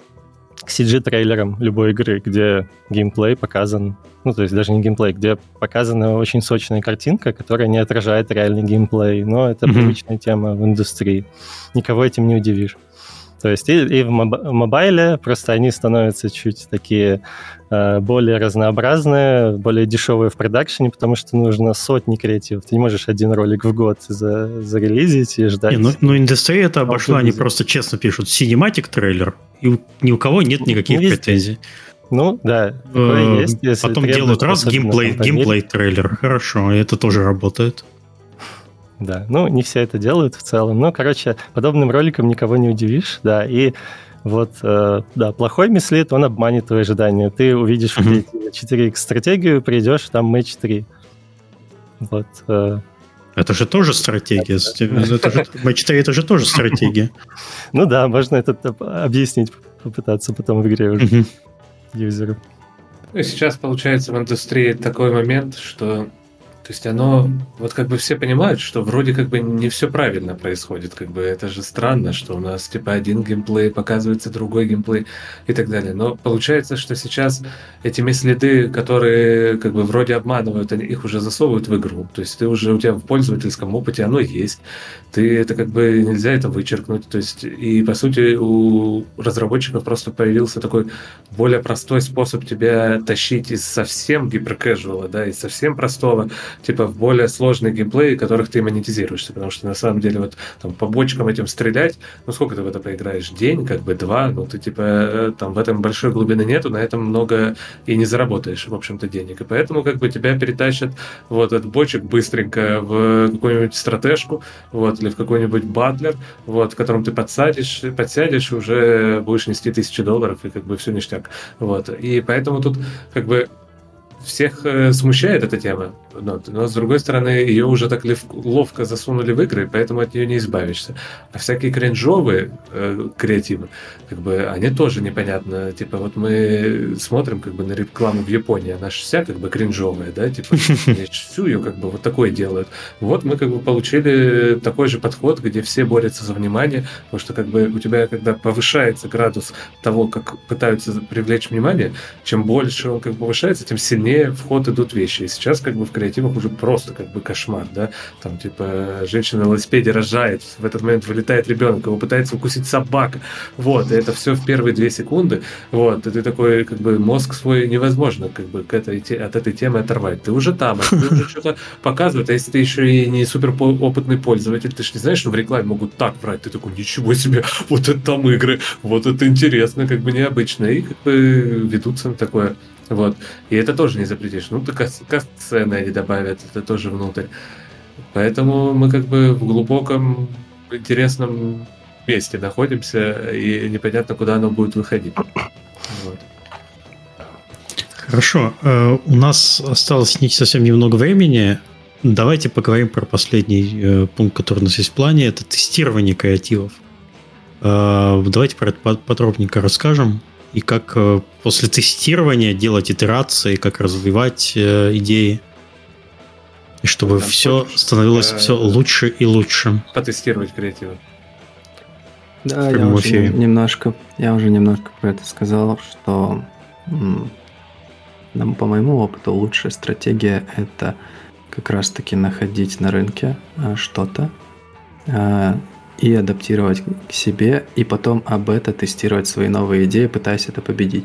к CG-трейлерам любой игры, где геймплей показан, ну, то есть даже не геймплей, где показана очень сочная картинка, которая не отражает реальный геймплей, но это mm-hmm. привычная тема в индустрии. Никого этим не удивишь. То есть и, и в мобайле просто они становятся чуть такие более разнообразные, более дешевые в продакшене, потому что нужно сотни креативов. Ты не можешь один ролик в год за, зарелизить и ждать. Не, ну, ну, индустрия это обошла, они просто честно пишут cinematic трейлер, и ни у кого нет никаких Везде. претензий. Ну, да, такое есть. Потом делают раз геймплей, геймплей трейлер. Хорошо, это тоже работает. Да, ну, не все это делают в целом. Но, короче, подобным роликом никого не удивишь, да, и вот, э, да, плохой мислит, он обманет твои ожидания. Ты увидишь mm-hmm. 4x стратегию, придешь, там матч 3. Вот. Э, это же тоже стратегия. Это же, матч 3 это же тоже стратегия. Ну да, можно это объяснить, попытаться потом в игре уже юзеру. Ну сейчас получается в индустрии такой момент, что то есть оно, вот как бы все понимают, что вроде как бы не все правильно происходит, как бы это же странно, что у нас типа один геймплей показывается, другой геймплей и так далее. Но получается, что сейчас этими следы, которые как бы вроде обманывают, они их уже засовывают в игру. То есть ты уже у тебя в пользовательском опыте оно есть. Ты это как бы нельзя это вычеркнуть. То есть и по сути у разработчиков просто появился такой более простой способ тебя тащить из совсем гиперкэжуала, да, из совсем простого типа в более сложные геймплеи, которых ты монетизируешься, потому что на самом деле вот там по бочкам этим стрелять, ну сколько ты в это поиграешь? День, как бы два, ну ты типа э, там в этом большой глубины нету, на этом много и не заработаешь, в общем-то, денег. И поэтому как бы тебя перетащат вот от бочек быстренько в какую-нибудь стратежку, вот, или в какой-нибудь батлер, вот, в котором ты подсадишь, подсядешь, уже будешь нести тысячи долларов, и как бы все ништяк. Вот. И поэтому тут как бы всех э, смущает эта тема, но, но с другой стороны, ее уже так ловко засунули в игры, поэтому от нее не избавишься. А всякие кринжовые э, креативы, как бы, они тоже непонятно. Типа, вот мы смотрим как бы на рекламу в Японии, она же вся как бы кринжовая, да, типа, всю ее как бы вот такое делают. Вот мы как бы получили такой же подход, где все борются за внимание, потому что как бы у тебя, когда повышается градус того, как пытаются привлечь внимание, чем больше он как бы повышается, тем сильнее в ход идут вещи. И сейчас как бы в креативах уже просто как бы кошмар, да, там типа женщина на велосипеде рожает, в этот момент вылетает ребенок, его пытается укусить собака, вот, и это все в первые две секунды, вот, и ты такой, как бы, мозг свой невозможно, как бы, к этой, от этой темы оторвать, ты уже там, а уже что-то показывает, а если ты еще и не супер опытный пользователь, ты же не знаешь, что в рекламе могут так брать, ты такой, ничего себе, вот это там игры, вот это интересно, как бы необычно, и как бы ведутся на такое вот. И это тоже не запретишь. Ну, так касцены они добавят, это тоже внутрь. Поэтому мы как бы в глубоком интересном месте находимся, и непонятно, куда оно будет выходить. Вот. Хорошо. Э, у нас осталось не совсем немного времени. Давайте поговорим про последний э, пункт, который у нас есть в плане. Это тестирование креативов. Э, давайте про это подробненько расскажем и как э, после тестирования делать итерации, как развивать э, идеи. И чтобы Там все становилось э, все лучше и лучше. Потестировать креативы. Да, я уже эфире. немножко, я уже немножко про это сказал, что по моему опыту лучшая стратегия это как раз таки находить на рынке что-то, и адаптировать к себе, и потом об это тестировать свои новые идеи, пытаясь это победить.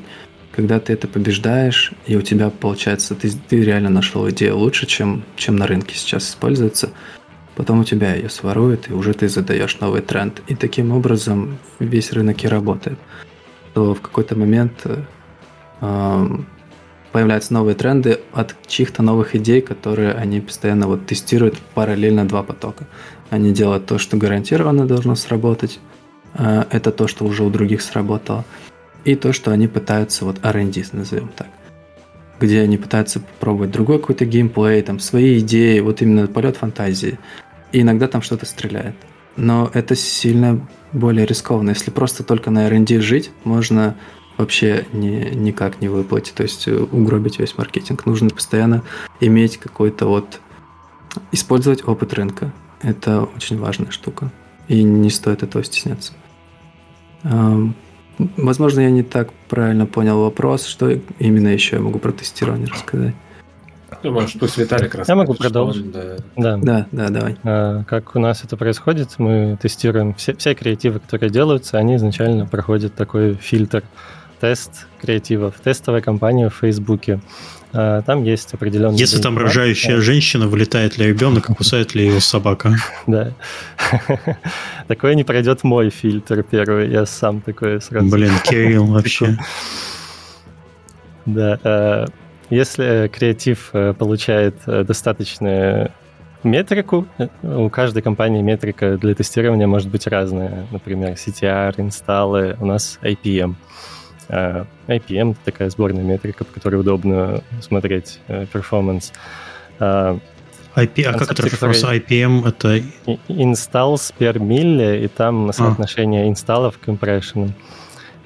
Когда ты это побеждаешь, и у тебя получается, ты, ты реально нашел идею лучше, чем, чем на рынке сейчас используется, потом у тебя ее своруют, и уже ты задаешь новый тренд. И таким образом весь рынок и работает. То в какой-то момент э, появляются новые тренды от чьих-то новых идей, которые они постоянно вот тестируют параллельно два потока. Они делают то, что гарантированно должно сработать. А, это то, что уже у других сработало. И то, что они пытаются, вот R&D, назовем так. Где они пытаются попробовать другой какой-то геймплей, там, свои идеи, вот именно полет фантазии. И иногда там что-то стреляет. Но это сильно более рискованно. Если просто только на R&D жить, можно вообще ни, никак не выплатит, то есть э, угробить весь маркетинг. Нужно постоянно иметь какой-то вот... Использовать опыт рынка. Это очень важная штука. И не стоит этого стесняться. Возможно, я не так правильно понял вопрос, что именно еще я могу про тестирование рассказать. Ну, может, пусть Виталик расскажет. Я могу продолжить. да. Да. да, да, давай. А, как у нас это происходит, мы тестируем все, все креативы, которые делаются, они изначально проходят такой фильтр, тест креативов, тестовая компания в Фейсбуке. А, там есть определенные... Если там рожающая женщина, вылетает ли ребенок, кусает ли его собака. Да. Такое не пройдет мой фильтр первый, я сам такое сразу... Блин, Кирилл вообще. Да, а, если креатив э, получает э, достаточную метрику, э, у каждой компании метрика для тестирования может быть разная. Например, CTR, инсталлы, у нас IPM. IPM — такая сборная метрика, по которой удобно смотреть перформанс. IP, а как это который... IPM? Это... Installs per mille, и там а. соотношение а. инсталлов к импрессионам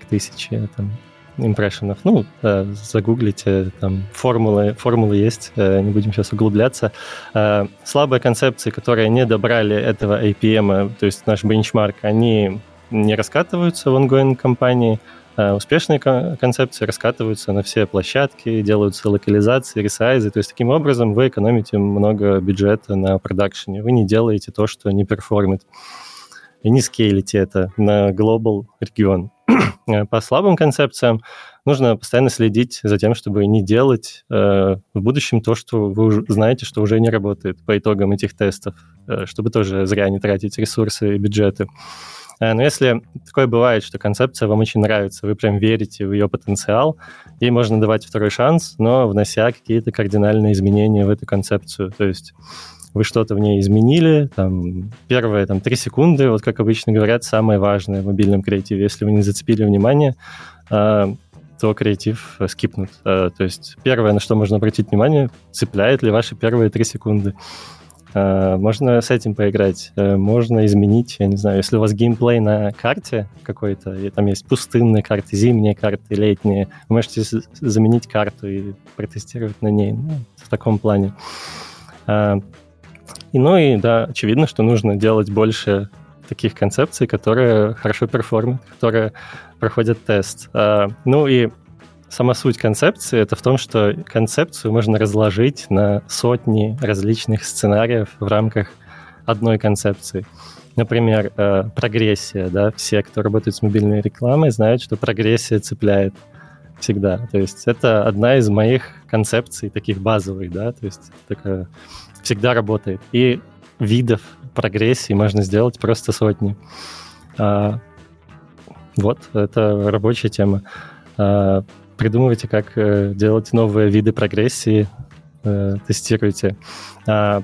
к тысяче. Там, импрессионов. Ну, э, загуглите, там формулы, формулы есть, э, не будем сейчас углубляться. Э, слабые концепции, которые не добрали этого APM, то есть наш бенчмарк, они не раскатываются в ongoing компании, э, успешные концепции раскатываются на все площадки, делаются локализации, ресайзы. То есть таким образом вы экономите много бюджета на продакшене. Вы не делаете то, что не перформит. И не скейлите это на глобал регион. Э, по слабым концепциям нужно постоянно следить за тем, чтобы не делать э, в будущем то, что вы уже знаете, что уже не работает по итогам этих тестов, э, чтобы тоже зря не тратить ресурсы и бюджеты. Э, но если такое бывает, что концепция вам очень нравится, вы прям верите в ее потенциал, ей можно давать второй шанс, но внося какие-то кардинальные изменения в эту концепцию. То есть вы что-то в ней изменили, там, первые там, три секунды, вот как обычно говорят, самое важное в мобильном креативе. Если вы не зацепили внимание, э, то креатив э, скипнут. То есть первое, на что можно обратить внимание, цепляет ли ваши первые три секунды. Uh, можно с этим поиграть, uh, можно изменить, я не знаю, если у вас геймплей на карте какой-то, и там есть пустынные карты, зимние карты, летние, вы можете заменить карту и протестировать на ней ну, в таком плане. Uh, и, ну и да, очевидно, что нужно делать больше таких концепций, которые хорошо перформят, которые проходят тест. Ну и сама суть концепции это в том, что концепцию можно разложить на сотни различных сценариев в рамках одной концепции. Например, э, прогрессия, да, все, кто работает с мобильной рекламой, знают, что прогрессия цепляет всегда. То есть это одна из моих концепций таких базовых, да, то есть такая всегда работает. И видов прогрессии можно сделать просто сотни. А, вот, это рабочая тема. А, придумывайте, как э, делать новые виды прогрессии, э, тестируйте. А,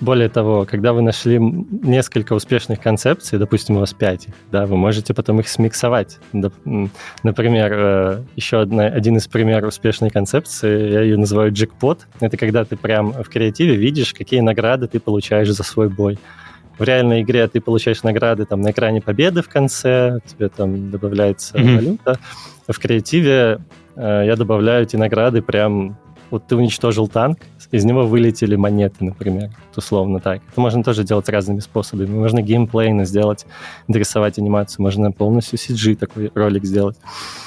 более того, когда вы нашли несколько успешных концепций, допустим, у вас пять да, вы можете потом их смиксовать. Например, э, еще одна, один из примеров успешной концепции, я ее называю джекпот. Это когда ты прям в креативе видишь, какие награды ты получаешь за свой бой. В реальной игре ты получаешь награды там на экране победы в конце, тебе там добавляется mm-hmm. валюта. В креативе я добавляю эти награды прям вот ты уничтожил танк, из него вылетели монеты, например, условно так. Это можно тоже делать разными способами. Можно геймплейно сделать, дорисовать анимацию, можно полностью CG такой ролик сделать.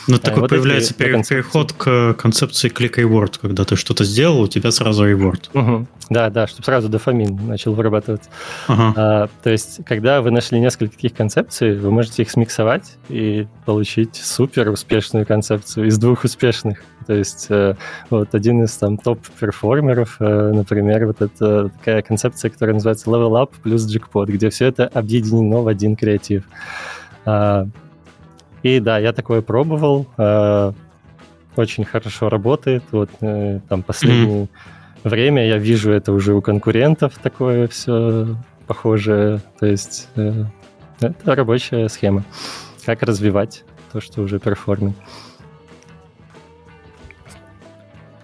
Ну, такой вот появляется пере- переход к концепции клик reward, когда ты что-то сделал, у тебя сразу reward. Угу. Да, да, чтобы сразу дофамин начал вырабатываться. Ага. А, то есть, когда вы нашли несколько таких концепций, вы можете их смиксовать и получить супер успешную концепцию из двух успешных. То есть э, вот один из там топ-перформеров, э, например, вот это такая концепция, которая называется Level Up плюс Jackpot, где все это объединено в один креатив. А, и да, я такое пробовал, э, очень хорошо работает. Вот там последнее mm-hmm. время я вижу это уже у конкурентов такое все похожее. То есть это рабочая схема. Как развивать то, что уже перформит.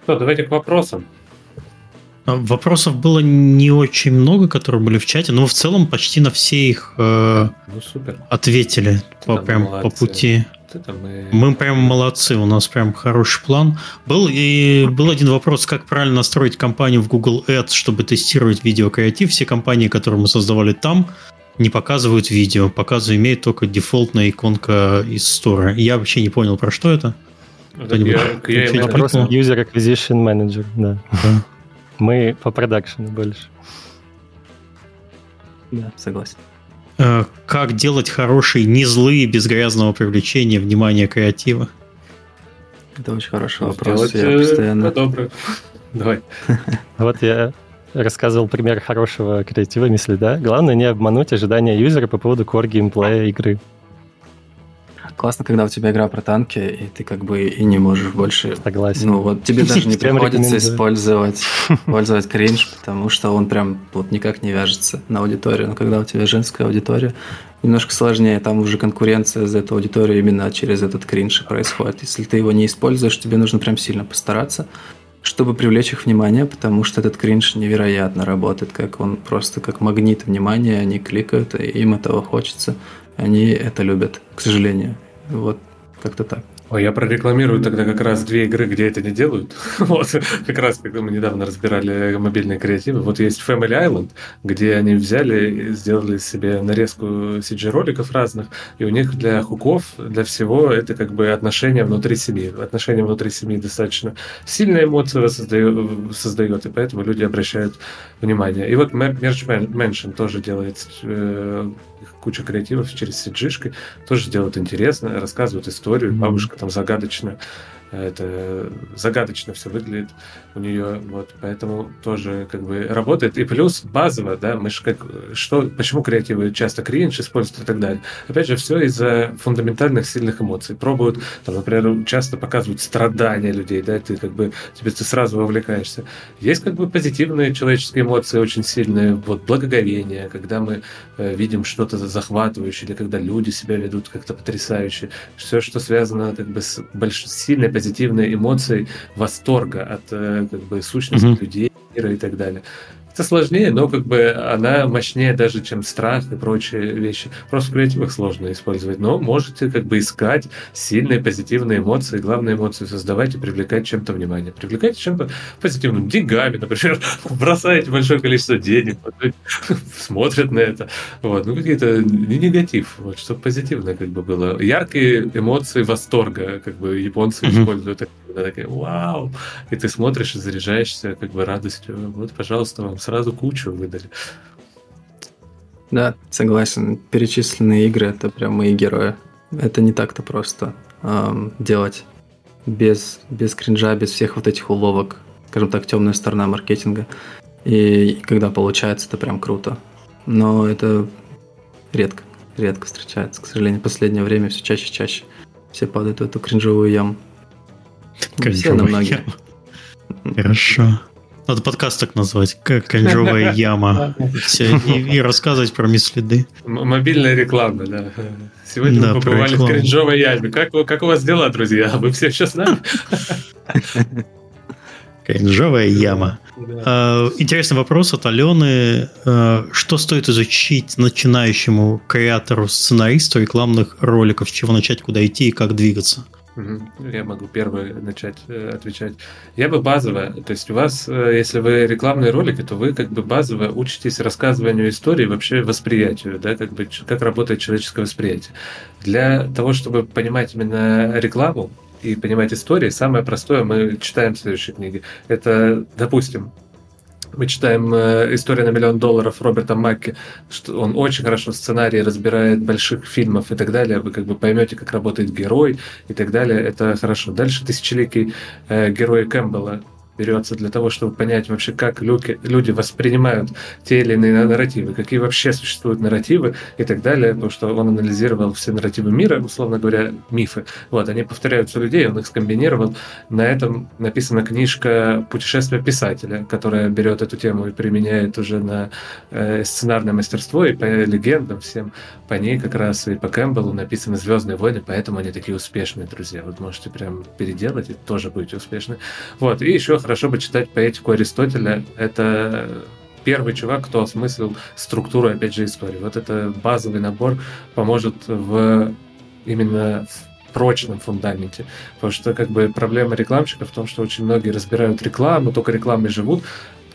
Что, давайте к вопросам. А, вопросов было не очень много, которые были в чате, но в целом почти на все их э, ну, супер. ответили по, прям по пути. мы... Мы прям молодцы, у нас прям хороший план. Был и был один вопрос, как правильно настроить компанию в Google Ads, чтобы тестировать видеокреатив. Все компании, которые мы создавали там, не показывают видео, показывают, имеет только дефолтная иконка из стора. Я вообще не понял, про что это. вопрос User Acquisition Manager, да. да. Мы по продакшену больше. Да, согласен. Э, как делать хорошие, не злые, без грязного привлечения внимания креатива? Это очень хороший вопрос. Сделать, я э, постоянно... Добрый. Давай. Вот я рассказывал пример хорошего креатива мысли, да? Главное не обмануть ожидания юзера по поводу core геймплея игры. Классно, когда у тебя игра про танки, и ты как бы и не можешь больше... Согласен. Ну вот тебе даже не приходится использовать, использовать кринж, потому что он прям вот никак не вяжется на аудиторию. Но когда у тебя женская аудитория, немножко сложнее, там уже конкуренция за эту аудиторию именно через этот кринж происходит. Если ты его не используешь, тебе нужно прям сильно постараться, чтобы привлечь их внимание, потому что этот кринж невероятно работает, как он просто как магнит внимания, они кликают, и им этого хочется они это любят, к сожалению. Вот как-то так. Ой, я прорекламирую тогда как раз две игры, где это не делают. вот, как раз, когда мы недавно разбирали мобильные креативы. Вот есть Family Island, где они взяли и сделали себе нарезку CG-роликов разных, и у них для хуков, для всего это как бы отношения внутри семьи. Отношения внутри семьи достаточно сильные эмоции создает, создает и поэтому люди обращают внимание. И вот Merch Mansion тоже делает э, куча креативов через cg тоже делают интересно, рассказывают историю, бабушка там загадочная это загадочно все выглядит у нее, вот, поэтому тоже как бы работает. И плюс базово, да, мы же как, что, почему креативы часто кринж используют и так далее. Опять же, все из-за фундаментальных сильных эмоций. Пробуют, там, например, часто показывают страдания людей, да, ты как бы, тебе ты сразу вовлекаешься. Есть как бы позитивные человеческие эмоции очень сильные, вот, благоговение, когда мы э, видим что-то захватывающее, или когда люди себя ведут как-то потрясающе. Все, что связано как бы с больш... сильной позитивные эмоции восторга от э, как бы сущности mm-hmm. людей, мира и так далее. Это сложнее, но как бы она мощнее даже, чем страх и прочие вещи. Просто в креативах сложно использовать, но можете как бы искать сильные позитивные эмоции, главные эмоции создавать и привлекать чем-то внимание. Привлекайте чем-то позитивным, деньгами, например, бросаете большое количество денег, смотрят на это. Вот, ну какие-то не негатив, вот, чтобы позитивное как бы было. Яркие эмоции восторга, как бы японцы mm-hmm. Когда такая, вау, и ты смотришь и заряжаешься как бы радостью. Вот, пожалуйста, вам сразу кучу выдали. Да, согласен. Перечисленные игры это прям мои герои. Это не так-то просто эм, делать без, без кринжа, без всех вот этих уловок, скажем так, темная сторона маркетинга. И, и когда получается, это прям круто. Но это редко, редко встречается. К сожалению, в последнее время все чаще и чаще все падают в эту кринжовую яму. Все на многие. Хорошо. Надо подкаст так назвать. Как конжовая яма. И, рассказывать про миследы. Мобильная реклама, да. Сегодня да, мы побывали в кринжовой яме. Как, как у вас дела, друзья? Вы все еще с нами? Кринжовая яма. Да. Интересный вопрос от Алены. А, что стоит изучить начинающему креатору, сценаристу рекламных роликов? С чего начать, куда идти и как двигаться? Я могу первый начать э, отвечать. Я бы базово, то есть у вас, э, если вы рекламные ролики, то вы как бы базово учитесь рассказыванию истории, вообще восприятию, да, как бы как работает человеческое восприятие. Для того, чтобы понимать именно рекламу и понимать истории, самое простое мы читаем в следующей книге. Это, допустим, мы читаем э, «История на миллион долларов» Роберта Макки, что он очень хорошо сценарий разбирает больших фильмов и так далее. Вы как бы поймете, как работает герой и так далее. Это хорошо. Дальше «Тысячеликий э, герой Кэмпбелла» берется для того, чтобы понять вообще, как люди, воспринимают те или иные нарративы, какие вообще существуют нарративы и так далее, потому что он анализировал все нарративы мира, условно говоря, мифы. Вот, они повторяются у людей, он их скомбинировал. На этом написана книжка «Путешествие писателя», которая берет эту тему и применяет уже на э, сценарное мастерство и по легендам всем. По ней как раз и по Кэмпбеллу написаны «Звездные войны», поэтому они такие успешные, друзья. Вот можете прям переделать и тоже будете успешны. Вот, и еще хорошо бы читать поэтику Аристотеля. Это первый чувак, кто осмыслил структуру, опять же, истории. Вот это базовый набор поможет в именно прочном фундаменте. Потому что как бы проблема рекламщиков в том, что очень многие разбирают рекламу, только рекламой живут,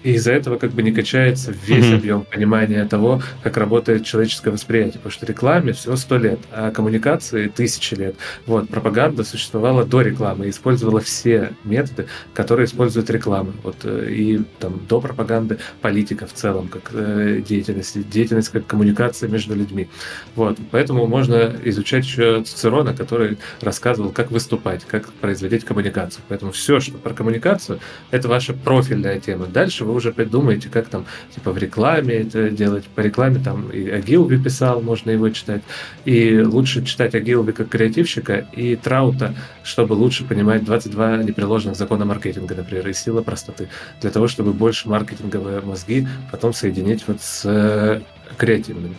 и из-за этого как бы не качается весь mm-hmm. объем понимания того, как работает человеческое восприятие. Потому что рекламе всего сто лет, а коммуникации тысячи лет. Вот, пропаганда существовала до рекламы и использовала все методы, которые использует реклама. Вот, э, и там до пропаганды политика в целом, как э, деятельность, деятельность как коммуникация между людьми. Вот, поэтому можно изучать еще Цицерона, который рассказывал, как выступать, как производить коммуникацию. Поэтому все, что про коммуникацию, это ваша профильная тема. Дальше вы уже придумаете, как там, типа, в рекламе это делать. По рекламе там и Агилви писал, можно его читать. И лучше читать Агилви как креативщика и Траута, чтобы лучше понимать 22 непреложных закона маркетинга, например, и сила простоты. Для того, чтобы больше маркетинговые мозги потом соединить вот с э, креативными.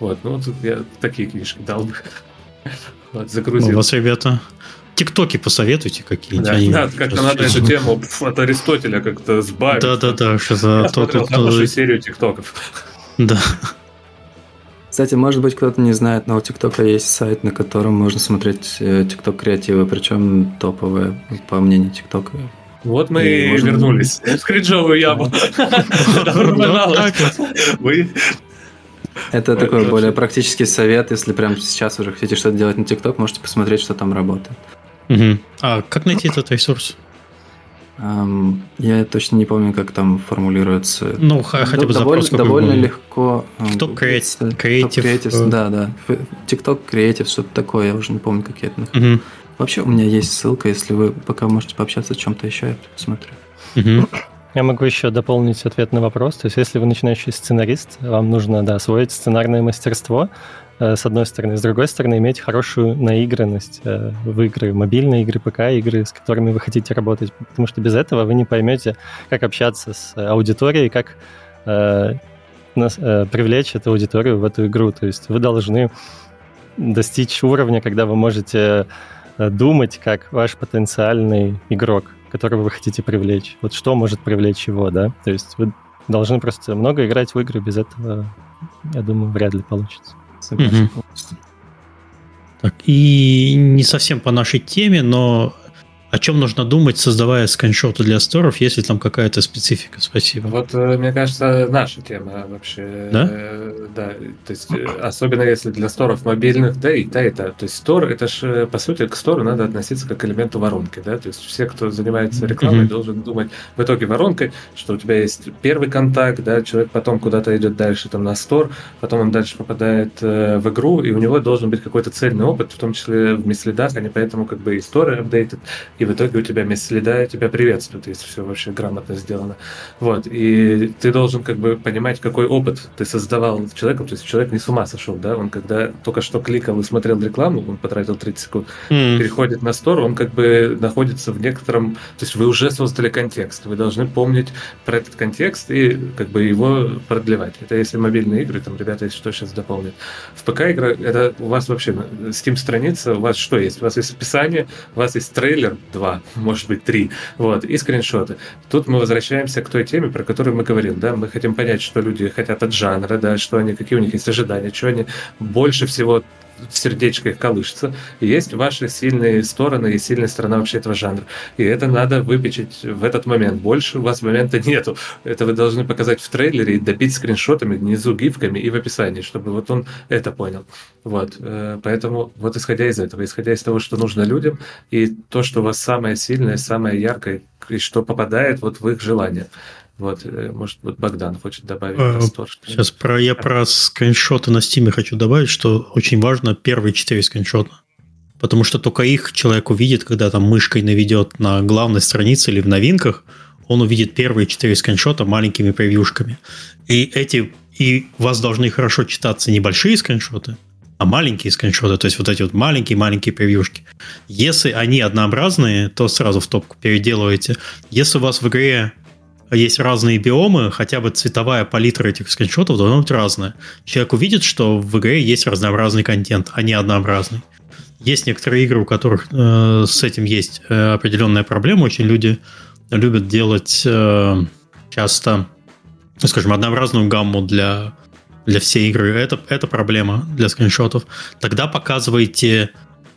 Вот, ну, тут я такие книжки дал бы. Вот, загрузил. Ну, у вас, ребята, Тиктоки посоветуйте какие-нибудь. Да, да как-то надо эту тему от Аристотеля как-то сбавить. Да-да-да, сейчас Я то, то, то, серию тиктоков. Да. Кстати, может быть, кто-то не знает, но у ТикТока есть сайт, на котором можно смотреть э, ТикТок креативы, причем топовые, по мнению ТикТока. Вот мы и можно... вернулись в кринжовую яму. Вы это такой более практический совет, если прямо сейчас уже хотите что-то делать на ТикТок, можете посмотреть, что там работает. Угу. А как найти этот ресурс? Um, я точно не помню, как там формулируется. Ну, хотя бы довольно, запрос довольно легко. TikTok Creative. creative. Да, да. TikTok Creative, что-то такое, я уже не помню, как я это нахожу. Угу. Вообще у меня есть ссылка, если вы пока можете пообщаться о чем-то еще, я посмотрю. Угу. Я могу еще дополнить ответ на вопрос. То есть, если вы начинающий сценарист, вам нужно да, освоить сценарное мастерство, э, с одной стороны. С другой стороны, иметь хорошую наигранность э, в игры, мобильные игры, ПК-игры, с которыми вы хотите работать. Потому что без этого вы не поймете, как общаться с аудиторией, как э, э, привлечь эту аудиторию в эту игру. То есть вы должны достичь уровня, когда вы можете э, думать как ваш потенциальный игрок которого вы хотите привлечь. Вот что может привлечь его, да? То есть вы должны просто много играть в игры, без этого, я думаю, вряд ли получится. Согласен. Так, и не совсем по нашей теме, но о чем нужно думать, создавая скриншоты для сторов, если там какая-то специфика? Спасибо. Вот, э, мне кажется, наша тема вообще. Да? Э, да, то есть, э, особенно если для сторов мобильных, да и да, это. То есть, стор, это же, по сути, к стору надо относиться как к элементу воронки, да, то есть, все, кто занимается рекламой, mm-hmm. должен думать в итоге воронкой, что у тебя есть первый контакт, да, человек потом куда-то идет дальше, там, на стор, потом он дальше попадает э, в игру, и у него должен быть какой-то цельный опыт, в том числе в мислидах, они поэтому как бы и сторы апдейтят, и в итоге у тебя место следа тебя приветствует, если все вообще грамотно сделано. Вот, и ты должен как бы понимать, какой опыт ты создавал человеком, то есть человек не с ума сошел, да, он когда только что кликал и смотрел рекламу, он потратил 30 секунд, mm. переходит на стор, он как бы находится в некотором, то есть вы уже создали контекст, вы должны помнить про этот контекст и как бы его продлевать. Это если мобильные игры, там ребята, если что, сейчас дополнят. В ПК игра, это у вас вообще Steam страница, у вас что есть? У вас есть описание, у вас есть трейлер 2, может быть, три, вот, и скриншоты. Тут мы возвращаемся к той теме, про которую мы говорим, да, мы хотим понять, что люди хотят от жанра, да, что они, какие у них есть ожидания, что они больше всего сердечко их колышется. Есть ваши сильные стороны и сильная сторона вообще этого жанра. И это надо выпечить в этот момент. Больше у вас момента нету. Это вы должны показать в трейлере и добить скриншотами внизу, гифками и в описании, чтобы вот он это понял. Вот. Э, поэтому вот исходя из этого, исходя из того, что нужно людям, и то, что у вас самое сильное, самое яркое, и что попадает вот в их желание. Вот, э, может, вот Богдан хочет добавить. А, сейчас про, я про скриншоты на Steam хочу добавить, что очень важно первые четыре скриншота. Потому что только их человек увидит, когда там мышкой наведет на главной странице или в новинках, он увидит первые четыре скриншота маленькими превьюшками. И эти и у вас должны хорошо читаться небольшие скриншоты, а маленькие скриншоты, то есть вот эти вот маленькие-маленькие превьюшки. Если они однообразные, то сразу в топку переделываете. Если у вас в игре есть разные биомы, хотя бы цветовая палитра этих скриншотов должна быть разная. Человек увидит, что в игре есть разнообразный контент, а не однообразный. Есть некоторые игры, у которых э, с этим есть э, определенная проблема. Очень люди любят делать э, часто, скажем, однообразную гамму для, для всей игры. Это, это проблема для скриншотов. Тогда показывайте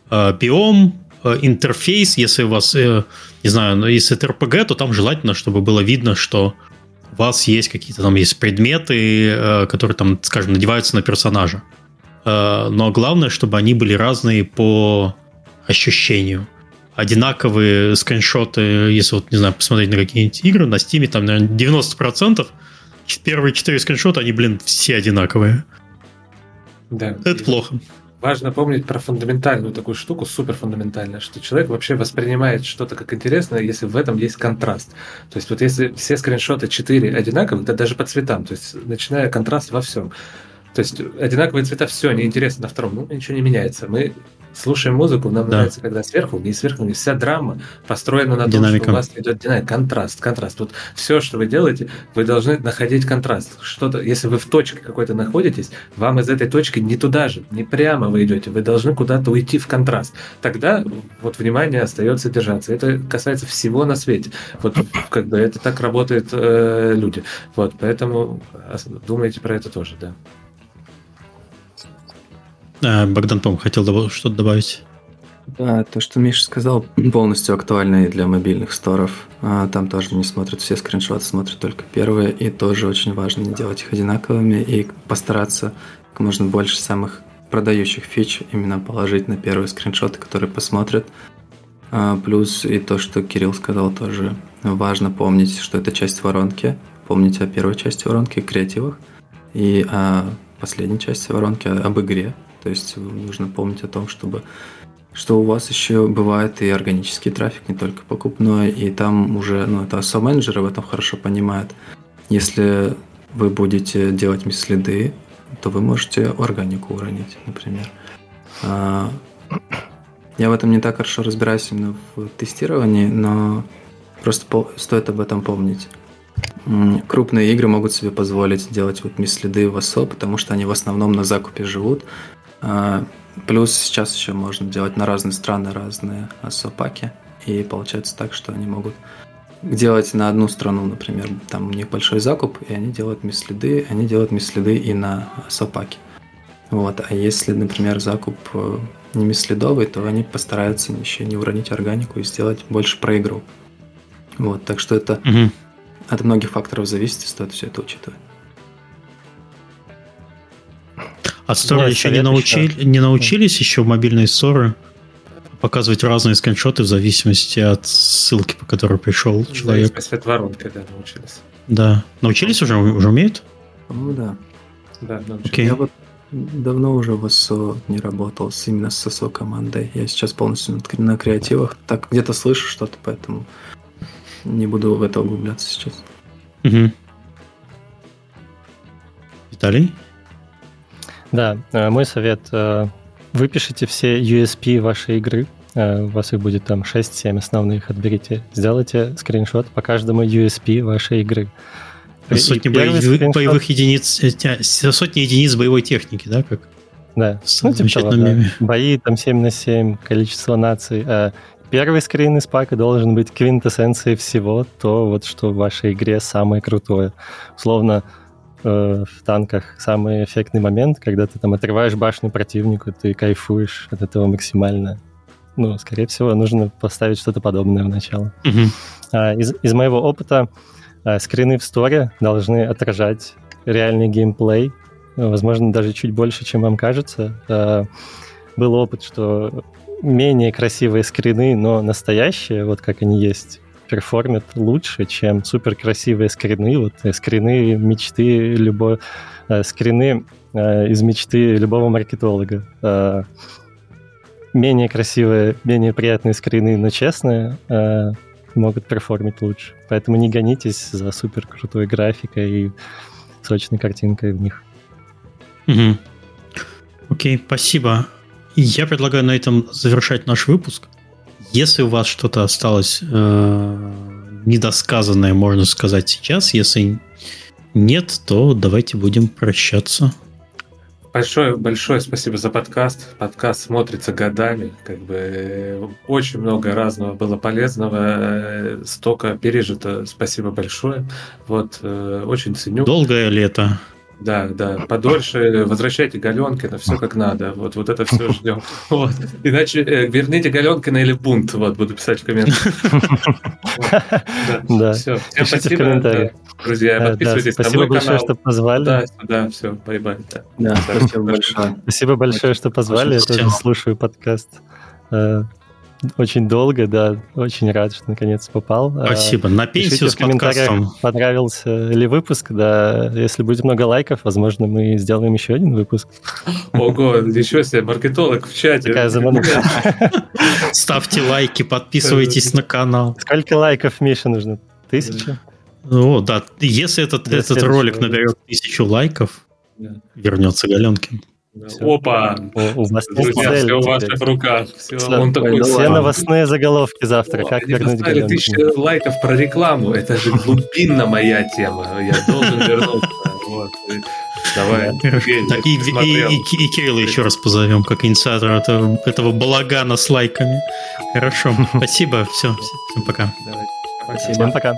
биом, интерфейс, если у вас, не знаю, ну, если это RPG, то там желательно, чтобы было видно, что у вас есть какие-то там есть предметы, которые там, скажем, надеваются на персонажа. Но главное, чтобы они были разные по ощущению одинаковые скриншоты, если вот, не знаю, посмотреть на какие-нибудь игры, на Steam там, наверное, 90% первые четыре скриншота, они, блин, все одинаковые. Да. Это плохо. Важно помнить про фундаментальную такую штуку, супер фундаментальную, что человек вообще воспринимает что-то как интересное, если в этом есть контраст. То есть вот если все скриншоты 4 одинаковые, да даже по цветам, то есть начиная контраст во всем. То есть одинаковые цвета, все, неинтересно на втором, ну ничего не меняется. Мы слушаем музыку, нам да. нравится, когда сверху, не сверху, не вся драма построена на Динамика. том, что у вас идет динамика, контраст, контраст. Вот все, что вы делаете, вы должны находить контраст. Что-то, если вы в точке какой-то находитесь, вам из этой точки не туда же, не прямо вы идете, вы должны куда-то уйти в контраст. Тогда вот внимание остается держаться. Это касается всего на свете. Вот как бы это так работают э, люди. Вот, поэтому думайте про это тоже, да. А, Богдан, по хотел что-то добавить. Да, то, что Миша сказал, полностью актуально и для мобильных сторов. А, там тоже не смотрят все скриншоты, смотрят только первые. И тоже очень важно не делать их одинаковыми и постараться как можно больше самых продающих фич именно положить на первые скриншоты, которые посмотрят. А, плюс и то, что Кирилл сказал, тоже важно помнить, что это часть воронки. Помнить о первой части воронки, креативах, и о последней части воронки, об игре, то есть нужно помнить о том, чтобы что у вас еще бывает и органический трафик, не только покупной, и там уже, ну, это SEO-менеджеры в этом хорошо понимают. Если вы будете делать следы, то вы можете органику уронить, например. А, я в этом не так хорошо разбираюсь именно в тестировании, но просто стоит об этом помнить. Крупные игры могут себе позволить делать вот следы в АСО, потому что они в основном на закупе живут, плюс сейчас еще можно делать на разные страны разные сопаки. И получается так, что они могут делать на одну страну, например, там у них большой закуп, и они делают мисследы, они делают мисследы и на сопаки. Вот. А если, например, закуп э, не мисследовый, то они постараются еще не уронить органику и сделать больше про игру. Вот, так что это угу. от многих факторов зависит, и стоит все это учитывать. А ссоры еще не, научили, не научились еще в мобильные ссоры показывать разные скриншоты в зависимости от ссылки, по которой пришел человек. В от воронки, да, научились. Да. Научились уже? Уже умеют? Ну да. Да, научились. Okay. Я вот давно уже в СО не работал с, именно с СО командой. Я сейчас полностью на, на креативах. Так где-то слышу что-то, поэтому не буду в это углубляться сейчас. Угу. Виталий? Да, э, мой совет. Э, выпишите все USP вашей игры. Э, у вас их будет там 6-7 основных. Отберите. Сделайте скриншот по каждому USP вашей игры. Сотни боевых, скриншот... боевых единиц, сотни единиц боевой техники, да, как? Да, ну, типа того, да. Бои там 7 на 7, количество наций. Первый скрин из пака должен быть квинтэссенцией всего, то вот что в вашей игре самое крутое. Условно, Э, в танках самый эффектный момент, когда ты там отрываешь башню противнику, ты кайфуешь от этого максимально. Ну, скорее всего, нужно поставить что-то подобное в начало. Uh-huh. А, из, из моего опыта а, скрины в сторе должны отражать реальный геймплей, возможно, даже чуть больше, чем вам кажется. А, был опыт, что менее красивые скрины, но настоящие, вот как они есть, перформят лучше, чем супер красивые скрины, вот э, скрины мечты любой, э, скрины э, из мечты любого маркетолога. Э, менее красивые, менее приятные скрины, но честные, э, могут перформить лучше. Поэтому не гонитесь за супер крутой графикой и срочной картинкой в них. Угу. Окей, спасибо. Я предлагаю на этом завершать наш выпуск. Если у вас что-то осталось э, недосказанное, можно сказать сейчас, если нет, то давайте будем прощаться. Большое, большое спасибо за подкаст. Подкаст смотрится годами. Как бы э, очень много разного было полезного, э, столько пережито. Спасибо большое. Вот, э, очень ценю. Долгое лето. Да, да, подольше возвращайте Галенкина, все как надо. Вот, вот это все ждем. Вот. Иначе э, верните Галенкина или бунт. Вот, буду писать в комментариях. Да. Все. Всем спасибо. Друзья, подписывайтесь Спасибо большое, что позвали. Да, да, все, bye-bye. Да, спасибо большое. Спасибо большое, что позвали. Я тоже слушаю подкаст э, очень долго, да, очень рад, что наконец попал. А, Спасибо. На пенсию с в комментариях, подкастом. понравился ли выпуск, да. Если будет много лайков, возможно, мы сделаем еще один выпуск. Ого, еще себе, маркетолог в чате. Такая Ставьте лайки, подписывайтесь на канал. Сколько лайков, Миша, нужно? Тысяча? О, да. Если этот, этот ролик наберет тысячу лайков, вернется Галенкин. Все. Опа! У, у вас Друзья, цель, все в ваших руках. Все, все, он такой, все новостные заголовки завтра. О, как вернуть Галенкина? тысячи лайков про рекламу. Это же глубинно моя тема. Я должен вернуться. Вот. Давай. Так, и, и, и, и Кирилла еще раз позовем, как инициатора этого, этого балагана с лайками. Хорошо. Спасибо. Все. Всем пока. Давай. Спасибо. Всем пока.